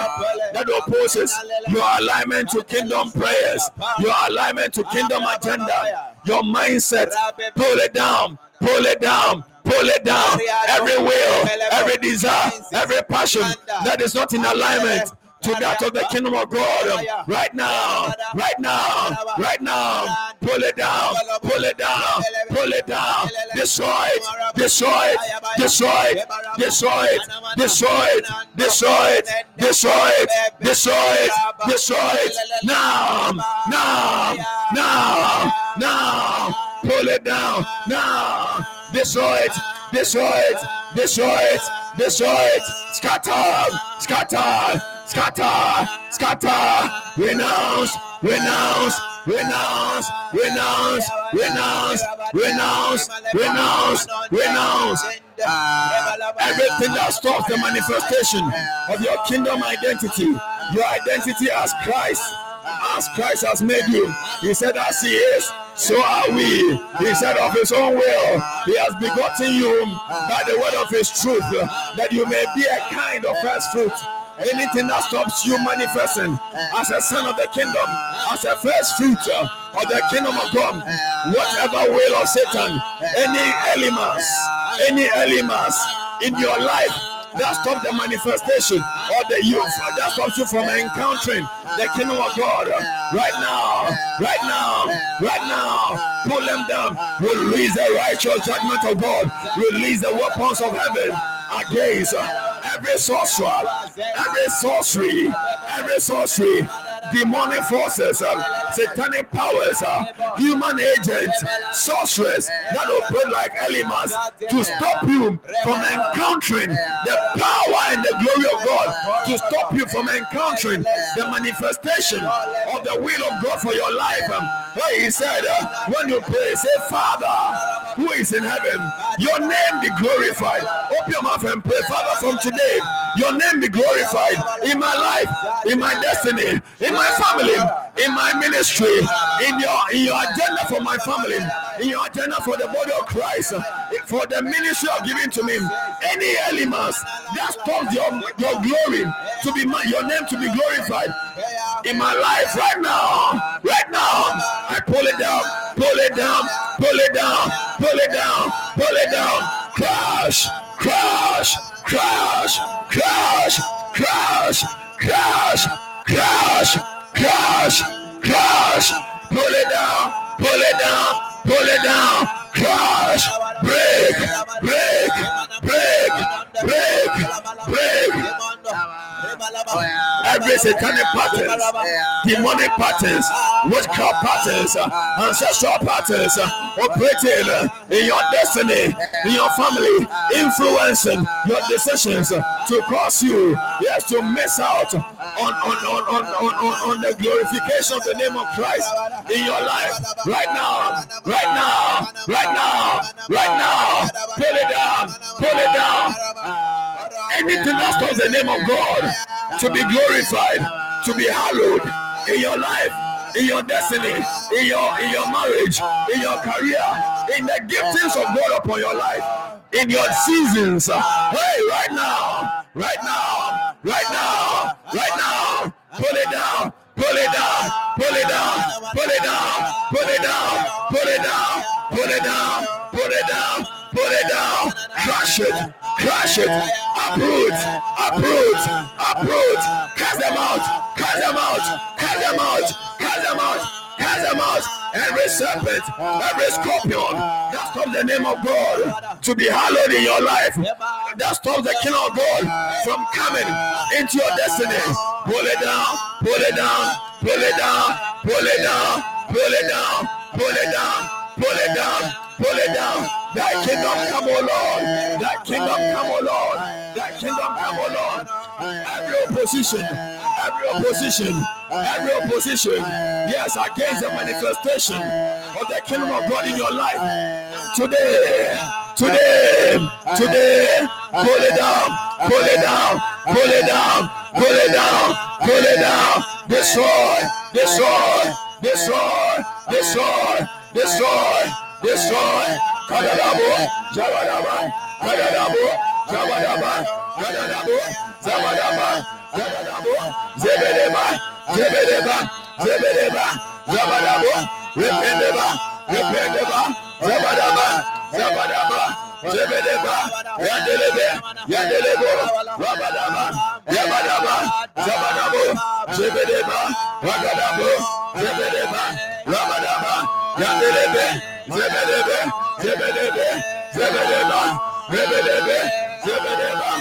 that opposes your alignment to kingdom prayers, your alignment to kingdom agenda, your mindset, pull it down. Pull it down pull it down. Every will, every desire, every passion that is not in alignment to that of the kingdom of God um, right now, right now, right now. Pull it down, pull it down, pull it down. Destroy it, destroy it, destroy it, destroy it, destroy it, destroy it, destroy it, destroy it, destroy it. Now, now, now, now. Pull it down now. Destroy it, destroy it, destroy it, destroy it. Scatter, scatter! Scatter, scatter, renounce, renounce, renounce, renounce, renounce, renounce, renounce, renounce. Everything that stops the manifestation of your kingdom identity, your identity as Christ, as Christ has made you. He said, as He is, so are we. He said, of His own will, He has begotten you by the word of His truth, that you may be a kind of first fruit anything that stops you manifesting as a son of the kingdom, as a first fruit of the kingdom of God, whatever will of Satan, any elements, any elements in your life that stop the manifestation of the youth that stops you from encountering the kingdom of God right now, right now, right now. Pull them down. Release the righteous judgment of God. Release the weapons of heaven against every sorcerer, every sorcery, every sorcery, demonic forces, uh, satanic powers, uh, human agents, sorcerers that operate like elements to stop you from encountering the power and the glory of God, to stop you from encountering the manifestation of the will of God for your life. Um, he said, uh, when you pray, say, Father, who is in heaven, your name be glorified. Open your mouth and pray, Father, from today, your name be glorified in my life, in my destiny, in my family, in my ministry, in your in your agenda for my family, in your agenda for the body of Christ, for the ministry of giving to me. Any elements that stop your, your glory to be my, your name to be glorified in my life right now, right now, I pull it down, pull it down, pull it down, pull it down, pull it down, crash, crash, crash, crash, crash, crash, crash crash, crash, pull it down, pull it down, pull it down, crash, break, break, break, break, break. Every satanic patterns, demonic patterns, witchcraft patterns, ancestral patterns, operating in your destiny, in your family, influencing your decisions to cause you, yes, to miss out on, on, on, on, on, on, on the glorification of the name of Christ in your life right now, right now, right now, right now. Pull it down, pull it down. Anything that calls the name of God to be glorified, to be hallowed in your life, in your destiny, in your in your marriage, in your career, in the giftings of God upon your life, in your seasons. Hey, right now, right now, right now, right now, pull it down. Pull it down, pull it down, pull it down, pull it down, pull it down, pull it down, pull it down, pull it down, crush it, crush it, uproot, uproot, uproot, cast them out, cast them out, cast them out. Cast them out. Cast them out. Every serpent, every scorpion that stops the name of God to be hallowed in your life, that stops the kingdom of God from coming into your destiny. Pull it down, pull it down, pull it down, pull it down, pull it down, pull it down, pull it down, pull it down. Thy kingdom come, O Lord. Thy kingdom come, O Lord. Thy kingdom come, O Lord. Every opposition. Every opposition, every opposition, yes, against the manifestation of the kingdom of God in your life. Today, today, today, pull it down, pull it down, pull it down, pull it down, pull it down, destroy, destroy, destroy, destroy, destroy, destroy. Kadadabo, Jabadaba, Kadadabo, Jabadaba, Kadadabo, Zabadaba, Kadadabo, Zebedeba, Zebedeba, Zebedeba, Zabadabo, Rependeba, Rependeba, Zabadaba, Zabadaba, Zebedeba, Yandelebe, Yandelebo, Rabadaba, Yabadaba, Zabadabo, Zebedeba, Ragadabo, Zebedeba, Rabadaba, Yandelebe, Zebelebe, zebelebe, zebeleba, zebelebe, zebeleba,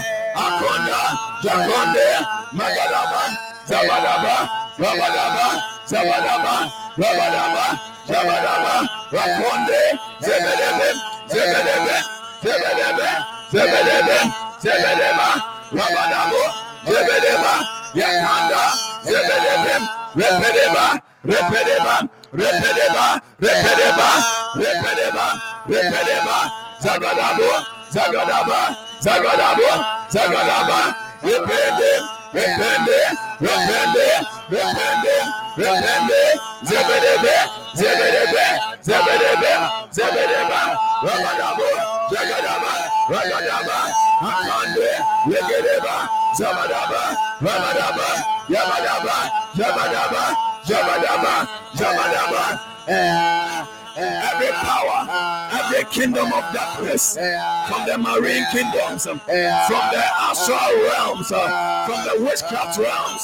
akonda, zakonde, magalaba, zabalaba, rabalaba, zabalaba, rabalaba, zabalaba, rakonde, zebelebe, zebelebe, zebelebe, zebelebe, zebeleba, rabalabu, zebeleba, yakanda, zebelebe, repeleba, repeleba, Repedeba, Repedeba, Repedeba, Repedeba, Zagadabo, Zagadaba, Zagadabo, Zagadaba, Repede, Repende, Repende, Repende, Repende, Zebedebe, Zebedebe, Zebedebe, Zebedeba, Rabadabo, Zagadaba, Ragadaba, Akande, Legedeba, Zabadaba, Rabadaba, Yabadaba, Yabadaba, Jabadaba, Jabadaba. Every power, every kingdom of darkness, from the marine kingdoms, from the astral realms, from the witchcraft realms,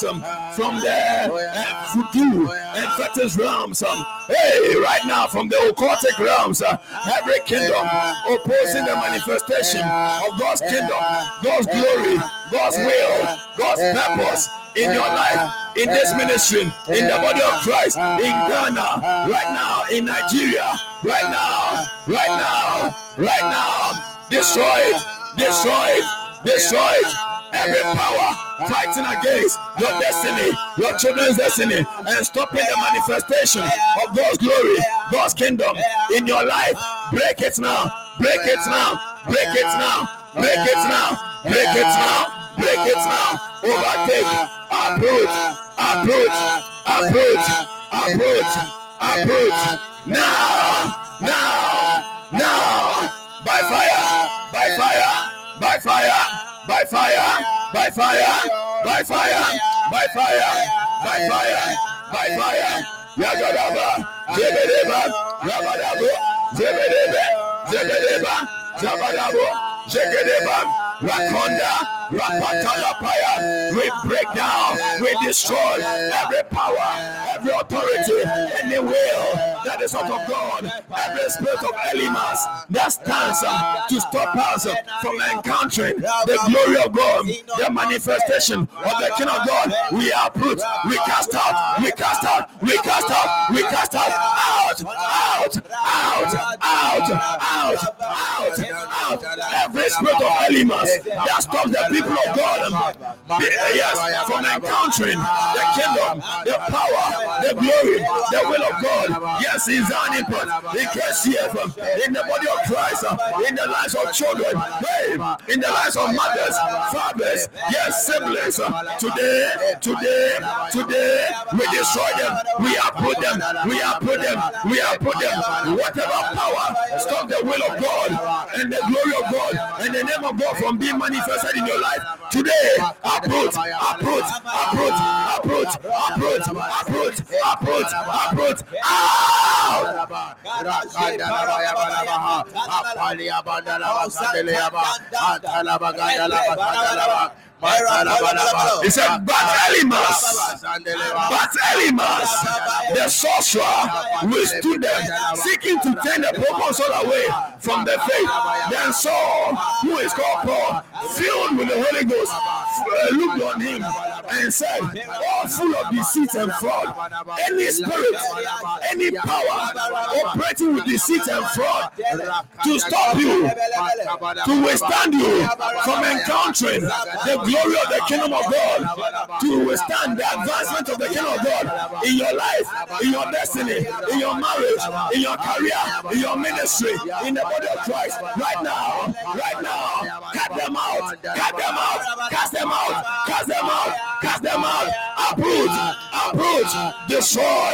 from the uh, voodoo and fetish realms. Hey, right now, from the occultic realms, every kingdom opposing the manifestation of God's kingdom, God's glory, God's will, God's purpose in your ah, life, ah, in this ah, ministry, in the body of Christ, in Ghana, right now, in Nigeria, right now, right now, right now, destroy it, destroy it, destroy it. Every power fighting against your destiny, your children's destiny, and stopping the manifestation of God's glory, God's kingdom in your life. Break it now, break it now, break it now, break it now, break it now, break it now. Overtake, approach, approach, approach, approach, approach. Now, now, now, by fire, by fire, by fire, by fire, by fire, by fire, by fire, by fire, by fire. Yagadaba, Zebedeba, Rabadabo, Zebedebe, Zebedeba, Zabadabo, Zegedeba, Rakonda, Rapatalapaya. We break down, we destroy every power, every authority, any will that is out of God, every spirit of Elymas that stands uh, to stop us from encountering the glory of God, the manifestation of the King of God. We uproot, we cast out, we cast out, we cast out, we cast out, out, out, out, out, out, out, out. Every spirit of Elymas that stops the people of God, yes, from encountering the kingdom, the power, the glory, the will of God. Yes, in Zion input, in KCF, in the body of Christ, uh, in the lives of children, hey, in the lives of mothers, fathers, yes, siblings. uh, Today, today, today, we destroy them, we uproot them, we uproot them, we uproot them. Whatever power stop the will of God and the glory of God and the name of God from being manifested in your life today. Approach, approach, approach, approach, approach, approach, approach, approach. Out. He said, but Elymas, but Elymas, the sorcerer, withstood them, seeking to turn the proconsul away from the faith. Then Saul, who is called Paul, filled with the Holy Ghost, looked on him and said, All full of deceit and fraud. Any spirit, any power operating with deceit and fraud to stop you, to withstand you from encountering the glory of the kingdom of God, to withstand the advancement of the kingdom of God in your life, in your destiny, in your marriage, in your career, in your ministry, in the body of Christ. Right now, right now, cut them out, cut them out, cast them out, cast them out, cast them out, uproot, uproot, destroy,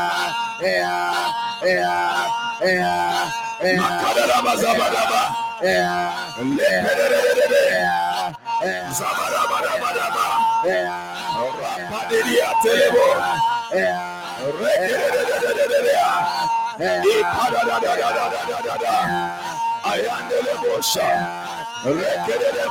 Ayandele boşa. Rapadede.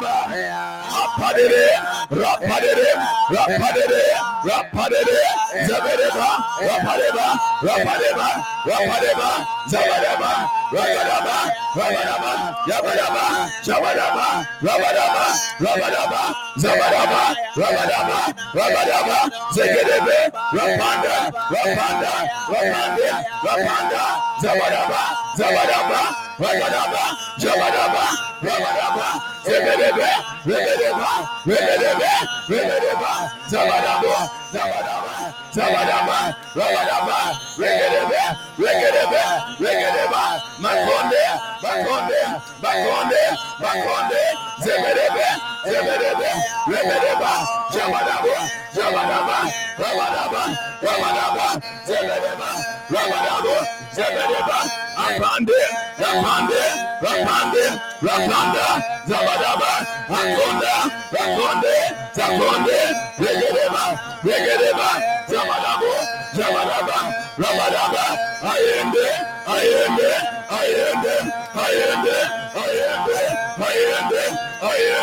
Rapadede. Rapadede. Rapadede. Zabedeba. Rapadeba. Rapadeba. Rapadeba. Zabadaba. Ragadaba. Ragadaba. Yabadaba. Zabadaba. Rabadaba. Rabadaba. Zabadaba. Rabadaba. Rabadaba. Zegedebe. Rapanda. Rapanda. Rapanda. Rapanda. Zabadaba. Zabadaba. Ragadaba, Jagadaba, Ragadaba, Rebedeba, rebedeba, rebedeba, rebedeba, zabadaba, zabadaba, zabadaba, rabadaba, regedeba, regedeba, regedeba, makonde, makonde, makonde, makonde, zebedebe, zebedebe, rebedeba, zabadaba, zabadaba, rabadaba, rabadaba, zebedeba, rabadaba, zebedeba, apande, apande, apande, apande, zabadaba, Badaba, Akonda, Akonde, Zakonde, Regedeba, Regedeba, Zamadabo, Zamadaba, Ramadaba, Ayende, Ayende, Ayende, Ayende, Ayende, Ayende, Ayende,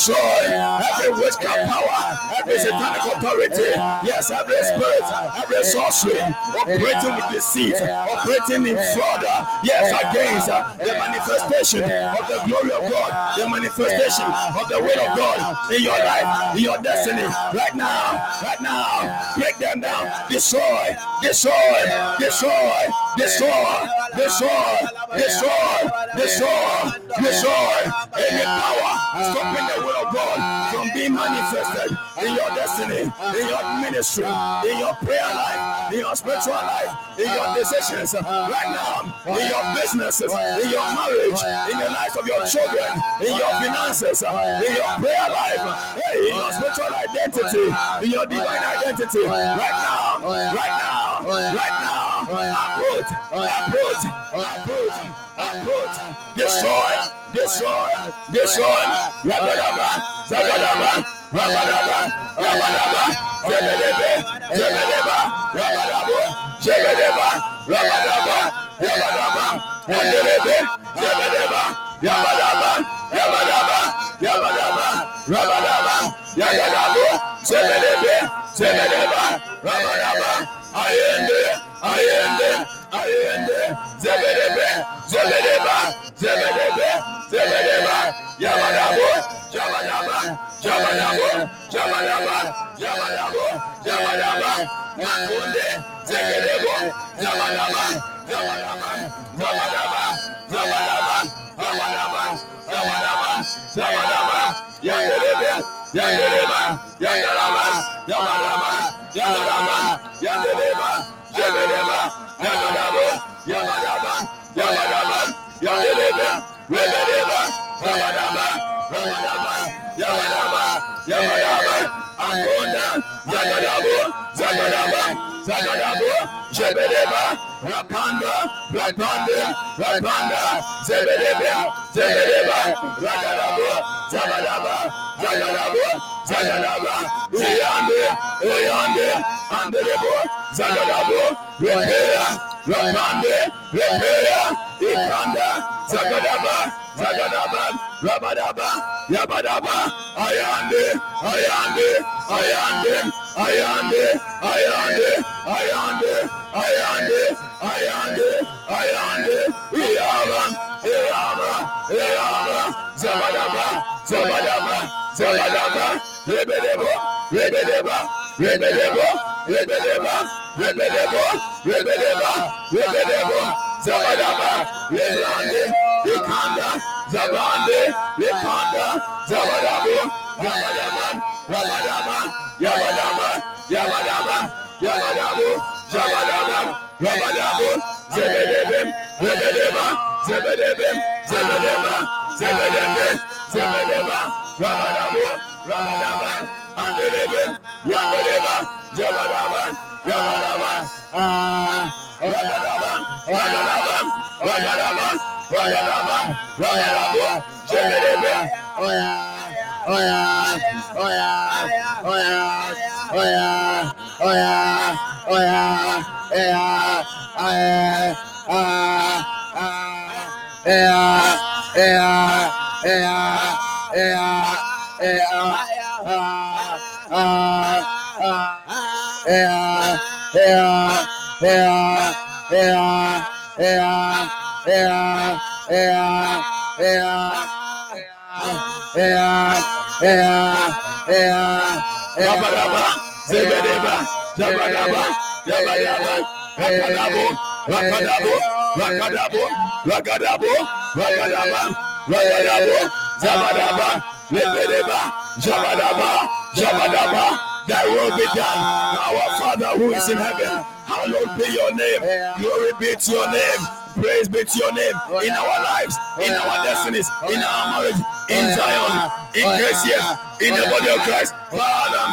destroy every witchcraft power, satanic authority. Yes, every spirit, every sorcery operating with deceit, operating in fraud. Uh, yes, against uh, the manifestation of the glory of God, the manifestation of the will of God in your life, in your destiny. Right now, right now, break them down, destroy, destroy, destroy, destroy, destroy, destroy, destroy, destroy any power stopping the will of God from being manifested in your destiny, in your ministry, in your prayer life, in your spiritual life, in your decisions right now, in your businesses, in your marriage, in the lives of your children, in your finances, in your prayer life, in your spiritual identity, in your divine identity, right now, right now, right now, uproot, uproot, uproot, uproot, destroy, destroy, destroy, Rabalaba, Rabalaba, Rabalaba, Jelelebe, Jeleleba, Rabalaba, Jeleleba, Rabalaba, Rabalaba, Jelelebe, Jeleleba, Rabalaba, Rabalaba, Rabalaba, Rabalaba, Yagalabo, Jelelebe, Jeleleba, Rabalaba, Ayende, Ayende, Ayende, Zelelebe, Zeleleba, Zelelebe, Zeleleba, Yabba yabba, yabba yabba, yabba yabba, yabba yabba, yabba yabba, yabba yabba, Makunde, Zegerebo, yabba yabba, yabba yabba, yabba yabba, yabba yabba, yabba yabba, yabba yabba, yabba yabba, Yangerebe, Yangereba, Yangeraba, yabba yabba, yabba Kayalabu, Cebeleba, Rapanda, Rapanda, Rapanda, Zebeleba, Zebeleba, Rakalabu, Zabalaba, Zayalabu, Zayalaba, Uyandı, uyandı, Andrebu, Zagalabu, Rehera, Rapanda, Rehera, İkanda, Zagalaba, Zagalaba, Rabadaba, Yabadaba, Ayandı, Ayandı, Ayandı, Ayandı, Ayandı, Ayandı, ayandı, ayandı, ayandı. İyavram, iyavram, iyavram. Zabalaba, zabalaba, zabalaba. Rebelebo, rebelebo, rebelebo, rebelebo, rebelebo, rebelebo, rebelebo. Zabalaba, yelandı, yıkandı, zabandı, yıkandı, zabalaba, zabalaba, zabalaba, yabalaba, yabalaba. Yabadabu, Yabadabam, Rabadabu, Zebedebim, Rebedeba, Zebedebim, Zebedeba, Zebedebim, Zebedeba, Rabadabu, Rabadaban, Andelebim, Yabadeba, Jabadaban, Yabadaban, Rabadaban, Rabadaban, Rabadaban, Rabadaban, Rabadabu, Zebedebim, Oya, Oya, Oya, Oya, Oya, oh yeah, oh yeah, oh yeah, oh yeah, oh yeah, yeah, ah, eh ah, eh ah, yeah, yeah, yeah, yeah, yeah, ah, ah, ah, yeah, yeah, yeah, yeah, yeah, yeah, yeah, yeah. Yeah, yeah, yeah, Rabadaba, Zebedeba, Zabadaba, Yabadaba, Rakadabo, Rakadabo, Rakadabo, Rakadabo, Rakadaba, Rakadabo, Zabadaba, Lebedeba, Zabadaba, Zabadaba, thy will be done. Our Father who is in heaven, hallowed be your name. Glory be to your name. Praise be to your name. In our lives, in oh, our destinies, in our marriage, in Zion, in KCF, in the body of Christ. Father,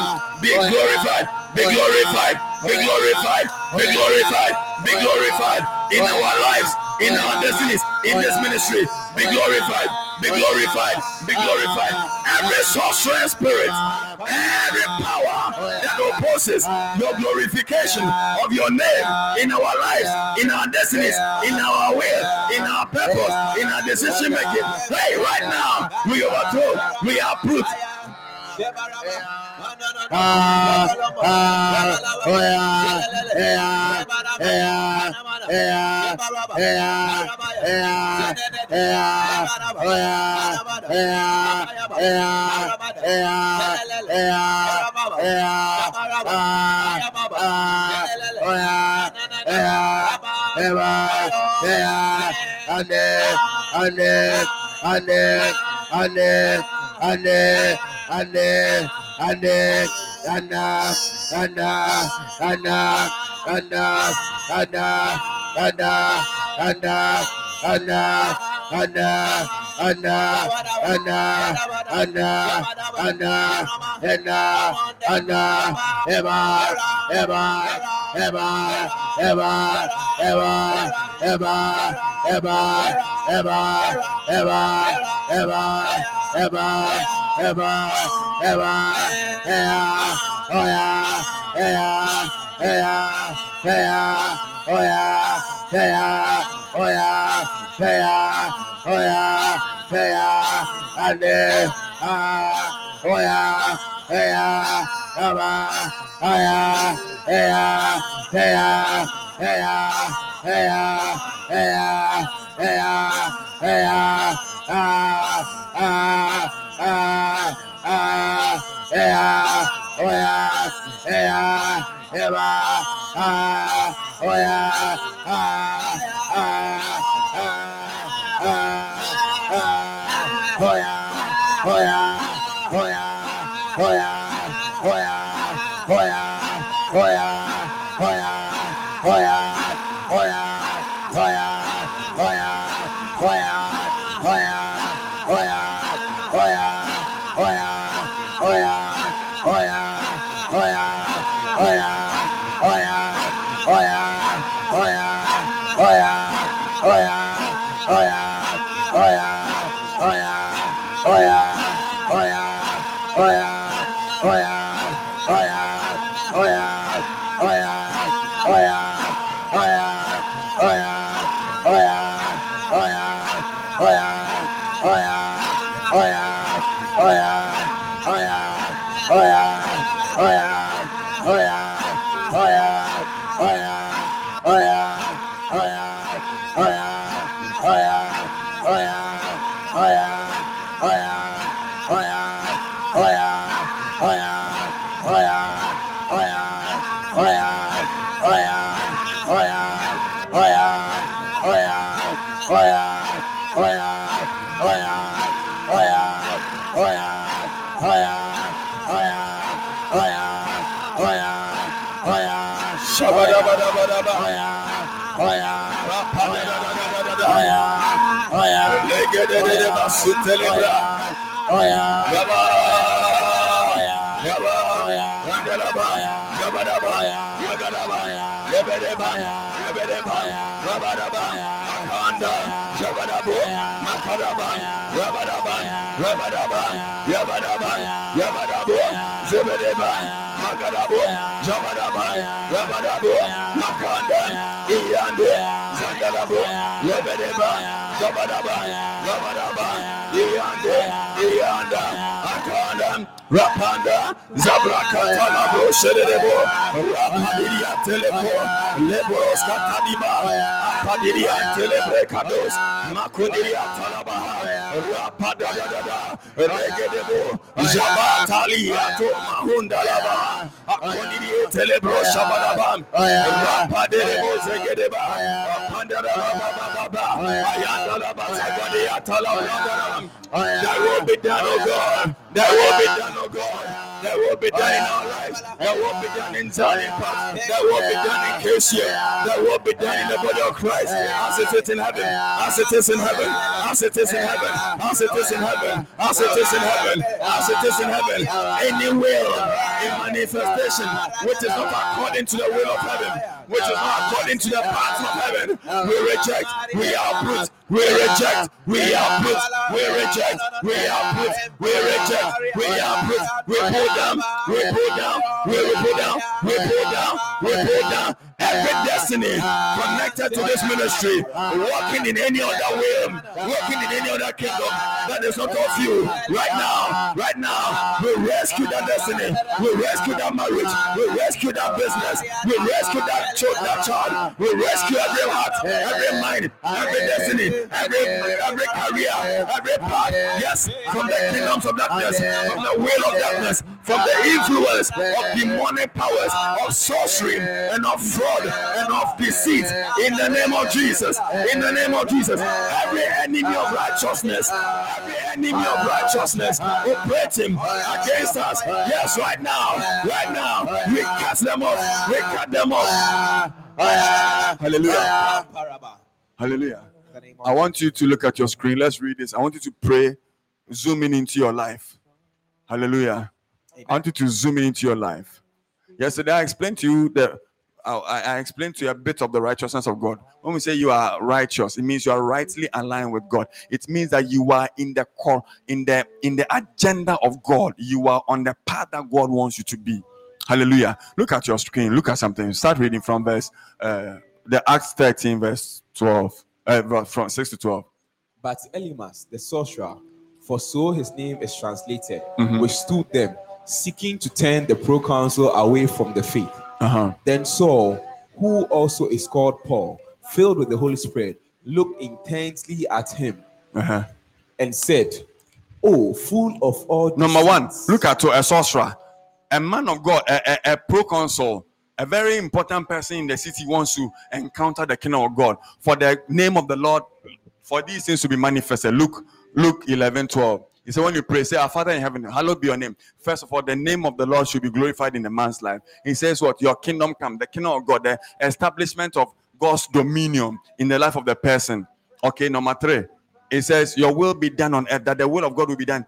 be glorified, be glorified, be glorified, be glorified, be glorified in our lives, in our destinies, in this ministry. Be oh, glorified, be glorified, be glorified. Every sorcerer spirit, every power that opposes your glorification of your name in our lives, in our destinies, in our will, in our purpose, in our decision making. Hey, right now, we overthrow, we uproot. ah, ah, oh yeah, yeah, yeah, yeah, yeah, yeah, Enough, enough, enough, enough ah, ah, oh uh, uh, uh, uh, uh, uh, uh, uh, uh, uh, uh, uh, and uh, and uh, and uh, Eva, Eva, Eva, Eva, Eva, Eva, Eva, Eva, Eva, Eva, Eva, Eva, Eva, Ea, Oya, Ea, Ea, Ea, Oya, Ea, Oya, Hea, Hoya, Hea, Ade, Ah, Hoya, Hea, Aba, Haya, Hea, Hea, Hea, Hea, Hea, Hea, Hea, Ah, Ah, Ah, Ah, Hea, Hoya, Hea, Eba, Ah, Hoya, Ah, 对呀。Telebra. Oya. Yaba. Oya. Yaba. Oya. Yagalaba. Yagadaba. Yagadaba. Yebedeba. Yebedeba. Rabadaba. Akanda. Jabadabo. Makadaba. Rabadaba. Rabadaba. Yabadaba. Yabadabo. Zebedeba. Makadabo. Jabadaba. Rabadabo. Makadabo. Yabo, Yabedeba, Gabadaba, Gabadaba, Yanda, Yanda, Aka. Rapanda, Zabraka, Talabro, Shedebo, Rapadiria, Telebo, Lebros, Katadiba, Apadiria, Telebrecados, Makudiria, Talaba, Rapada, Regedebo, Jabatalia, Mahundalaba, Apadiria, Telebro, Shabadabam, Rapadebo, Zegedeba, Pandalaba, Ayandalaba, Zagadia, Talaba, that will be done, oh God. That will be done, oh God. That will be done in our lives. That will be done in Zion Park. That will be done in Cassia. That will be done in the body of Christ. As it is in heaven. As it is in heaven. As it is in heaven. As it is in heaven. As it is in heaven. As it is in heaven. Any will in manifestation which is not according to the will of heaven, which is not according to the path of heaven, we reject. We uproot. We reject. We uproot. We reject. We uproot. We reject. We uproot. We pull down. We pull down. We pull down. We pull down. We pull down. Every destiny connected to this ministry, walking in any other way, walking in any other kingdom that is not of you. Right now, right now, we rescue that destiny. We rescue that marriage. We rescue that business. We rescue that child. That child. We rescue every heart, every mind, every destiny, every every career, every path. Yes, from the kingdoms of darkness, from the will of darkness, from the influence of demonic powers, of sorcery, and of fraud, and of deceit. In the name of Jesus. In the name of Jesus. Every enemy of righteousness, every enemy of righteousness operating against us. Yes, right now, right now, we cast them off. We cut them off. Hallelujah. Hallelujah. I want you to look at your screen. Let's read this. I want you to pray, zoom in into your life. Hallelujah. I want you to zoom in into your life. Yesterday, I explained to you that I, I- explained to you a bit of the righteousness of God. When we say you are righteous, it means you are rightly aligned with God. It means that you are in the core, in the in the agenda of God. You are on the path that God wants you to be. Hallelujah. Look at your screen. Look at something. Start reading from verse uh, the Acts 13, verse 12. Uh, from 6 to 12. But Elymas, the sorcerer, for so his name is translated, Mhm. withstood them, seeking to turn the proconsul away from the faith. Uh-huh. Then Saul, who also is called Paul, filled with the Holy Spirit, looked intently at him Uh-huh. and said, Oh, full of all Number one, look at a sorcerer, a man of God, a, a, a proconsul, a very important person in the city wants to encounter the kingdom of God for the name of the Lord, for these things to be manifested. Luke, Luke 11 12. He said, when you pray, say, Our Father in heaven, hallowed be your name. First of all, the name of the Lord should be glorified in a man's life. He says, What? Your kingdom come, the kingdom of God, the establishment of God's dominion in the life of the person. Okay, number three, it says, Your will be done on earth, that the will of God will be done.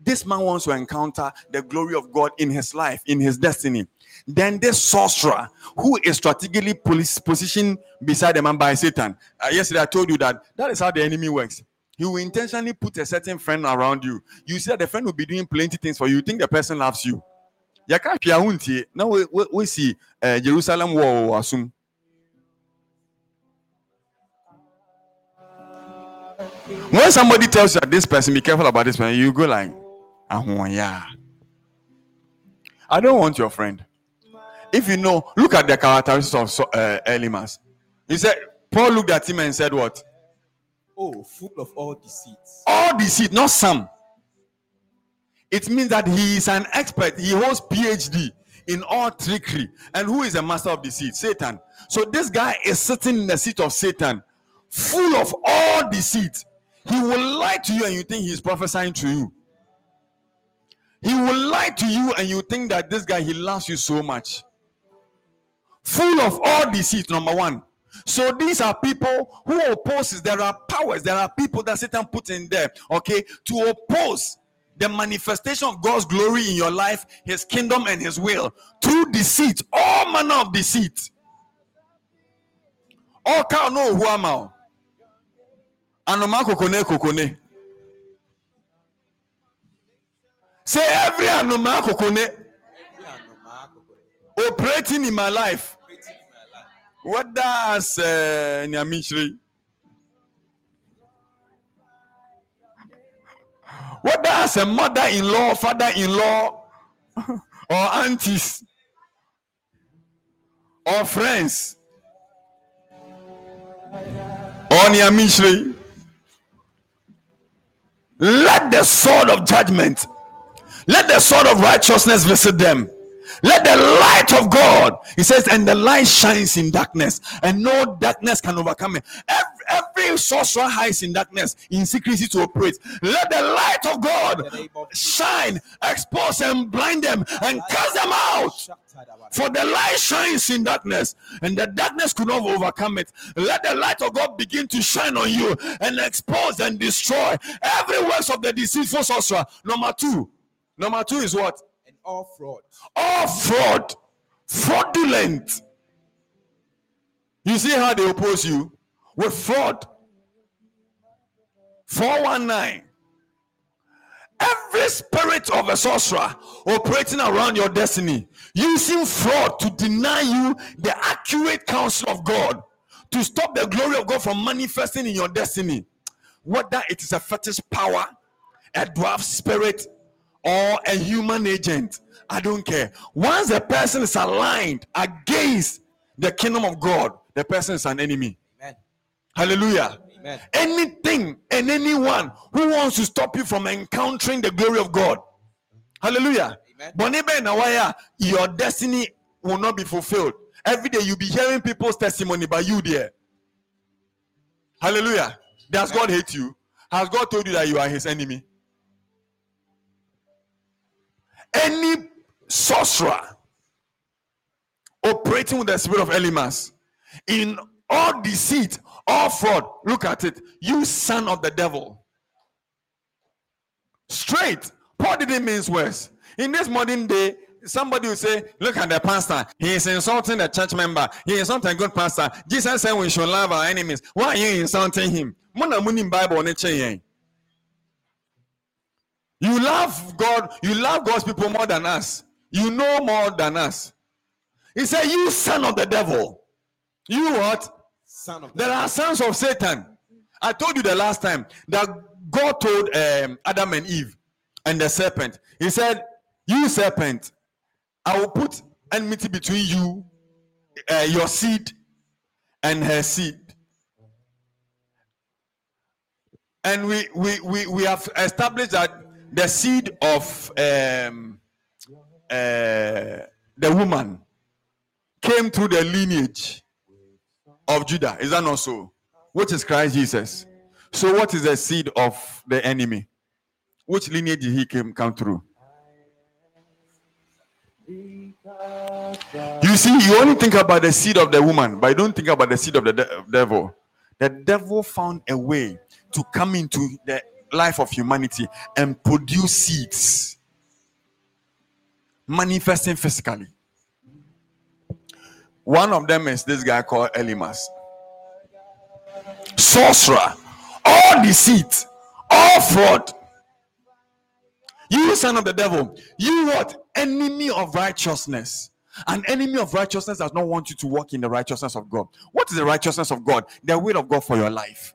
This man wants to encounter the glory of God in his life, in his destiny. Then this sorcerer, who is strategically positioned beside the man by Satan. Uh, yesterday, I told you that that is how the enemy works. He will intentionally put a certain friend around you. You see that the friend will be doing plenty things for you. You think the person loves you. Na we- we- we see uh, Jerusalem wɔ asum. When somebody tells you that this person, be careful about this person, you go like, "Ah, yeah. I don't want your friend. If you know, look at the characteristics of uh, Elymas. He said, Paul looked at him and said, What? Oh, full of all deceits. All deceit, not some. It means that he is an expert. He holds PhD in all trickery. And who is a master of deceit? Satan. So this guy is sitting in the seat of Satan, full of all deceit. He will lie to you and you think he's prophesying to you. He will lie to you and you think that this guy he loves you so much. Full of all deceit, number one. So these are people who opposes. There are powers, there are people that Satan put in there, okay, to oppose the manifestation of God's glory in your life, his kingdom, and his will through deceit, all manner of deceit. All cow no I? Anoma kokone kokone. Say every anoma kokone operating in my life. What does uh, Nyamishri? What does a mother-in-law, father-in-law, or aunties, or friends, or Nyamishri? Let the sword of judgment, let the sword of righteousness visit them. Let the light of God, he says, and the light shines in darkness, and no darkness can overcome it. Every, every sorcerer hides in darkness, in secrecy to operate. Let the light of God shine, expose and blind them, and cast them out. For the light shines in darkness, and the darkness could not overcome it. Let the light of God begin to shine on you and expose and destroy every works of the deceitful sorcerer. Number two. Number two is what? All fraud. all fraud, fraudulent. You see how they oppose you with fraud. 419. Every spirit of a sorcerer operating around your destiny, using fraud to deny you the accurate counsel of God, to stop the glory of God from manifesting in your destiny, whether it is a fetish power, a dwarf spirit, or a human agent, I don't care. Once a person is aligned against the kingdom of God, the person is an enemy. Amen. Hallelujah. Amen. Anything and anyone who wants to stop you from encountering the glory of God. Hallelujah. Amen. Ben Nawaya, your destiny will not be fulfilled. Every day you'll be hearing people's testimony by you there. Hallelujah. Does God hate you? Has God told you that you are his enemy? Any sorcerer operating with the spirit of Elymas in all deceit, all fraud. Look at it. You son of the devil. Straight. Paul didn't mean words. In this modern day, somebody will say, Look at the pastor. He is insulting the church member. He is not a good pastor. Jesus said we should love our enemies. Why are you insulting him? Bible You love God, you love God's people more than us. You know more than us. He said, You son of the devil. You what? Son of There are sons of Satan. I told you the last time that God told um, Adam and Eve and the serpent, He said, You serpent, I will put enmity between you, uh, your seed, and her seed. And we, we, we, we have established that the seed of um, uh, the woman came through the lineage of Judah. Is that not so? Which is Christ Jesus. So, what is the seed of the enemy? Which lineage did he came come through? You see, you only think about the seed of the woman, but you don't think about the seed of the de- devil. The devil found a way to come into the life of humanity and produce seeds, manifesting physically. One of them is this guy called Elymas, sorcerer, all deceit, all fraud. You son of the devil, you what? Enemy of righteousness. An enemy of righteousness does not want you to walk in the righteousness of God. What is the righteousness of God? The will of God for your life.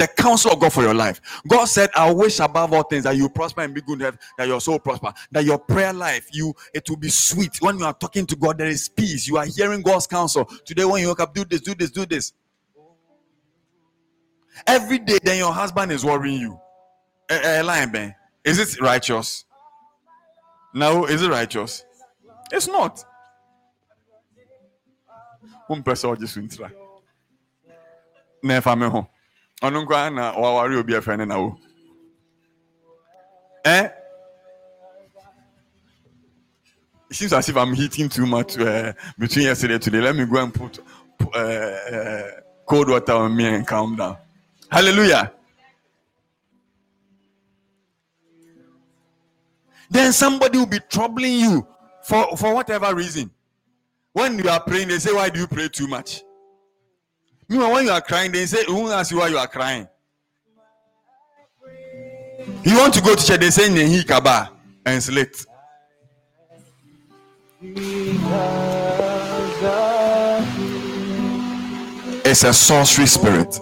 The counsel of God for your life. God said, I wish above all things that you prosper and be good, health, that your soul prosper, that your prayer life, you it will be sweet. When you are talking to God, there is peace. You are hearing God's counsel. Today, when you wake up, do this, do this, do this. Every day, then your husband is worrying you. Eh, eh, lying, Ben. Is it righteous? No, is it righteous? It's not. Wompɛ sɛ ɔgye so ntira. Na ɛfa me ho. Ɔno nkwa na waware obi afɛ ne? It seems as if I'm heating too much uh, between yesterday and today. Let me go and put uh, uh, cold water on me and calm down. Hallelujah. then somebody will be troubling you for, for whatever reason. When you are praying, they say, Why do you pray too much? Meanwhile, when you are crying, they say, Who asks you why you are crying? You want to go to church, they say, Nehi Kaba and slate. It's a sorcery spirit.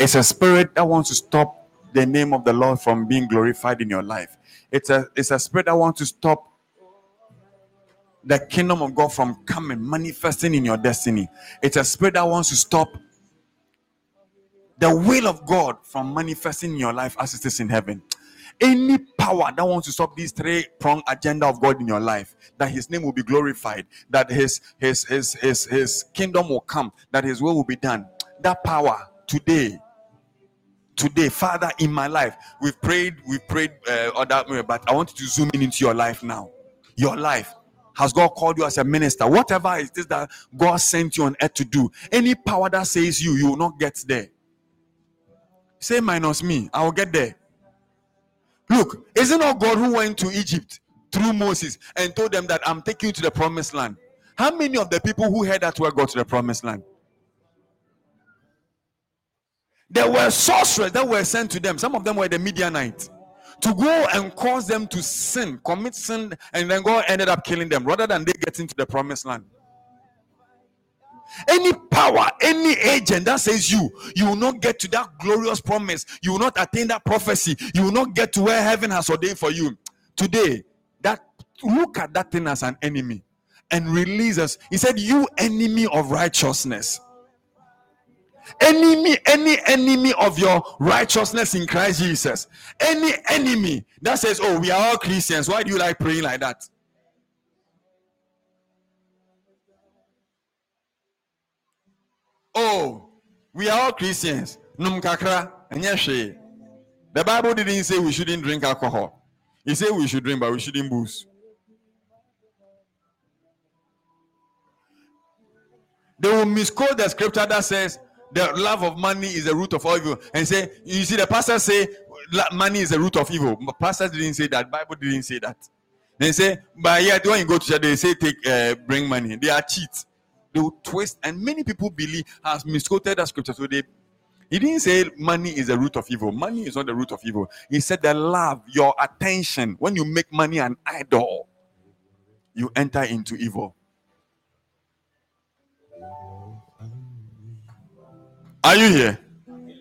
It's a spirit that wants to stop the name of the Lord from being glorified in your life. It's a it's a spirit that wants to stop the kingdom of God from coming, manifesting in your destiny. It's a spirit that wants to stop the will of God from manifesting in your life as it is in heaven. Any power that wants to stop this three-pronged agenda of God in your life, that His name will be glorified, that His His His His His kingdom will come, that His will will be done. That power today today father in my life we've prayed we've prayed uh, but i want to zoom in into your life now your life has god called you as a minister? Whatever it is that god sent you on earth to do any power that says you you will not get there. Say minus me i will get there. Look isn't it god who went to egypt through moses and told them that i'm taking you to the promised land how many of the people who heard that word got to the promised land? There were sorcerers that were sent to them. Some of them were the Midianites to go and cause them to sin, commit sin, and then God ended up killing them rather than they get into the promised land. Any power, any agent that says you, you will not get to that glorious promise, you will not attain that prophecy, you will not get to where heaven has ordained for you. Today, that look at that thing as an enemy and release us. He said, You enemy of righteousness enemy any enemy of your righteousness in christ jesus. Any enemy that says oh we are all christians. Why do you like praying like that? Oh we are all christians. The bible didn't say we shouldn't drink alcohol. He said we should drink but we shouldn't booze. They will misquote the scripture that says the love of money is the root of all evil. And say you see the pastor say money is the root of evil. But pastors didn't say that. Bible didn't say that. They say but yet when you go to church they say take uh, bring money. They are cheats. they will twist. And many people believe has misquoted that scripture. So they he didn't say money is the root of evil. Money is not the root of evil. He said the love your attention. When you make money an idol you enter into evil Are you here?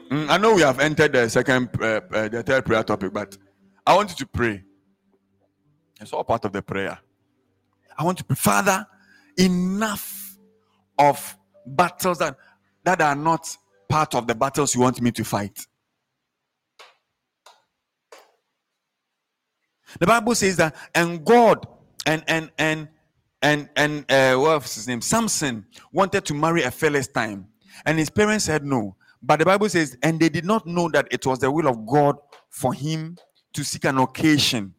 Mm, I know we have entered the second, uh, uh, the third prayer topic, but I want you to pray. It's all part of the prayer. I want to pray, Father, enough of battles that, that are not part of the battles you want me to fight. The Bible says that, and God and and and and and uh, what was his name? Samson wanted to marry a Philistine, and his parents said no. But the Bible says, and they did not know that it was the will of God for him to seek an occasion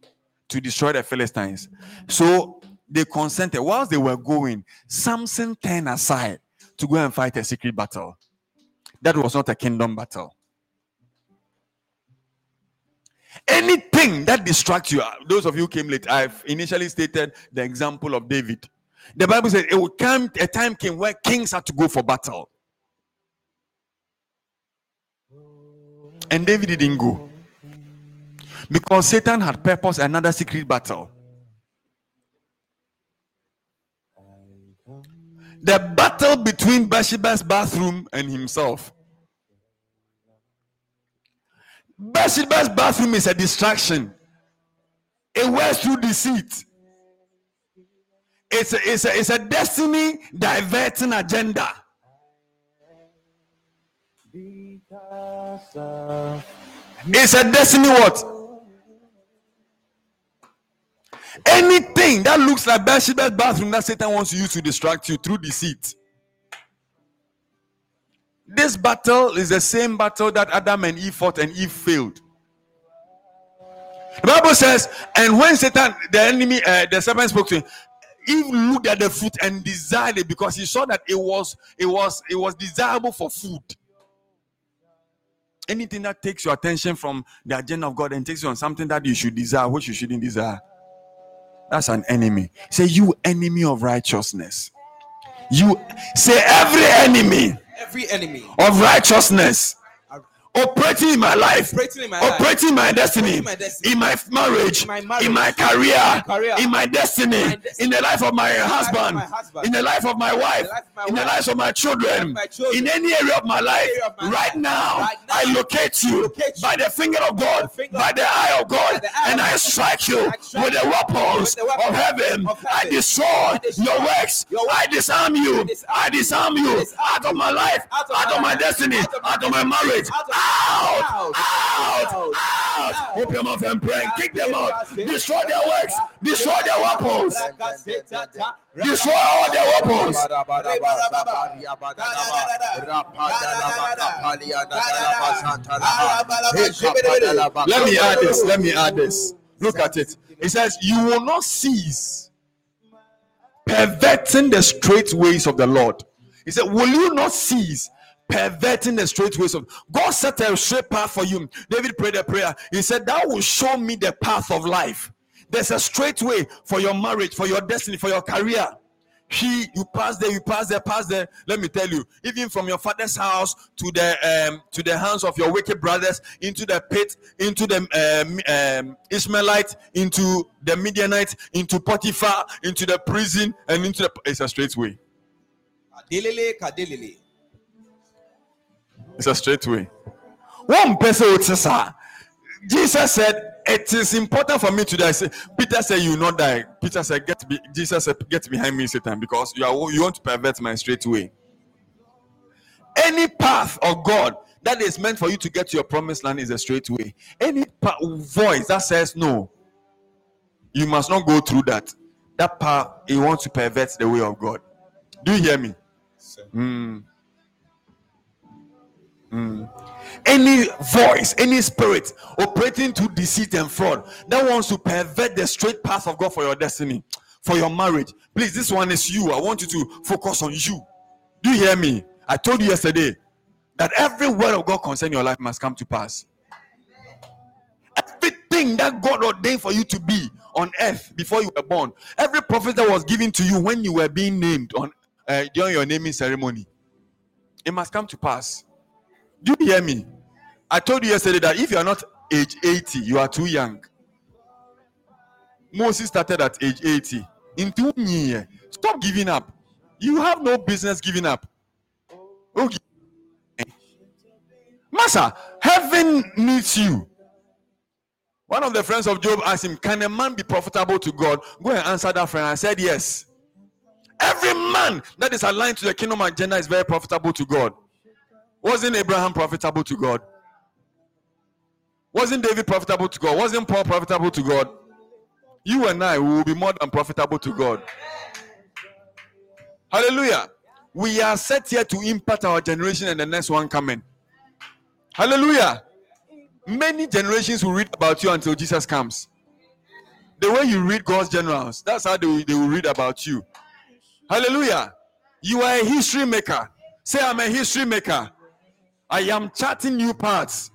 to destroy the Philistines. So they consented. Whilst they were going, Samson turned aside to go and fight a secret battle. That was not a kingdom battle. Anything that distracts you, uh, those of you came late, I've initially stated the example of David. The Bible said it would come, a time came where kings had to go for battle. And David didn't go because Satan had purposed another secret battle. The battle between Bathsheba's bathroom and himself. Bathsheba's bathroom is a distraction. It works through deceit. It's a, it's a, it's a destiny diverting agenda. It's a destiny what? Anything that looks like Bathsheba's bathroom that Satan wants you to distract you through deceit. This battle is the same battle that Adam and Eve fought and Eve failed. The Bible says, and when Satan, the enemy, uh, the serpent spoke to him, Eve looked at the fruit and desired it because he saw that it was, it was, it was desirable for food. Anything that takes your attention from the agenda of God and takes you on something that you should desire, which you shouldn't desire, that's an enemy. Say, you enemy of righteousness. You say, every enemy Every enemy of righteousness operating in my life, operating in my operating in my destiny, in my destiny, in my marriage, in my marriage, in my career, in my career, in my destiny, in my destiny, in the life of my life husband, husband, in the life of my wife, life in the lives of my children, in any area of my life, of right life, now, right now, I locate you locate you by the finger of God, by the finger by the eye of God, eye and of I strike you I with the weapons with the weapons of heaven. of I destroy I destroy your works. your I disarm you. I disarm you out of my life, out of my life, destiny, out of my out of my destiny, marriage. Out Out, out. Open your mouth and pray. Kick them out. Destroy their works. Destroy their weapons. Destroy all their weapons. Let me add this. Let me add this. Look at it. It says, You will not cease perverting the straight ways of the Lord. He said, Will you not cease perverting the straight ways of God? Set a straight path for you. David prayed a prayer. He said, Thou will show me the path of life. There's a straight way for your marriage, for your destiny, for your career. He, you pass there, you pass there, pass there. Let me tell you, even from your father's house to the um, to the hands of your wicked brothers, into the pit, into the um, um, Ishmaelite, into the Midianite, into Potiphar, into the prison, and into the. It's a straight way. Kadelele, kadelele. It's a straight way. One person would say, "Sir," Jesus said, "It is important for me to die." Say, Peter said, "You will not die." Peter said, "Get be-, Jesus said, "Get behind me, Satan, because you are you want to pervert my straight way." Any path of God that is meant for you to get to your promised land is a straight way. Any pa- voice that says no, you must not go through that. That path, he wants to pervert the way of God. Do you hear me? Mm. Mm. Any voice, any spirit operating to deceit and fraud that wants to pervert the straight path of God for your destiny, for your marriage. Please, this one is you. I want you to focus on you. Do you hear me? I told you yesterday that every word of God concerning your life must come to pass. Everything that God ordained for you to be on earth before you were born, every prophet that was given to you when you were being named on uh, during your naming ceremony, it must come to pass. Do you hear me? I told you yesterday that if you are not age 80, you are too young. Moses started at age 80. In two years, eh? stop giving up. You have no business giving up. Okay. Master, heaven needs you. One of the friends of Job asked him, Can a man be profitable to God? Go and answer that friend. I said, Yes. Every man that is aligned to the kingdom agenda is very profitable to God. Wasn't Abraham profitable to God? Wasn't David profitable to God? Wasn't Paul profitable to God? You and I will be more than profitable to God. Hallelujah. We are set here to impact our generation and the next one coming. Hallelujah. Many generations will read about you until Jesus comes. The way you read God's generals, that's how they will, they will read about you. Hallelujah. You are a history maker. Say, I'm a history maker. I am charting new paths.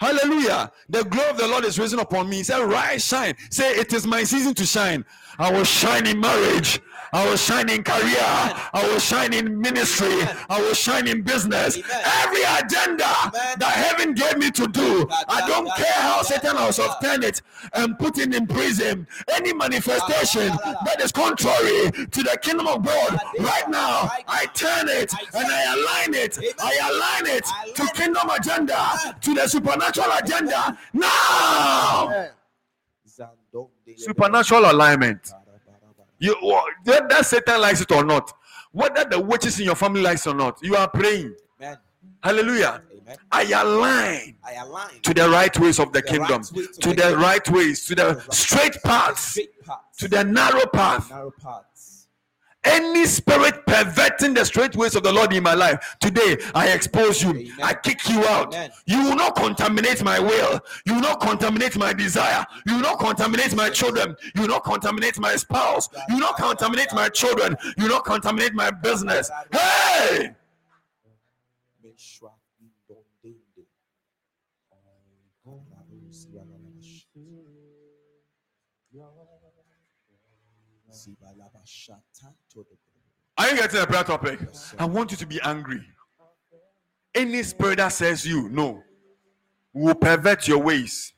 Hallelujah. The glory of the Lord is risen upon me. He said, Rise, shine. Say, It is my season to shine. I will shine in marriage. I will shine in career. I will shine in ministry. I will shine in business. Every agenda that heaven gave me to do, I don't care how Satan has obtained it and put it in prison. Any manifestation that is contrary to the kingdom of God, right now, I turn it and I align it. I align it to kingdom agenda, to the supernatural agenda. Now, supernatural alignment. You whether Satan likes it or not, whether the witches in your family likes or not, you are praying. Amen. Hallelujah. Amen. I align I align to the right ways of the The kingdom, right of to the the right ways, to the right- straight paths, straight to the narrow path. narrow paths. Any spirit perverting the straight ways of the Lord in my life, today I expose you. Amen. I kick you out. Amen. You will not contaminate my will. You will not contaminate my desire. You will not contaminate my children. You will not contaminate my spouse. You will not contaminate my children. You will not contaminate my business. Hey! Are you getting the prayer topic? I want you to be angry. Any spirit that says you no will pervert your ways.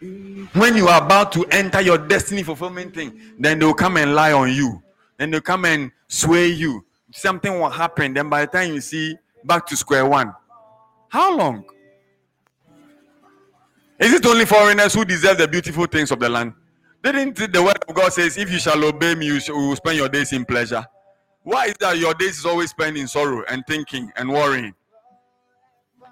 When you are about to enter your destiny fulfillment thing, then they'll come and lie on you. Then they'll come and sway you. Something will happen. Then by the time you see back to square one, how long? Is it only foreigners who deserve the beautiful things of the land? Didn't the word of God says, "If you shall obey me, you will spend your days in pleasure"? Why is that your days is always spent in sorrow and thinking and worrying?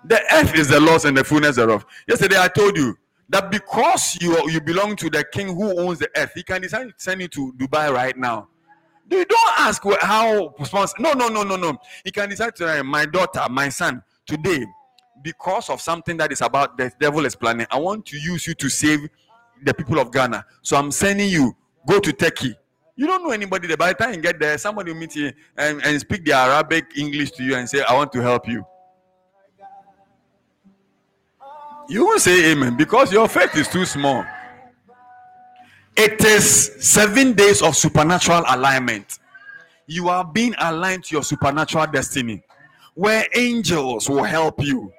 The earth is the Lord's and the fullness thereof. Yesterday I told you that because you you belong to the King who owns the earth, He can decide to send you to Dubai right now. You don't ask how responsible. No, no, no, no, no. He can decide to my daughter, my son, today, because of something that is about the devil is planning. I want to use you to save the people of Ghana. So I'm sending you go to Turkey. You don't know anybody there. By the time you get there, somebody will meet you and, and speak the Arabic English to you and say, I want to help you. You won't say amen because your faith is too small. It is seven days of supernatural alignment. You are being aligned to your supernatural destiny, where angels will help you,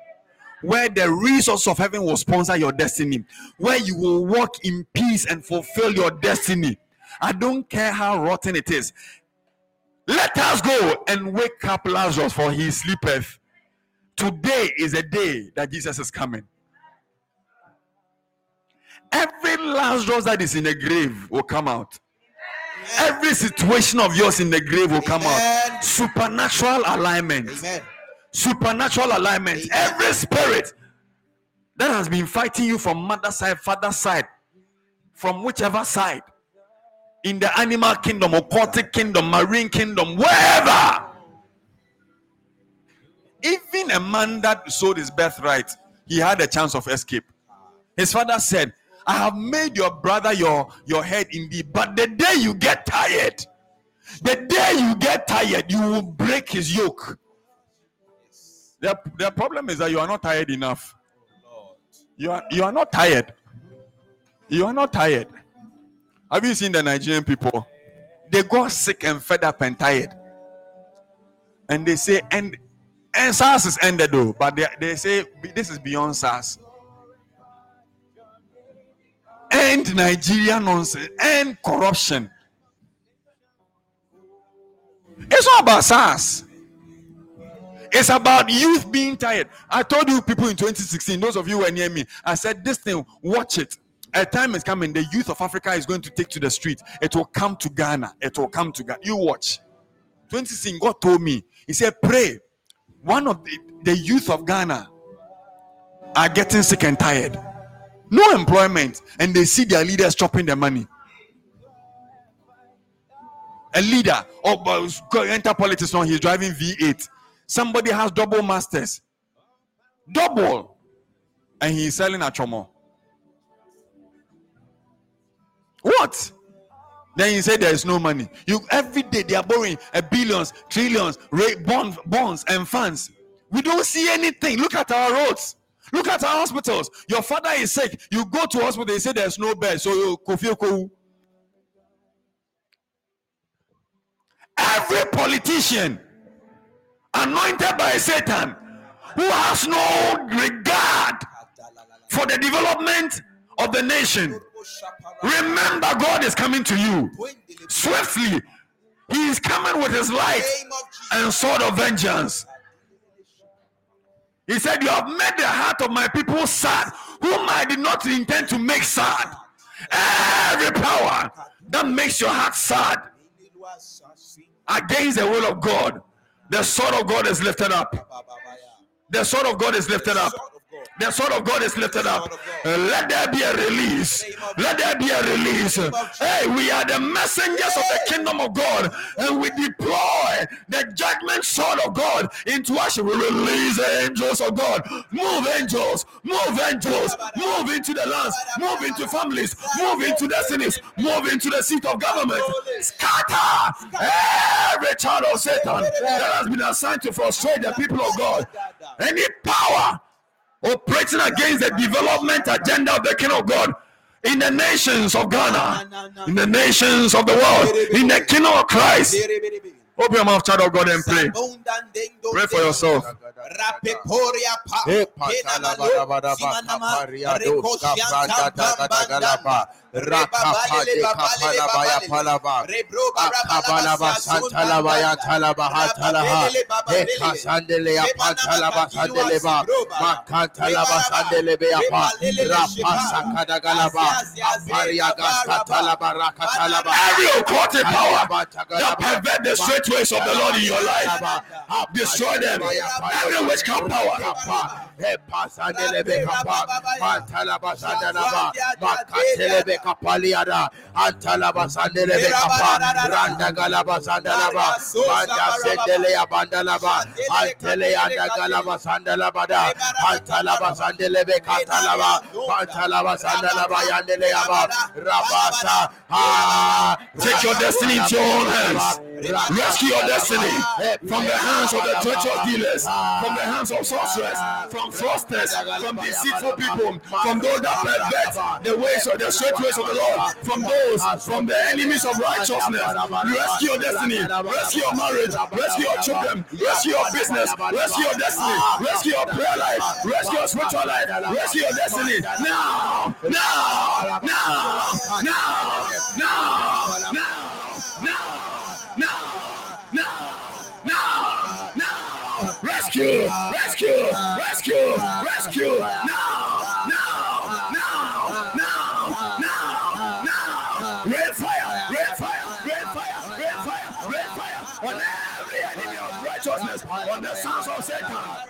where the resource of heaven will sponsor your destiny, where you will walk in peace and fulfill your destiny. I don't care how rotten it is. Let us go and wake up Lazarus, for he sleepeth. Today is a day that Jesus is coming. Every Lazarus that is in the grave will come out. Every situation of yours in the grave will come out. Supernatural alignment. Amen. Supernatural alignment. Every spirit that has been fighting you from mother side, father side, from whichever side, in the animal kingdom, aquatic kingdom, marine kingdom, wherever. Even a man that sold his birthright, he had a chance of escape. His father said, I have made your brother your, your head indeed, but the day you get tired, the day you get tired, you will break his yoke. The, the problem is that you are not tired enough. You are you are not tired. You are not tired. Have you seen the Nigerian people? They got sick and fed up and tired. And they say, and and SARS is ended though, but they, they say this is beyond SARS. End Nigeria nonsense, end corruption. It's not about SARS. It's about youth being tired. I told you people in 2016, those of you who were near me, I said, This thing, watch it. A time is coming, the youth of Africa is going to take to the street. It will come to Ghana. It will come to Ghana. You watch. 2016, God told me, He said, Pray. One of the, the youth of Ghana are getting sick and tired. No employment, and they see their leaders chopping their money. A leader or uh, enter politics now, he's driving V8. Somebody has double masters. Double. And he's selling a chomo. What? Then you say there is no money. You every day they are borrowing a billions, trillions, rate bond, bonds and funds. We don't see anything. Look at our roads. Look at our hospitals. Your father is sick. You go to hospital. They say there's no bed. So oh, you kofi okowu. Every politician anointed by Satan who has no regard for the development of the nation. Remember, God is coming to you swiftly. He is coming with his light and sword of vengeance. He said, You have made the heart of my people sad, whom I did not intend to make sad. Every power that makes your heart sad against the will of God, the sword of God is lifted up. The sword of God is lifted up. The sword of God is lifted up. Uh, let there be a release. Let there be a release. Hey, we are the messengers of the kingdom of God, and we deploy the judgment sword of God into action. We release the angels of God. Move angels, move angels, move into the lands, move into families, move into destinies, move into the seat of government. Scatter every child of Satan that has been assigned to frustrate the people of God. Any power operating against the development agenda of the kingdom of God in the nations of Ghana, in the nations of the world, in the kingdom of Christ. Open your mouth, child of God, and pray. Pray for yourself. Rapeporia pa. Kenamalo, patalabadabadaba, Simanama, kapariados, Rekoshianta, kapradadagadalaba, Rebabale, rakapade, babale, kapalabaya palaba, Rebro, akabalaba, Barabalaba, santalabaya, talabaha, talaha, Rababele, babele. ekasandelea, pantalaba, sandeleba, makantalaba, sandelebea pa, rapasakadagalaba, apariagaskatalaba, rakatalaba, Every occulted power that pervert the straight ways of the Lord in your life, destroy them. Every witchcraft power. Epasandelebe kapa, mantalaba sandelaba, makatelebe kapaliada, antalaba sandelebe kapa, sandelaba, manda sendele abandalaba, antele andagalaba sandelabada, antalaba sandelebe katalaba, mantalaba sandelaba yandele aba, rabasa, ah, Take your destiny into your own hands. Rescue your destiny from the hands of the treacherous dealers, from the hands of sorcerers, from fraudsters, from deceitful people, from those that pervert the ways of the straight ways of the Lord, from those, from the enemies of righteousness. Rescue your destiny, rescue your marriage, rescue your children, rescue your business, rescue your destiny, rescue your prayer life, rescue your spiritual life, rescue your destiny. Now, now, now, now, now, now, now now, now, now, now. Rescue, rescue, rescue, rescue. Now,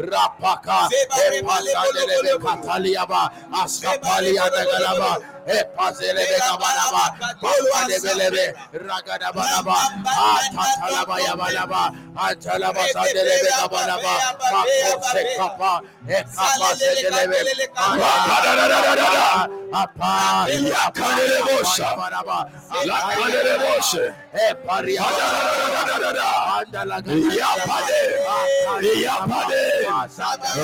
Rapaka, Epasandelebe Kataliaba, Askapalia Dagalaba, Epazelebe Gabalaba, Papadebelebe, Ragadabalaba, Atatalaba Yabalaba, Antalaba Sandelebe Gabalaba, Makose Kapa, Ekapa Sedelebe, Apa, Yakadelebosha. Yabalaba, Lakadeleboshe. Eparia, Andalaga, Yapade, yapade.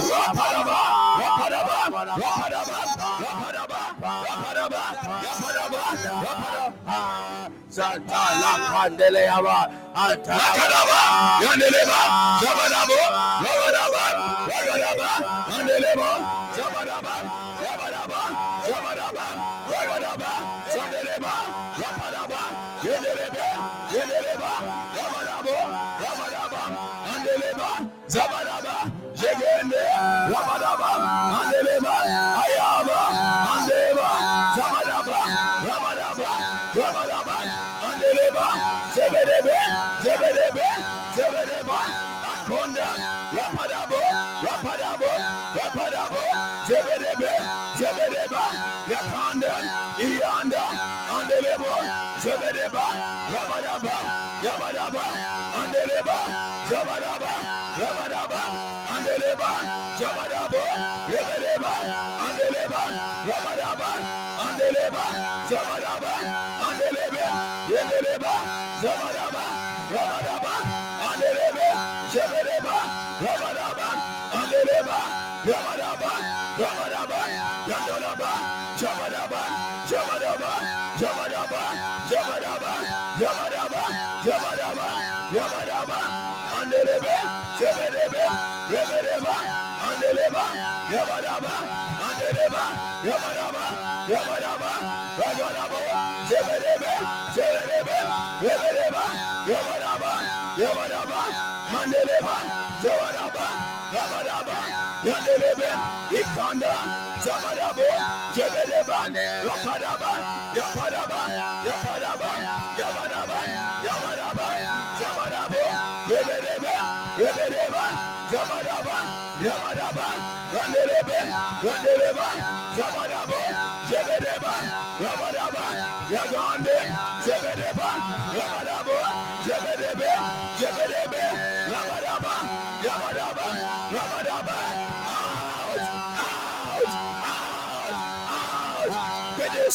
Rapadaba, rapadaba, rapadaba, rapadaba, rapadaba, Yabaraba, Yabaraba, Yabaraba, Santala Pandeleaba, Antalaba, Yandeleba, Yabarabo, Yabaraba, Yabaraba, Yandeleba, Yabaraba, Yabaraba, Yabaraba, Yabaraba, Sandeleba, Yabaraba, Yandeleba, Yandeleba, Yabarabo, Yabaraba, Andeleba, Zabaraba, Jegende, Yabaraba,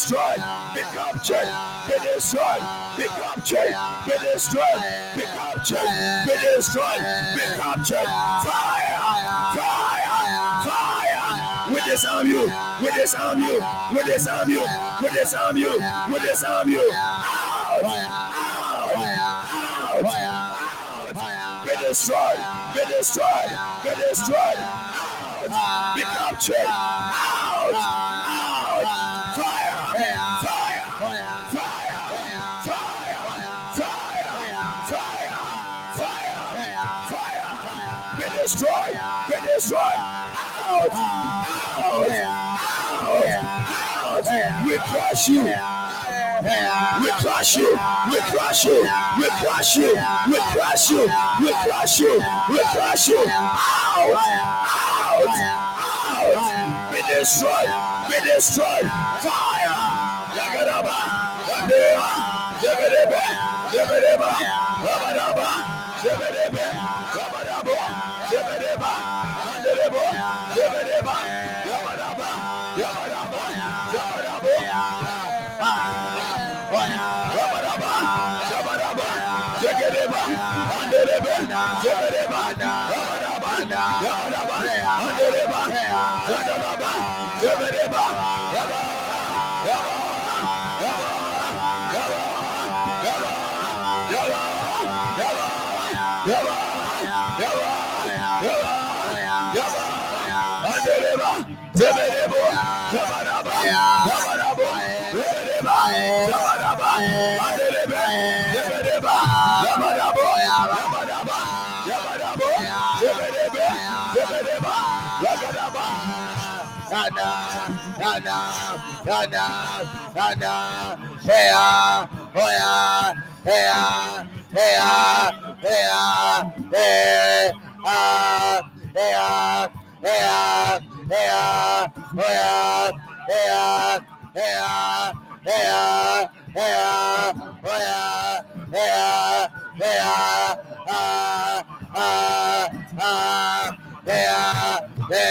destroyed, be captured, be destroyed, be captured, be destroyed, be captured, be destroyed, be captured, fire, fire, fire, we disarm you, we disarm you, we disarm you, we disarm you, we disarm you, out, out, out, be destroyed, be destroyed, be destroyed, out, be captured, out, be destroyed, out, out, out, out, we crush you. We crush you, we crush you, we crush you, we crush you, we crush you, we crush you. Out, out, out. Be destroyed, be destroyed. Fire. Yagadaba, Yadea, Yabedebe, Yabedeba, Rabadaba, Yabedebe, Rabadabo, Yabedeba, Jabba Hey, uh, hey, uh, hey, uh. Heya, heya, heya, heya, he, heya, heya, heya, heya, heya, heya, heya, heya, heya, ah, ah, ah, heya, he,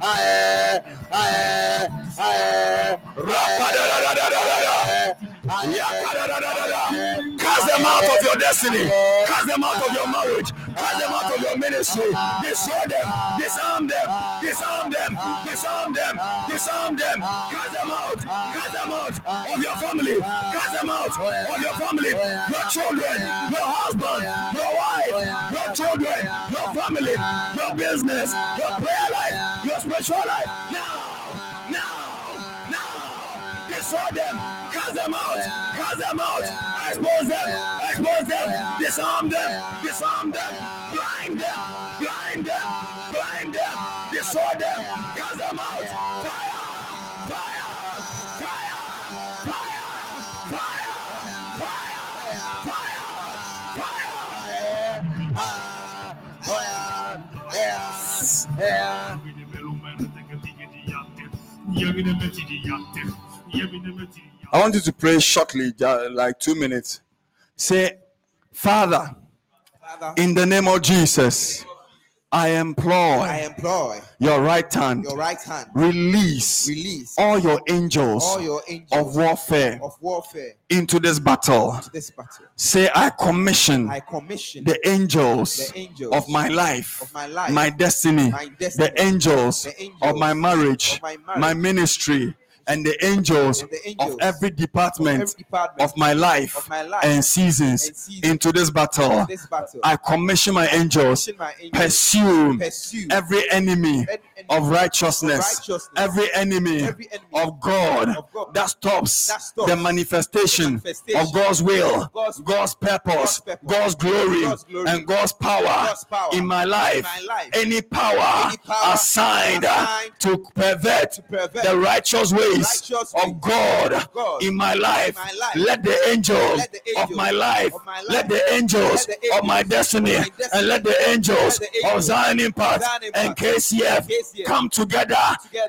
aye, aye, aye. Cast them out of your destiny. Cast them out of your marriage. Cast them out of your ministry. Destroy them. Disarm them. Disarm them. Disarm them. Disarm them. Cast them out. Cast them out of your family. Cast them out of your family. Your children. Your husband. Your wife. Your children. Your family. Your business. Your prayer life. Your spiritual life. Now. Destroy them. Cast them out. Cast them out. Expose them. Expose them. Disarm them. Disarm them. Blind them. Blind them. Blind them. Destroy them. Cast them out. Fire. Fire. Fire. Fire. Fire. Yeah. Yeah. Yeah. I want you to pray shortly, like two minutes. Say, Father, Father, in the name of Jesus, I I employ employ your right hand. your right hand. Release Release all your angels all your of warfare of warfare into this battle. to this battle. Say, I commission I commission the angels, the angels of my life, of my life, my destiny, my destiny, the angels, the angels of my marriage, of my my, ministry, and the angels, and the of every department, every department of my life, of my life and seasons and seasons into this battle. this battle. I commission my angels commission my angels pursue pursue every enemy of righteousness, righteousness, every enemy every enemy of God that stops that stops the manifestation manifestation of God's will, God's God's purpose, God's purpose, God's glory, glory, and God's power, power in my life. in my life. Any power, Any power assigned, assigned to pervert, to pervert the righteous ways of God in my life. Let the angels of my life, let the angels of my destiny, and let the angels of Zion Impact and KCF come together,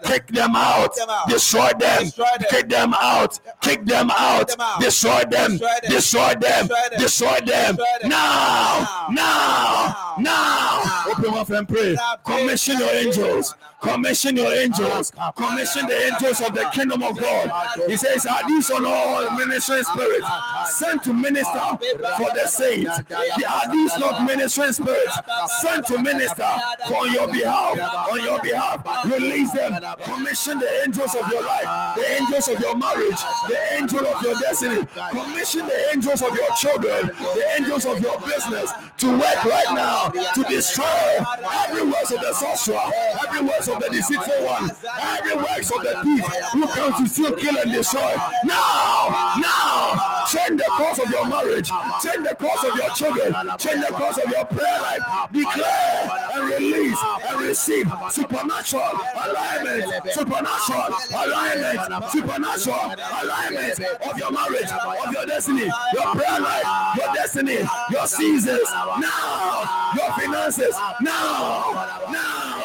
kick them out, destroy them, kick them out, kick them out, destroy them, destroy them, destroy them. Now, now, now. Open up and pray. Commission your angels. Commission your angels. Commission the angels of the kingdom of God. He says, Are these on all ministering spirits sent to minister for the saints? Are these not ministering spirits sent to minister on your behalf? On your behalf, release them. Commission the angels of your life, the angels of your marriage, the angel of your destiny. Commission the angels of your children, the angels of your business to work right now to destroy every works of the sorcerer, every works of the deceitful one, every works of the thief who comes to steal, kill, and destroy. Now, now, change the course of your marriage, change the course of your children, change the course of your prayer life. Declare and release and receive supernatural alignment, supernatural alignment, supernatural alignment of your marriage, of your destiny, your prayer life, your destiny, your seasons. Now, your finances. Now, now,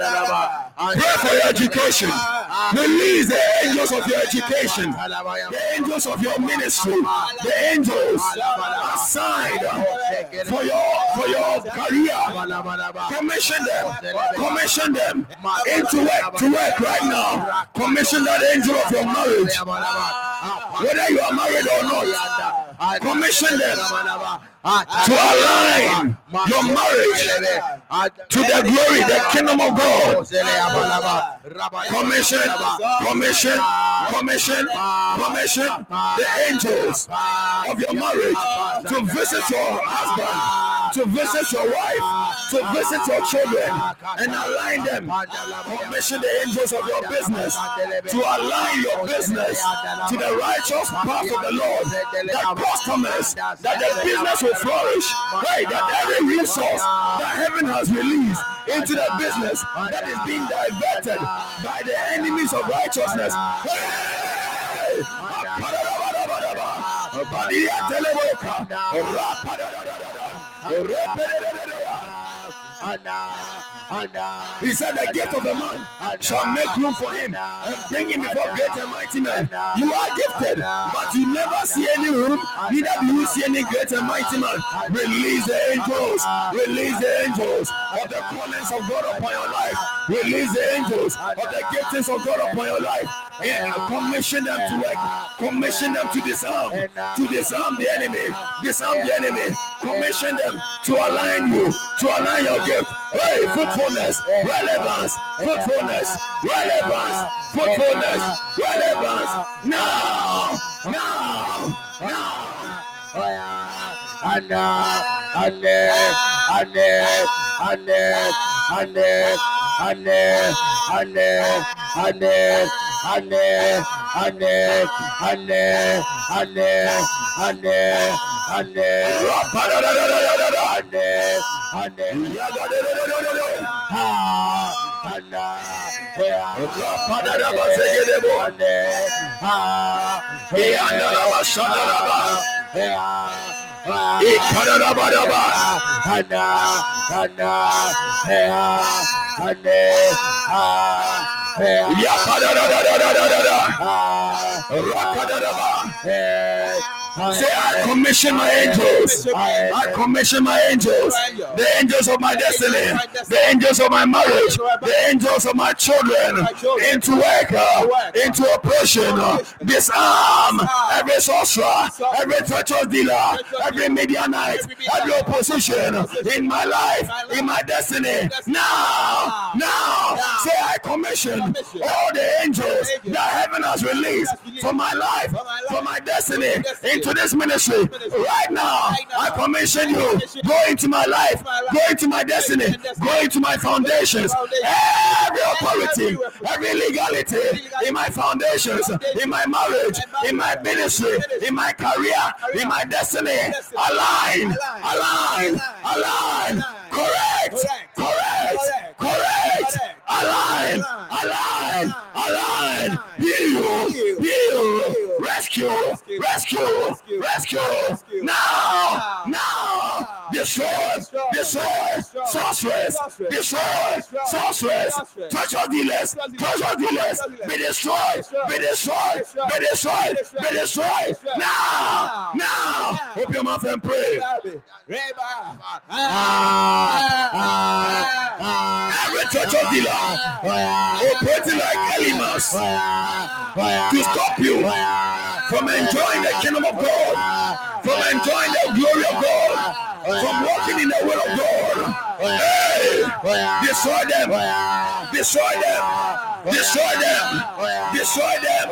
Now. Pray for your education. Release the angels of your education, the angels of your ministry, the angels assigned uh, for your for your career. Commission them. Commission them into work to work right now. Commission that angel of your marriage, whether you are married or not. Commission them to align your marriage to the glory, the kingdom of God. Commission, commission, commission, commission the angels of your marriage to visit your husband, to visit your wife, to visit your children, and align them. Commission the angels of your business to align your business to the righteous path of the Lord. That customers, that the business will flourish. Hey, that every resource that heaven has released into the business that is being diverted by the enemies of righteousness. He said, The gift of a man shall make room for him and bring him before great and mighty men. You are gifted, but you never see any room, neither do you see any great and mighty man. Release the angels, release the angels of the callings of God upon your life, release the angels of the giftings of God upon your life. Yeah, commission them to work, commission them to disarm, to disarm the enemy, disarm the enemy, commission them to align you, to align your gift, Hey, fruitfulness, relevance, fruitfulness, relevance, fruitfulness, relevance. Now, now, now. Anne, Anne, Anne, Anne, Anne, Anne, Anne, Anne, Anne, Anne, Anne, Anne, Anne, Anne, Anne, Anne, Anne. Anna, Anna, yeah, Anne, ah, É. Yakararararararara. Ah. Ah. Rakararaba. É. Say, I commission my angels. I commission my angels. The angels of my destiny. The angels of my marriage. The angels of my children. Into work. uh, Into uh, Disarm every sorcerer. Every treacherous dealer. Every Midianite. Every opposition in my life. In my destiny. Now. Now. Say, I commission all the angels that heaven has released for my life. For my destiny. Into this ministry. Right now. I commission you. Go into my life. Go into my destiny. Go into my foundations. Every authority. Every legality in my foundations. In my marriage. In my ministry. In my career. In my destiny. Align. Align. Align. Correct. Correct. Correct. Align. Align. Align. Heal. Heal. Rescue. Rescue. Rescue. Now. Now. Destroy. Destroy. Sorceress. Destroy. Sorceress. Treasure dealers. Treasure dealers. Be destroyed. Be destroyed. Be destroyed. Be destroyed. Now. Now. Open your mouth and pray. Every treasure dealer operating like Elymas to stop you from enjoying the kingdom of God, from enjoying the glory of God, from walking in the will of God. Hey, destroy them, destroy them, destroy them, destroy them,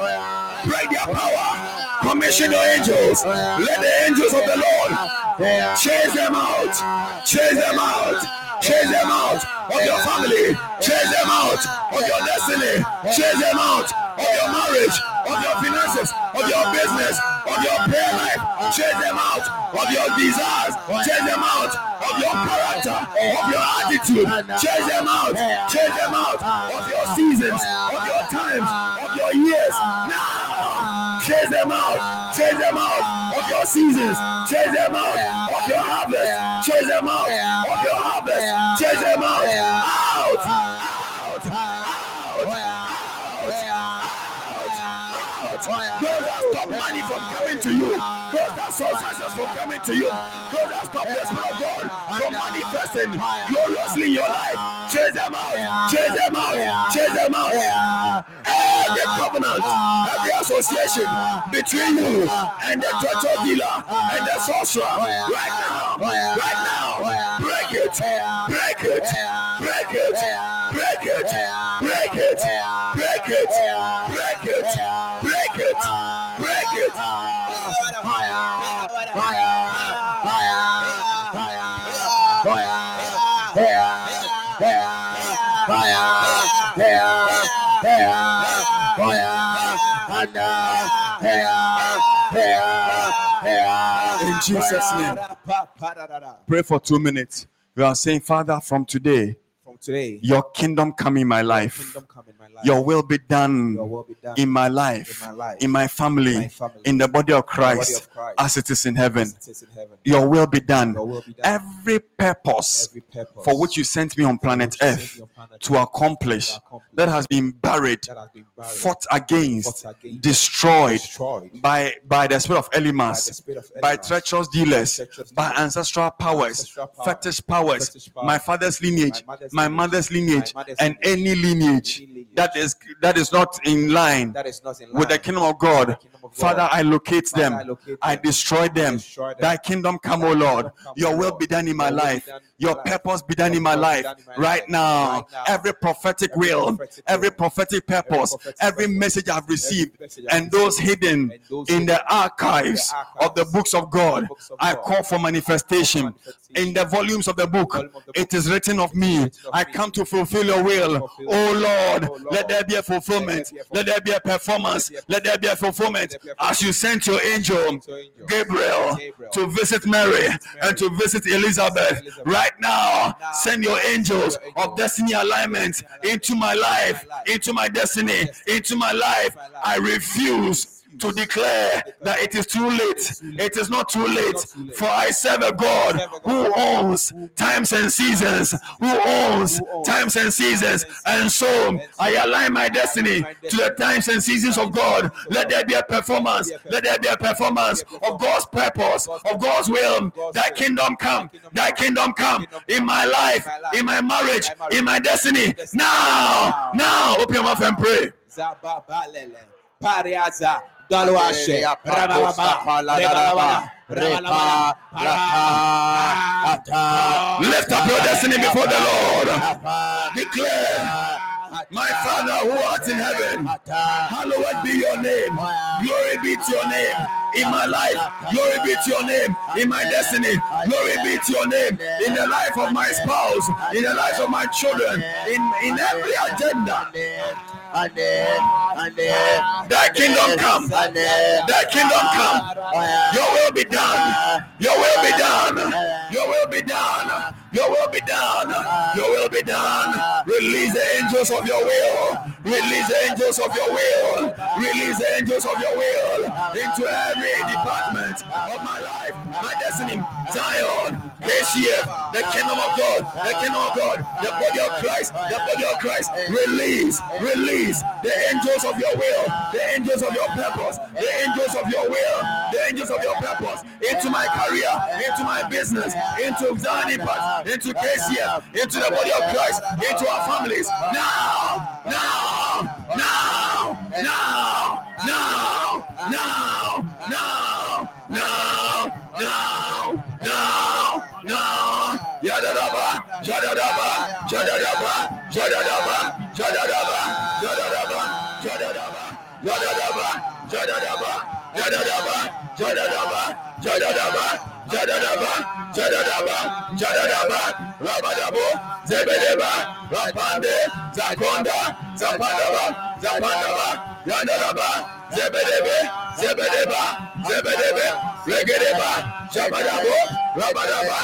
break their power. Commission your angels. Let the angels of the Lord chase them out, chase them out. Chase them out of your family. Chase them out of your destiny. Chase them out of your marriage, of your finances, of your business, of your prayer life. Chase them out of your desires. Chase them out of your character, of your attitude. Chase them out. Chase them out of your seasons, of your times, of your years. Now, chase them out. Chase them out of your seasons. Chase them out of your harvest. Chase them out of your harvest. Chase them out. Out. Money from coming to you. Those that success from coming to you. Those that spirit of God from manifesting gloriously your life. Chase them out. Chase them out. Chase them out. Every covenant, every association between you and the treasure dealer and the sorcerer. Right now. Right now. Break it. Break it. Break it. Break it. Break it. Break it. Break it. In Jesus' name. Pray for two minutes. We are saying, Father, from today, From today, your kingdom come in my life. kingdom come in my life. Your will be done will be done in my life, in my life, in my family, my family, in the body of the body Christ, of Christ, as it is in heaven. as it is in heaven. Your will be done. Will be done. Every purpose Every purpose for which you sent me on planet which you sent Earth planet to accomplish that has been buried, has been buried, fought against, fought against, destroyed destroyed by by the spirit of by Elymas, spirit by treacherous dealers, by ancestral powers, ancestral powers, fetish powers, powers, my father's lineage, my mother's my lineage, mother's lineage, my mother's and any lineage any lineage that is that is not in line that is not in line with the kingdom of God. kingdom of God. Father, I locate Father, them. I locate I destroy them. destroy them. Thy kingdom come, O Lord. Your will be done in my Your will be life. Your purpose be done in my life. done in my Right now, every prophetic will, every prophetic purpose, every message I've received, and those hidden in the archives of the books of God, I call for manifestation. In the volumes of the book, volume of the it is written of me. I come to fulfill your will. fulfill Oh Lord, oh will. Let there be a fulfillment. Let there be a performance. Let there be a fulfillment. Let there be a As you sent your angel, Sent your angel, Gabriel, to visit Mary and to visit Elizabeth. Right now, Now, send your angels of destiny alignment into my life, into my destiny, into my life. I refuse to declare that it is too late. It is not too late, for I serve a God who owns times and seasons, who owns times and seasons. And so I align my destiny to the times and seasons of God. Let there be a performance. Let there be a performance of God's purpose, of God's will. Thy kingdom come. Thy kingdom come in my life, in my marriage, in my destiny. Now, now, open your mouth and pray. Lift up your destiny before the Lord. Declare my Father who art in heaven, hallowed be your name. Glory be to your name in my life. Glory be to your name in my destiny. Glory be to your name in the life of my spouse, in the life of my children, in, in every agenda. Thy kingdom come. Thy kingdom come. Your will be done. Your will be done. Your will be done. Your will be done. Your will be done. Release the angels of your will. Release the angels of your will. Release the angels of your will into every department of my life, my destiny. Zion, this year, the kingdom of God, the kingdom of God, the body of Christ, the body of Christ. Release, release the angels of your will, the angels of your purpose, the angels of your will, the angels of your purpose into my career, into my business, into Zion Impact, into KCF, into the body of Christ, into our families. Now, now, now, now, now, now, now, now, now, now, now. Yadadaba, jadadaba, jadadaba, jadadaba, jadadaba, jadadaba, jadadaba, jadadaba, jadadaba, jadadaba, jadadaba, jadadaba, jadadaba, jadadaba, jadadaba, rabadabo, zebedeba, rapande, zakonda, zapadaba, zapadaba, yadadaba, zebedebe, zebedeba, zebedebe, regedeba, shabadabo, rabadaba,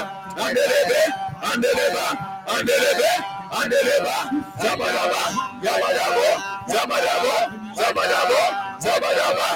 andelebe, andeleba, andelebe, andeleba, zabadaba, yabadabo, zabadabo, zabadabo, zabadaba,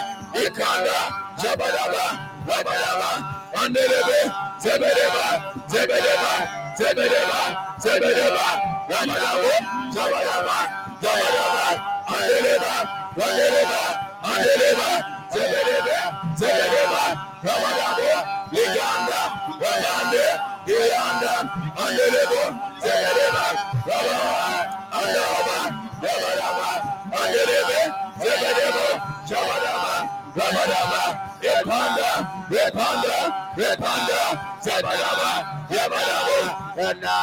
ikanda, zabadaba, rabadaba, Andelebe, Zebedeba, Zebedeba, Zebedeba, Zebedeba, Ramadabo, Zabalaba, Zabalaba, Andeleba, Andeleba, Andeleba, Zebedeba, Zebedeba, Ramadabo, Liganda, Rayande, Giyanda, Andelebo, Zebedeba, Ramadaba, Andelaba, Ramadaba, Andelebe, Zebedeba, Zabalaba, Ramadaba, Epanda, Epanda, Rabadaba, Repanda, Repanda, Repanda,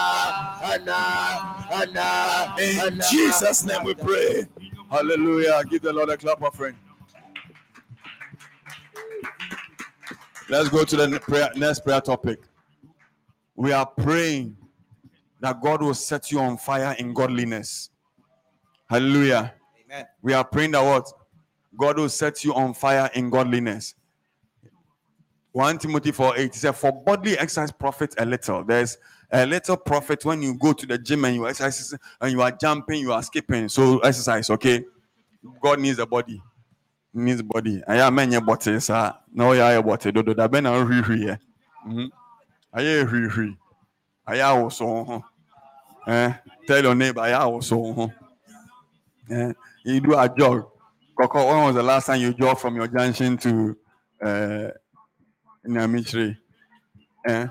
Zebadaba, Yabadabo, In Jesus' name we pray. Hallelujah. Give the Lord a clap offering. Let's go to the prayer, next prayer topic. We are praying that God will set you on fire in godliness. Hallelujah. Amen. We are praying that what? God will set you on fire in godliness. 1 Timothy 4 8 he said, For bodily exercise profits a little. There's a little profit when you go to the gym and you exercise and you are jumping, you are skipping. So exercise, okay? God needs a body. He needs body. I am many body, sir. No, yeah, your body. Do do da ben and re. Mhm. Aye re re. Aye also. Eh, tell your neighbor, aye also. Eh, you do a jog. Coco, when was the last time you jogged from your junction to uh Nyamichiri? Eh?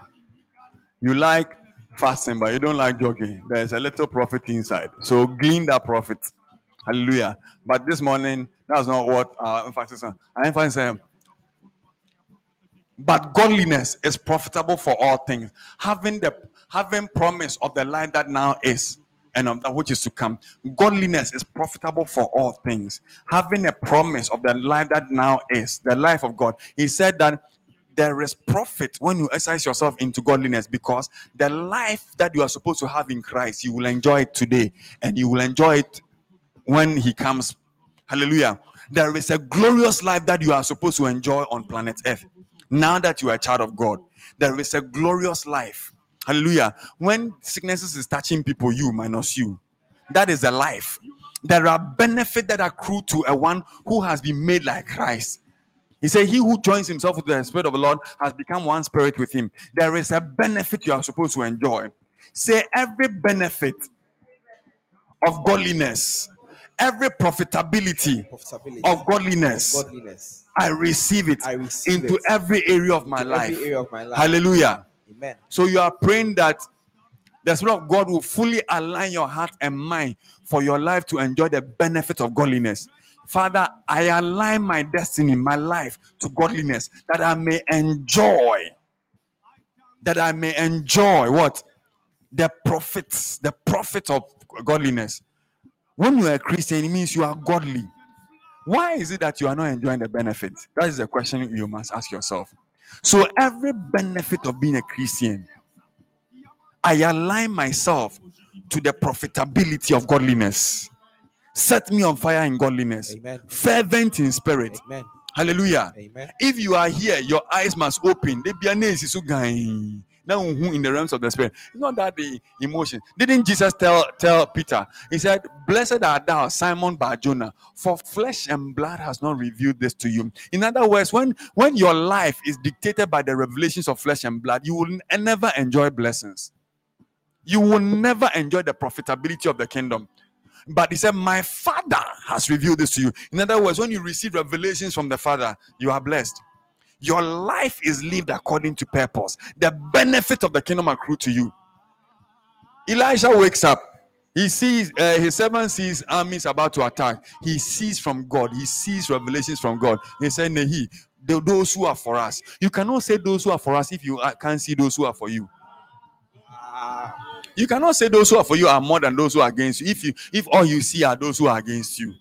You like fasting, but you don't like jogging. There's a little profit inside. So glean that profit. Hallelujah. But this morning, that's not what our emphasis on. Our on but godliness is profitable for all things. Having the having promise of the life that now is and of that which is to come. Godliness is profitable for all things. Having a promise of the life that now is, the life of God. He said that there is profit when you exercise yourself into godliness because the life that you are supposed to have in Christ, you will enjoy it today and you will enjoy it when He comes. Hallelujah. There is a glorious life that you are supposed to enjoy on planet Earth now that you are a child of God. There is a glorious life. Hallelujah. When sicknesses is touching people, you minus you. That is a life. There are benefits that accrue to a one who has been made like Christ. He said, He who joins himself with the Spirit of the Lord has become one spirit with him. There is a benefit you are supposed to enjoy. Say, every benefit of godliness, every profitability Profitability. of godliness, godliness. I receive it I receive into it every area of my life. Every area of my life. Hallelujah. Amen. So you are praying that the Spirit of God will fully align your heart and mind for your life to enjoy the benefit of godliness. Father, I align my destiny, my life to godliness that I may enjoy, that I may enjoy what? The profits, the profit of godliness. When you are a Christian, it means you are godly. Why is it that you are not enjoying the benefit? That is the question you must ask yourself. So, every benefit of being a Christian, I align myself to the profitability of godliness. Set me on fire in godliness, Amen. fervent in spirit. Amen. Hallelujah. Amen. If you are here, your eyes must open. They be an so guy. Now who in the realms of the spirit. It's not that the emotion. Didn't Jesus tell tell Peter? He said, Blessed art thou, Simon Bar Jonah, for flesh and blood has not revealed this to you. In other words, when when your life is dictated by the revelations of flesh and blood, you will never enjoy blessings. You will never enjoy the profitability of the kingdom. But he said, My father has revealed this to you. In other words, when you receive revelations from the father, you are blessed. Your life is lived according to purpose. The benefit of the kingdom accrue to you. Elijah wakes up. He sees uh, his servant sees armies about to attack. He sees from God. He sees revelations from God. He said, "Nehi, those who are for us." You cannot say those who are for us if you uh, can't see those who are for you. You cannot say those who are for you are more than those who are against you. If you if all you see are those who are against you,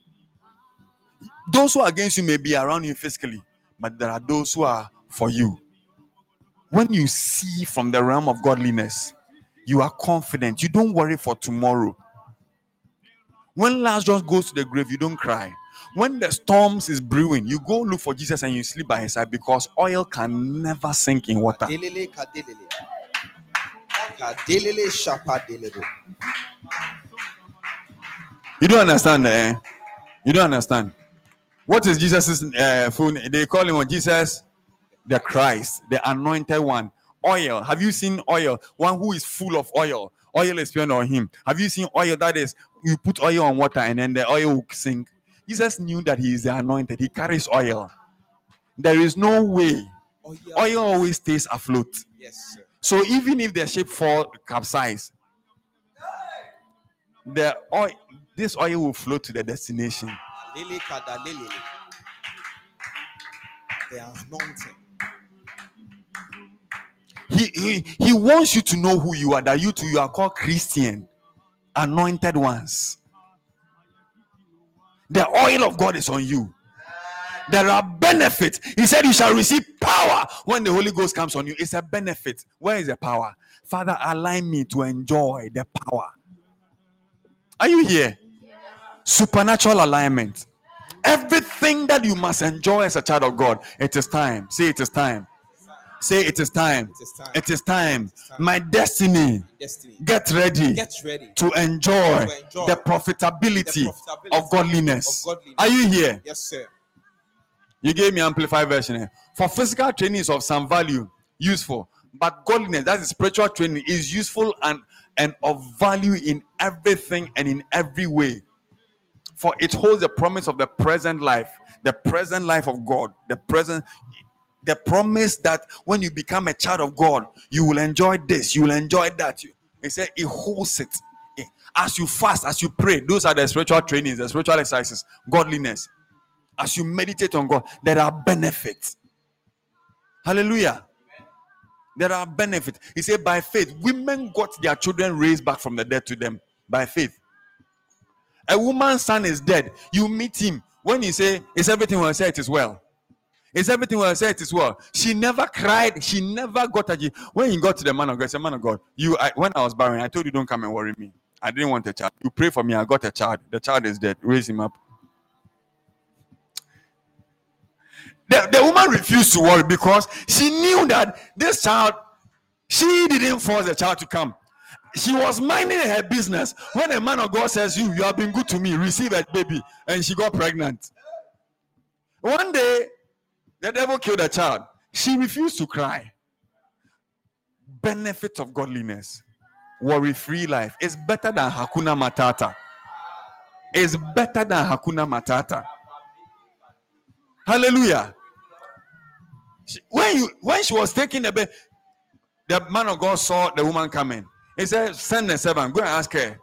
those who are against you may be around you physically, but there are those who are for you. When you see from the realm of godliness, you are confident. You don't worry for tomorrow. When Lazarus goes to the grave, you don't cry. When the storms is brewing, you go look for Jesus and you sleep by his side because oil can never sink in water. You don't understand, eh? You don't understand. What is Jesus' uh, full name? They call him? Jesus, the Christ, the anointed one. Oil. Have you seen oil? One who is full of oil. Oil is spent on him. Have you seen oil that is you put oil on water and then the oil will sink? Jesus knew that he is the anointed. He carries oil. There is no way. Yeah. Oil always stays afloat. Yes, sir. So even if the ship fall capsize, the oil, this oil will flow to the destination. Lele kadalele. The anointing. He, he he wants you to know who you are. That you too you are called Christian, anointed ones. The oil of God is on you. There are benefits. He said you shall receive power when the Holy Ghost comes on you. It's a benefit. Where is the power? Father, align me to enjoy the power. Are you here? Supernatural alignment. Everything that you must enjoy as a child of God, it is time. Say it is time. Say it is time. It is time. It is time. time. My destiny. Destiny. Get ready Get ready. to enjoy, To enjoy the profitability, the profitability of godliness. of godliness. Are you here? Yes, sir. You gave me amplified version. For physical training is of some value, useful, but godliness, that is spiritual training, is useful and and of value in everything and in every way. For it holds the promise of the present life, the present life of God, the present, the promise that when you become a child of God, you will enjoy this, you will enjoy that. He said, It holds it. As you fast, as you pray, those are the spiritual trainings, the spiritual exercises, godliness. As you meditate on God, there are benefits. Hallelujah. There are benefits. He said, by faith, women got their children raised back from the dead to them by faith. A woman's son is dead. You meet him. When you say, Is everything well? I say it is well. Is everything well? I say it is well. She never cried. She never got a. When he got to the man of God, said, Man of God, you I, when I was barren, I told you don't come and worry me. I didn't want a child. You pray for me, I got a child. The child is dead. Raise him up. The, the woman refused to worry because she knew that this child, she didn't force the child to come. She was minding her business when a man of God says, You, you have been good to me, receive a baby, and she got pregnant. One day, the devil killed a child. She refused to cry. Benefit of godliness, worry free life is better than Hakuna Matata. It's better than Hakuna Matata. Hallelujah. She- when you when she was taking the bed, the man of God saw the woman coming. He said, Send the servant, go and ask her,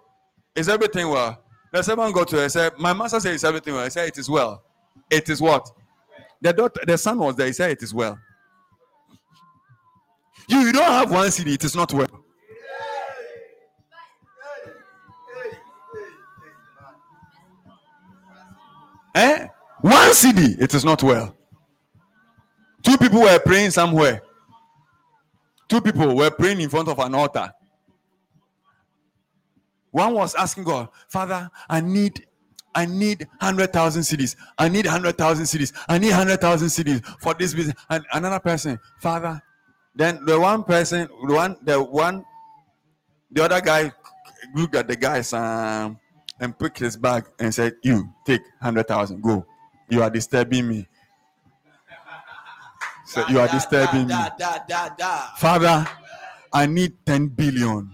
Is everything well? The servant go to her said, My master said, Is everything well? He said, It is well. It is what? The daughter, the son was there. He said, It is well. You, you don't have one cedi, it is not well. Eh? One cedi, it is not well. Two people were praying somewhere. Two people were praying in front of an altar. One was asking God, Father, I need, I need hundred thousand cedis. I need hundred thousand cedis. I need hundred thousand cedis for this business. And another person, Father. Then the one person, the one, the one, the other guy looked at the guy's um, and picked his bag and said, "You take hundred thousand. Go. You are disturbing me. So you are disturbing me. Father. I need ten billion.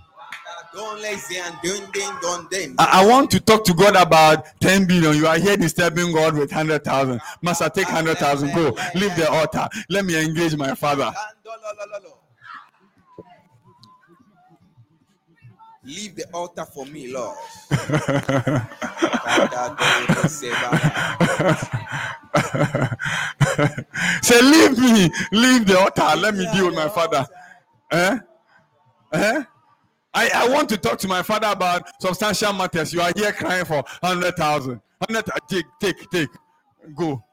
Don't lazy and ding ding don't ding. I, I want to talk to God about 10 billion. You are here disturbing God with 100,000. Master, take 100,000. Go. Leave the altar. Let me engage my father. Leave the altar for me, Lord. Say, leave me. Leave the altar. Let me deal with my father. Eh? Eh? I, I want to talk to my father about substantial matters. You are here crying for 100,000. 100, take, take, take. Go.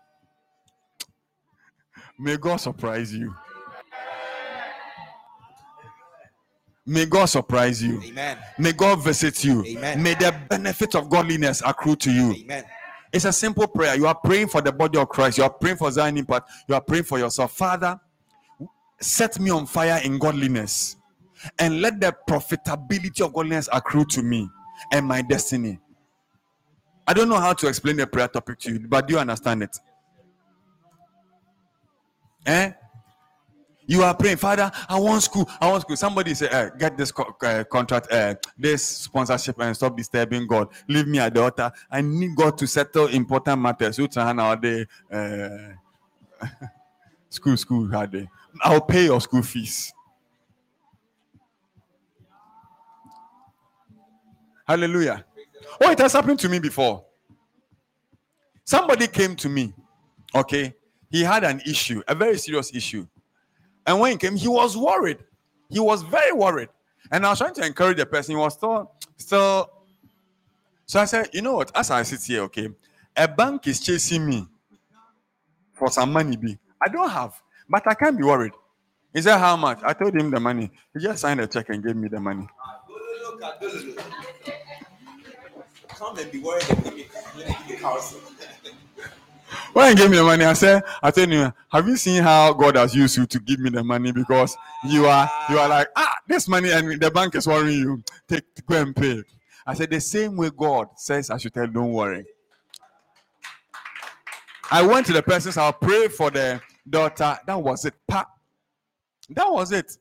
May God surprise you. May God surprise you. Amen. May God visit you. Amen. May the benefit of godliness accrue to you. Amen. It's a simple prayer. You are praying for the body of Christ. You are praying for Zion Impact. You are praying for yourself. Father, set me on fire in godliness and let the profitability of godliness accrue to me and my destiny. I don't know how to explain the prayer topic to you, but do you understand it? Eh? You are praying, Father. I want school. I want school. Somebody say, eh, "Get this co- uh, contract, uh, this sponsorship, and stop disturbing God. Leave me at the altar. I need God to settle important matters." You try nowadays, uh, school, school, day. I'll pay your school fees. Hallelujah. Oh, it has happened to me before. Somebody came to me, okay? He had an issue, a very serious issue. And when he came, he was worried. He was very worried. And I was trying to encourage the person. He was still, still. So I said, you know what? As I sit here, okay, a bank is chasing me for some money. B. I don't have, but I can't be worried. He said, how much? I told him the money. He just signed a check and gave me the money. Come and be worried When he gave me the money, I said, I tell you, have you seen how God has used you to give me the money? Because you are you are like, ah, this money and the bank is worrying you. Take go and pay. I said, the same way God says I should tell, don't worry. I went to the person's house, prayed for the daughter. That was it. Pa. That was it.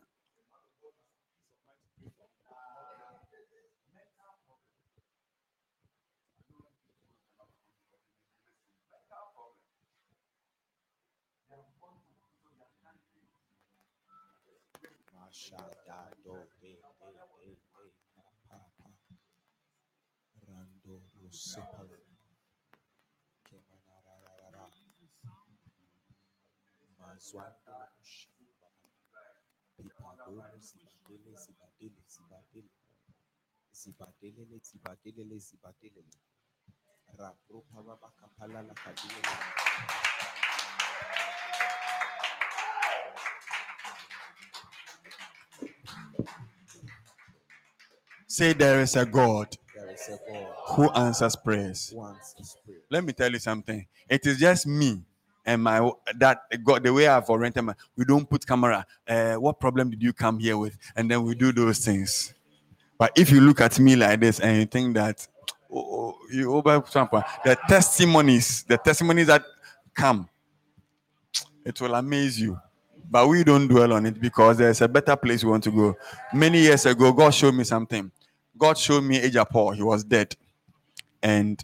Mazwanda Shamba. Zibadele Zibadele Zibadele. Zibadelele Zibadelele Zibadelele. Rapro Paraba Kapala Say there is a God There is a God who answers prayers. who answers prayer. Let me tell you something. It is just me and my that God the way I've oriented my we don't put camera. Uh, what problem did you come here with? And then we do those things. But if you look at me like this and you think that oh, oh, you over the testimonies, the testimonies that come, it will amaze you. But we don't dwell on it because there's a better place we want to go. Many years ago, God showed me something. God showed me Elijah Paul. He was dead. And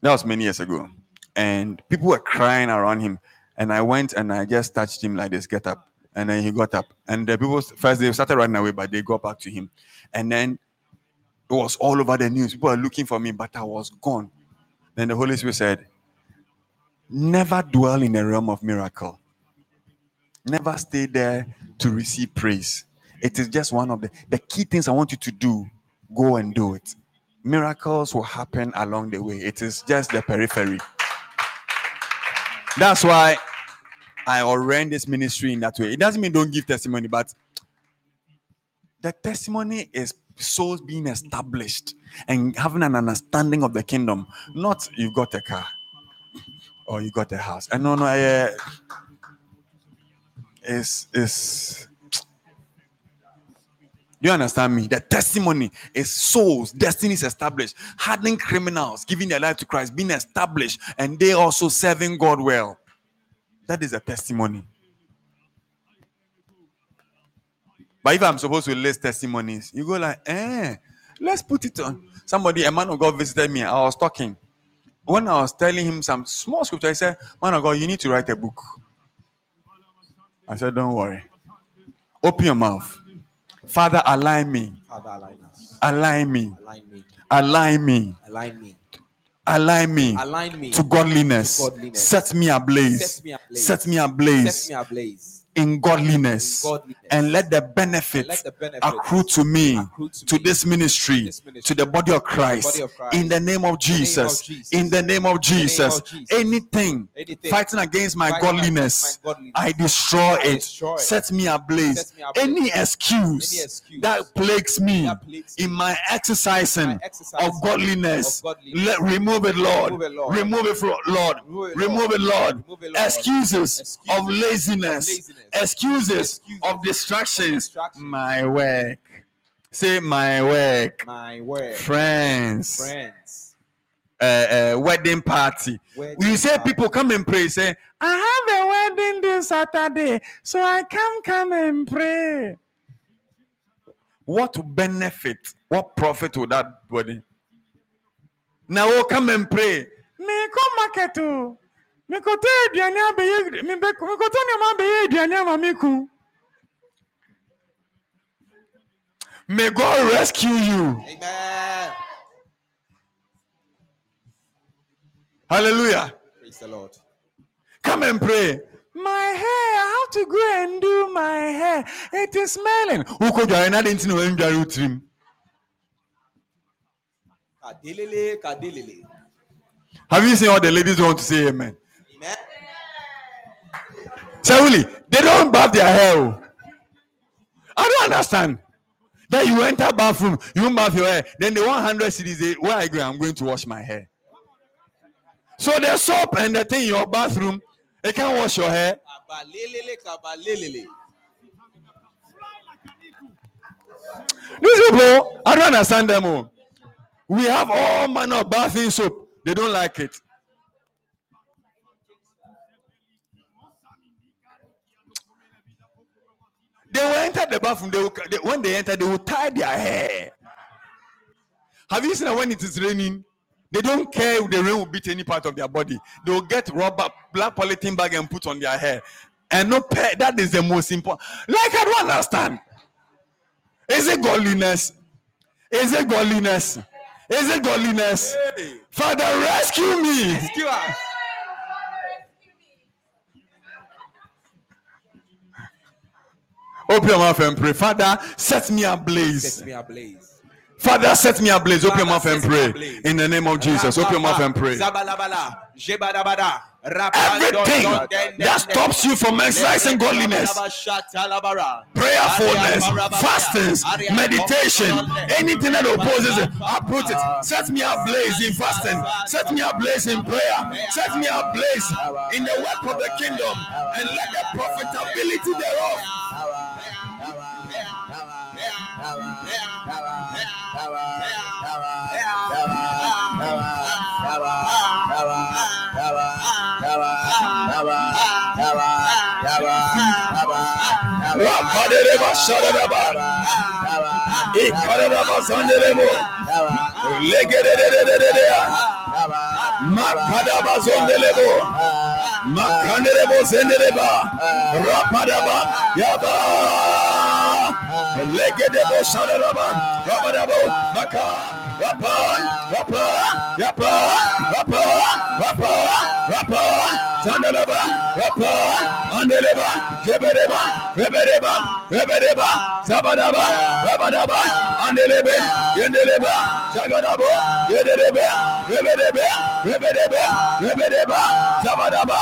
that was many years ago. And people were crying around him. And I went and I just touched him like this, get up. And then he got up. And the people first they started running away, but they got back to him. And then it was all over the news. People were looking for me, but I was gone. Then the Holy Spirit said, Never dwell in the realm of miracle. Never stay there to receive praise. It is just one of the, the key things I want you to do. Go and do it. Miracles will happen along the way. It is just the periphery. That's why I ordained this ministry in that way. It doesn't mean don't give testimony, but the testimony is souls being established and having an understanding of the kingdom. Not you've got a car or you got a house. And no, no, uh, it's it's do you understand me? The testimony is souls, destinies established, hardened criminals giving their life to Christ, being established, and they also serving God well. That is a testimony. But if I'm supposed to list testimonies, you go like, eh, let's put it on. Somebody, a man of God visited me. I was talking. When I was telling him some small scripture, I said, Man of God, you need to write a book. I said, Don't worry. Open your mouth. Father, align me. Father, align us. Align me. Align me. Align me. Align me. Align me Align me to godliness. To godliness. Set me ablaze. Set me ablaze. Set me ablaze Set me ablaze. In godliness. In godliness. And let the benefit And let the benefit accrue to me, accrue to to me, this ministry, this ministry, to the body of Christ, body of Christ, in the name of Jesus. In the name of Jesus. Jesus. Anything Anything fighting against my fighting godliness, my godliness, I destroy I it. destroy it. Set me ablaze. Set me ablaze. Any excuse, Any excuse that plagues me that plagues in my exercising my exercising of godliness, of godliness. let remove it, Lord. Remove it, Lord. Remove it, Lord. Remove it, Remove it, Lord. Remove it, Lord. Excuses, Excuses of laziness, of laziness. Excuses, Excuses of distractions. distractions. My work. Say my work. My work. Friends. Friends. Uh, uh, wedding party. Wedding you say party. people come and pray. Say I have a wedding this Saturday, so I can come and pray. What benefit? What profit would that wedding? Now we'll come and pray. Me come market o. Me ko te aduane abeye me be me ko to ne ma abeye aduane ama me ku. May God rescue you. Amen. Hallelujah. Praise the Lord. Come and pray. My hair, I have to go and do my hair. It is smelling. Who could you not into when you trim? Kadelele, kadelele. Have you seen all the ladies want to say? Amen. Certainly, they don't bath their hair. oh. I don't understand. Then you enter bathroom, you bath your hair. Then the 100 cedis, say, where I go, I'm going to wash my hair. So the soap and the thing in your bathroom, they can't wash your hair. These people, I don't understand them. Oh. We have all manner of bathing soap. They don't like it. They will enter the bathroom. They will, they, when they enter, they will tie their hair. Have you seen that when it is raining? They don't care if the rain will beat any part of their body. They will get rubber, black polythene bag and put on their hair. And no pay, that is the most important. Like I don't understand. Is it godliness? Is it godliness? Is it godliness? Father, rescue me. rescue us. Open your mouth and pray. Father, set me ablaze. Set me ablaze. Father, set me ablaze. Open your mouth and pray. In the name of Jesus. Open your mouth and pray. Zabalabala, jebadabada, rapando, Everything that stops you from exercising godliness, prayerfulness, fastings, meditation, anything that opposes it, uproot it. Set me ablaze in fasting. Set me ablaze in prayer. Set me ablaze in the work of the kingdom, and let the profitability thereof. Bye. Rapadereba shadadaba. Ikaradaba zanderebo. Legedededededea. Makadaba zondelebo. Makanderebo zendereba. Rapadaba yaba. Legedebo shadadaba. Rabadabo. Maka. Rapa. Rapa. Rapa. Rapa. Zandalaba. Rapa. Andeleba. Jebereba. Rebereba. Rebereba. Zabadaba. Rabadaba. Andelebe. Yendeleba. Zagadabo. Yedelebe. Reberebe. Reberebe. Rebereba. Zabadaba.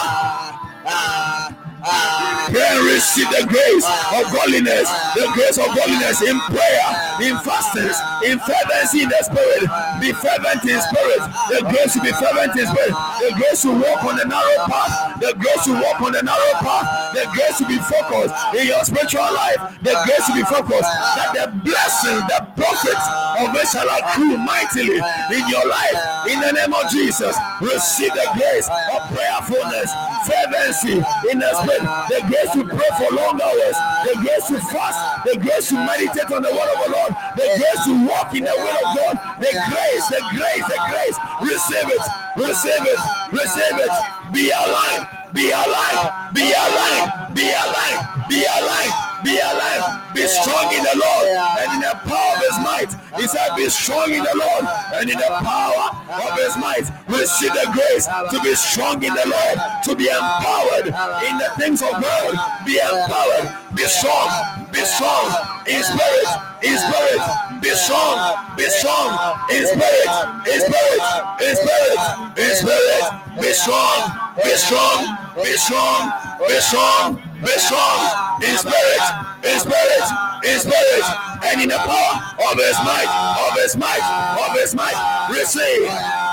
Pray and receive the grace of godliness, the grace of godliness in prayer, in fastings, in fervency in the spirit. Be fervent in spirit. The grace to be fervent in spirit. The grace to walk on the narrow path. The grace to walk on the narrow path. The grace to be focused in your spiritual life. The grace to be focused that the blessings, the profits of it shall accrue mightily in your life. In the name of Jesus, receive the grace of prayerfulness, fervency in the spirit, the grace to pray for long hours, the grace to fast, the grace to meditate on the word of the Lord, the grace to walk in the will of God, the grace, the grace, the grace. Receive it, receive it, receive it. Be alive, be alive, be alive, be alive, be alive, be alive. Be strong in the Lord and in the power of his might. He said, Be strong in the Lord and in the power of his might. Receive the grace to be strong in the Lord, to be empowered in the things of God. Be empowered, be strong, be strong in spirit, in spirit, be strong, be strong in spirit, in spirit, in spirit, in spirit, be strong, be strong, be strong, be strong, be strong in spirit, in spirit, in spirit, and in the power of his might, of his might, of his might. Receive,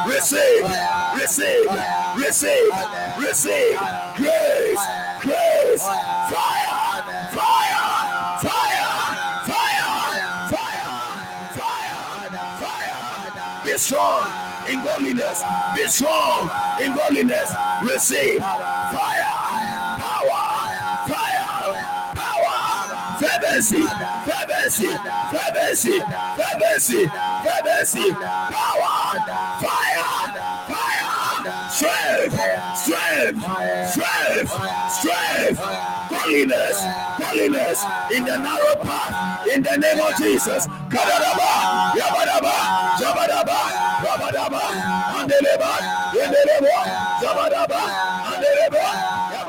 receive, receive, receive, receive, grace, grace, fire, fire, fire, fire, fire, fire, fire. Be strong in godliness, be strong in godliness. Receive fire, fervency, fervency, fervency, fervency, fervency, power, fire, fire, strength, strength, strength, strength, holiness, holiness. In the narrow path, in the name of Jesus. Kadadaba, yabadaba, jabadaba, rabadaba, andeleba, yendeleba, zabadaba, andeleba,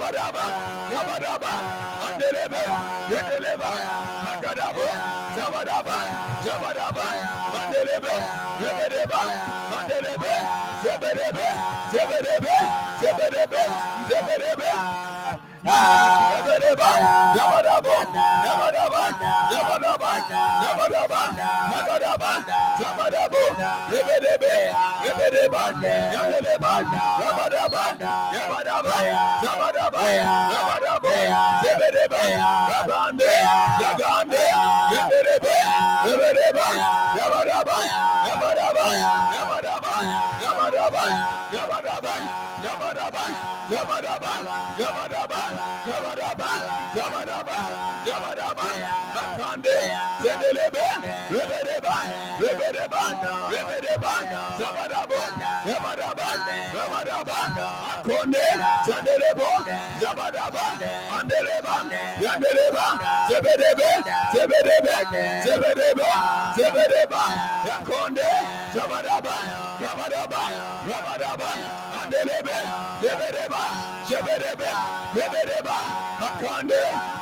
rabadaba, rabadaba, andelebe, yendeleba, agadaba, zabadaba, zabadaba, andelebe, zebedebe, zebedebe, zebedebe, zebedebe, Zabadaba, Yabadaba, Yabadaba, Yabadaba, Yabadaba, Yabadaba, Yabadaba,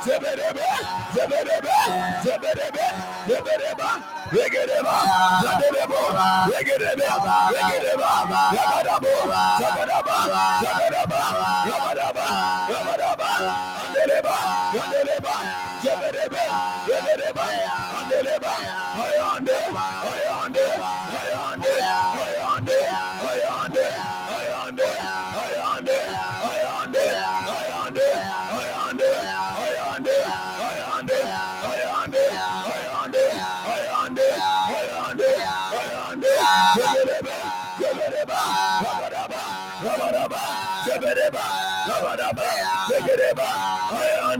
Zebedebe, Zebedebe, Zebedebe, Regereba, Regereba, Zaderebo, Regereba, Regereba, Yagadabo, Zagadaba, Zagadaba, Yagadaba, Yagadaba, Andereba, Andereba, Zebereba, Zebereba, Andereba, Ayande, Ayande.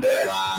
Wow.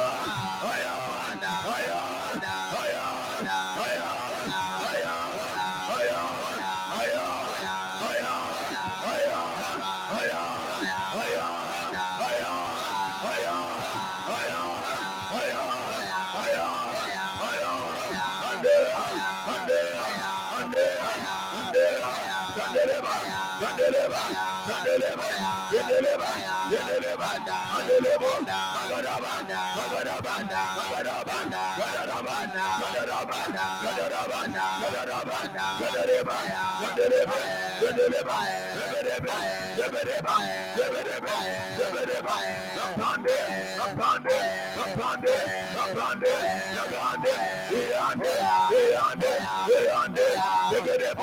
upon them, upon them, upon them, upon them, upon them, beyond them, beyond them, beyond them, look at them,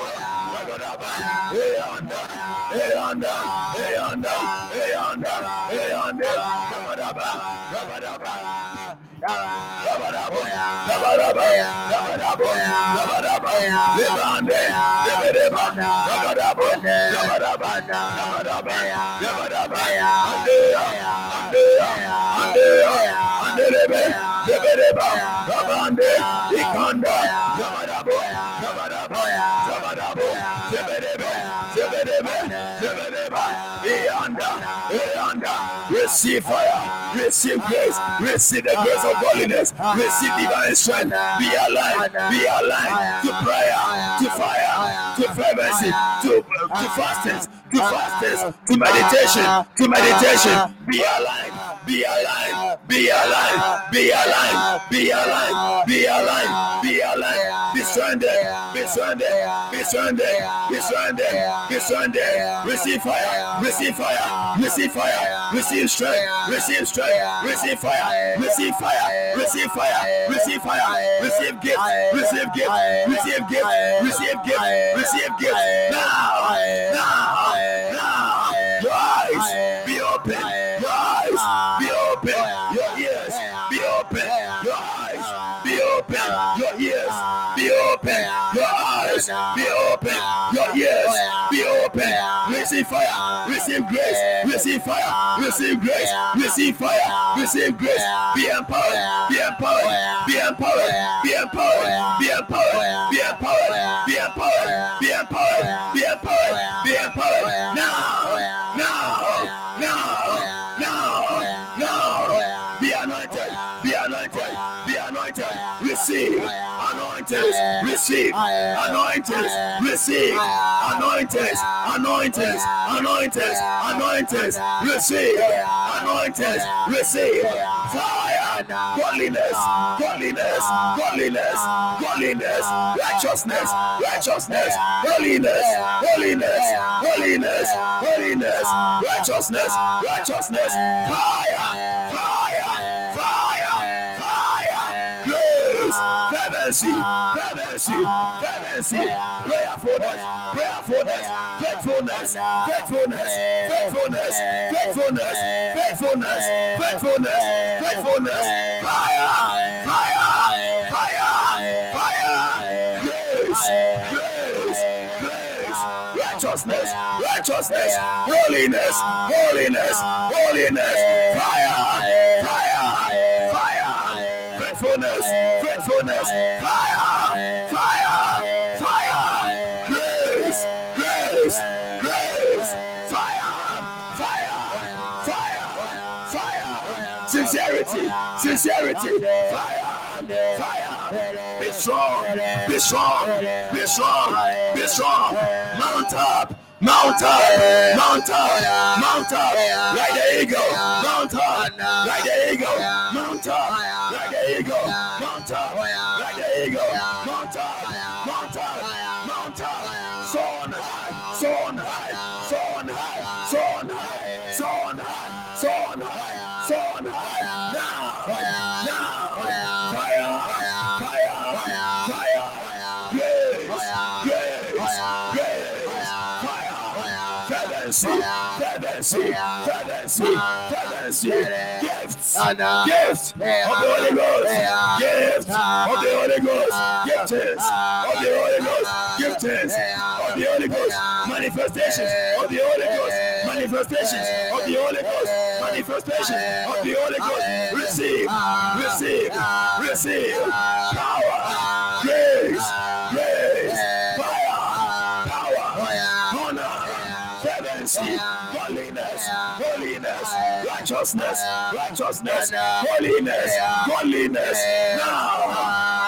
look at them, beyond them, beyond them, beyond them, beyond them, beyond them. Ikanda, receive fire, receive grace, receive the grace of holiness, receive divine strength, be alive, be alive to prayer, to fire, to fervency, to, to fastings, to fastings, to meditation, to meditation, be alive, be alive, be alive, be alive, be alive, be alive, be alive, be stranded, stranded, be stranded, be stranded, be stranded, receive fire, receive fire, receive fire, receive strength, receive strength, receive fire, receive fire, receive fire, receive fire, receive gift, receive gift, receive gift, receive gift, receive gift, now, now, now, your receive fire, receive grace, receive fire, receive grace, receive fire, receive grace, be empowered, be empowered, be empowered, be empowered, be empowered, be receive, anointings, receive, anointings, anointings, anointings, anointings, receive, anointings, receive, fire, godliness, godliness, godliness, godliness, righteousness, righteousness, holiness, holiness, holiness, holiness, righteousness, righteousness, fire, fervency, ah, ah, fervency, fervency, prayerfulness, prayerfulness, faithfulness, uh, faithfulness, faithfulness, faithfulness, faithfulness, faithfulness, faithfulness, fire, fire, fire, fire, grace, grace, grace, righteousness, righteousness, holiness, holiness, holiness, fire, sincerity, fire, fire. Be strong, be strong, be strong, be strong. Mount up, mount up, mount up, mount up, like the eagle. Mount up, like the eagle. Mount up, fervency, gifts, gifts of the Holy Ghost, gifts of the Holy Ghost, giftings of the Holy Ghost, giftings of the Holy Ghost, manifestations of the Holy Ghost, manifestations of the Holy Ghost, manifestations of the Holy Ghost. Receive, receive, receive. Power, grace, grace, fire, power, honor, holiness, righteousness, righteousness, holiness, holiness. Now.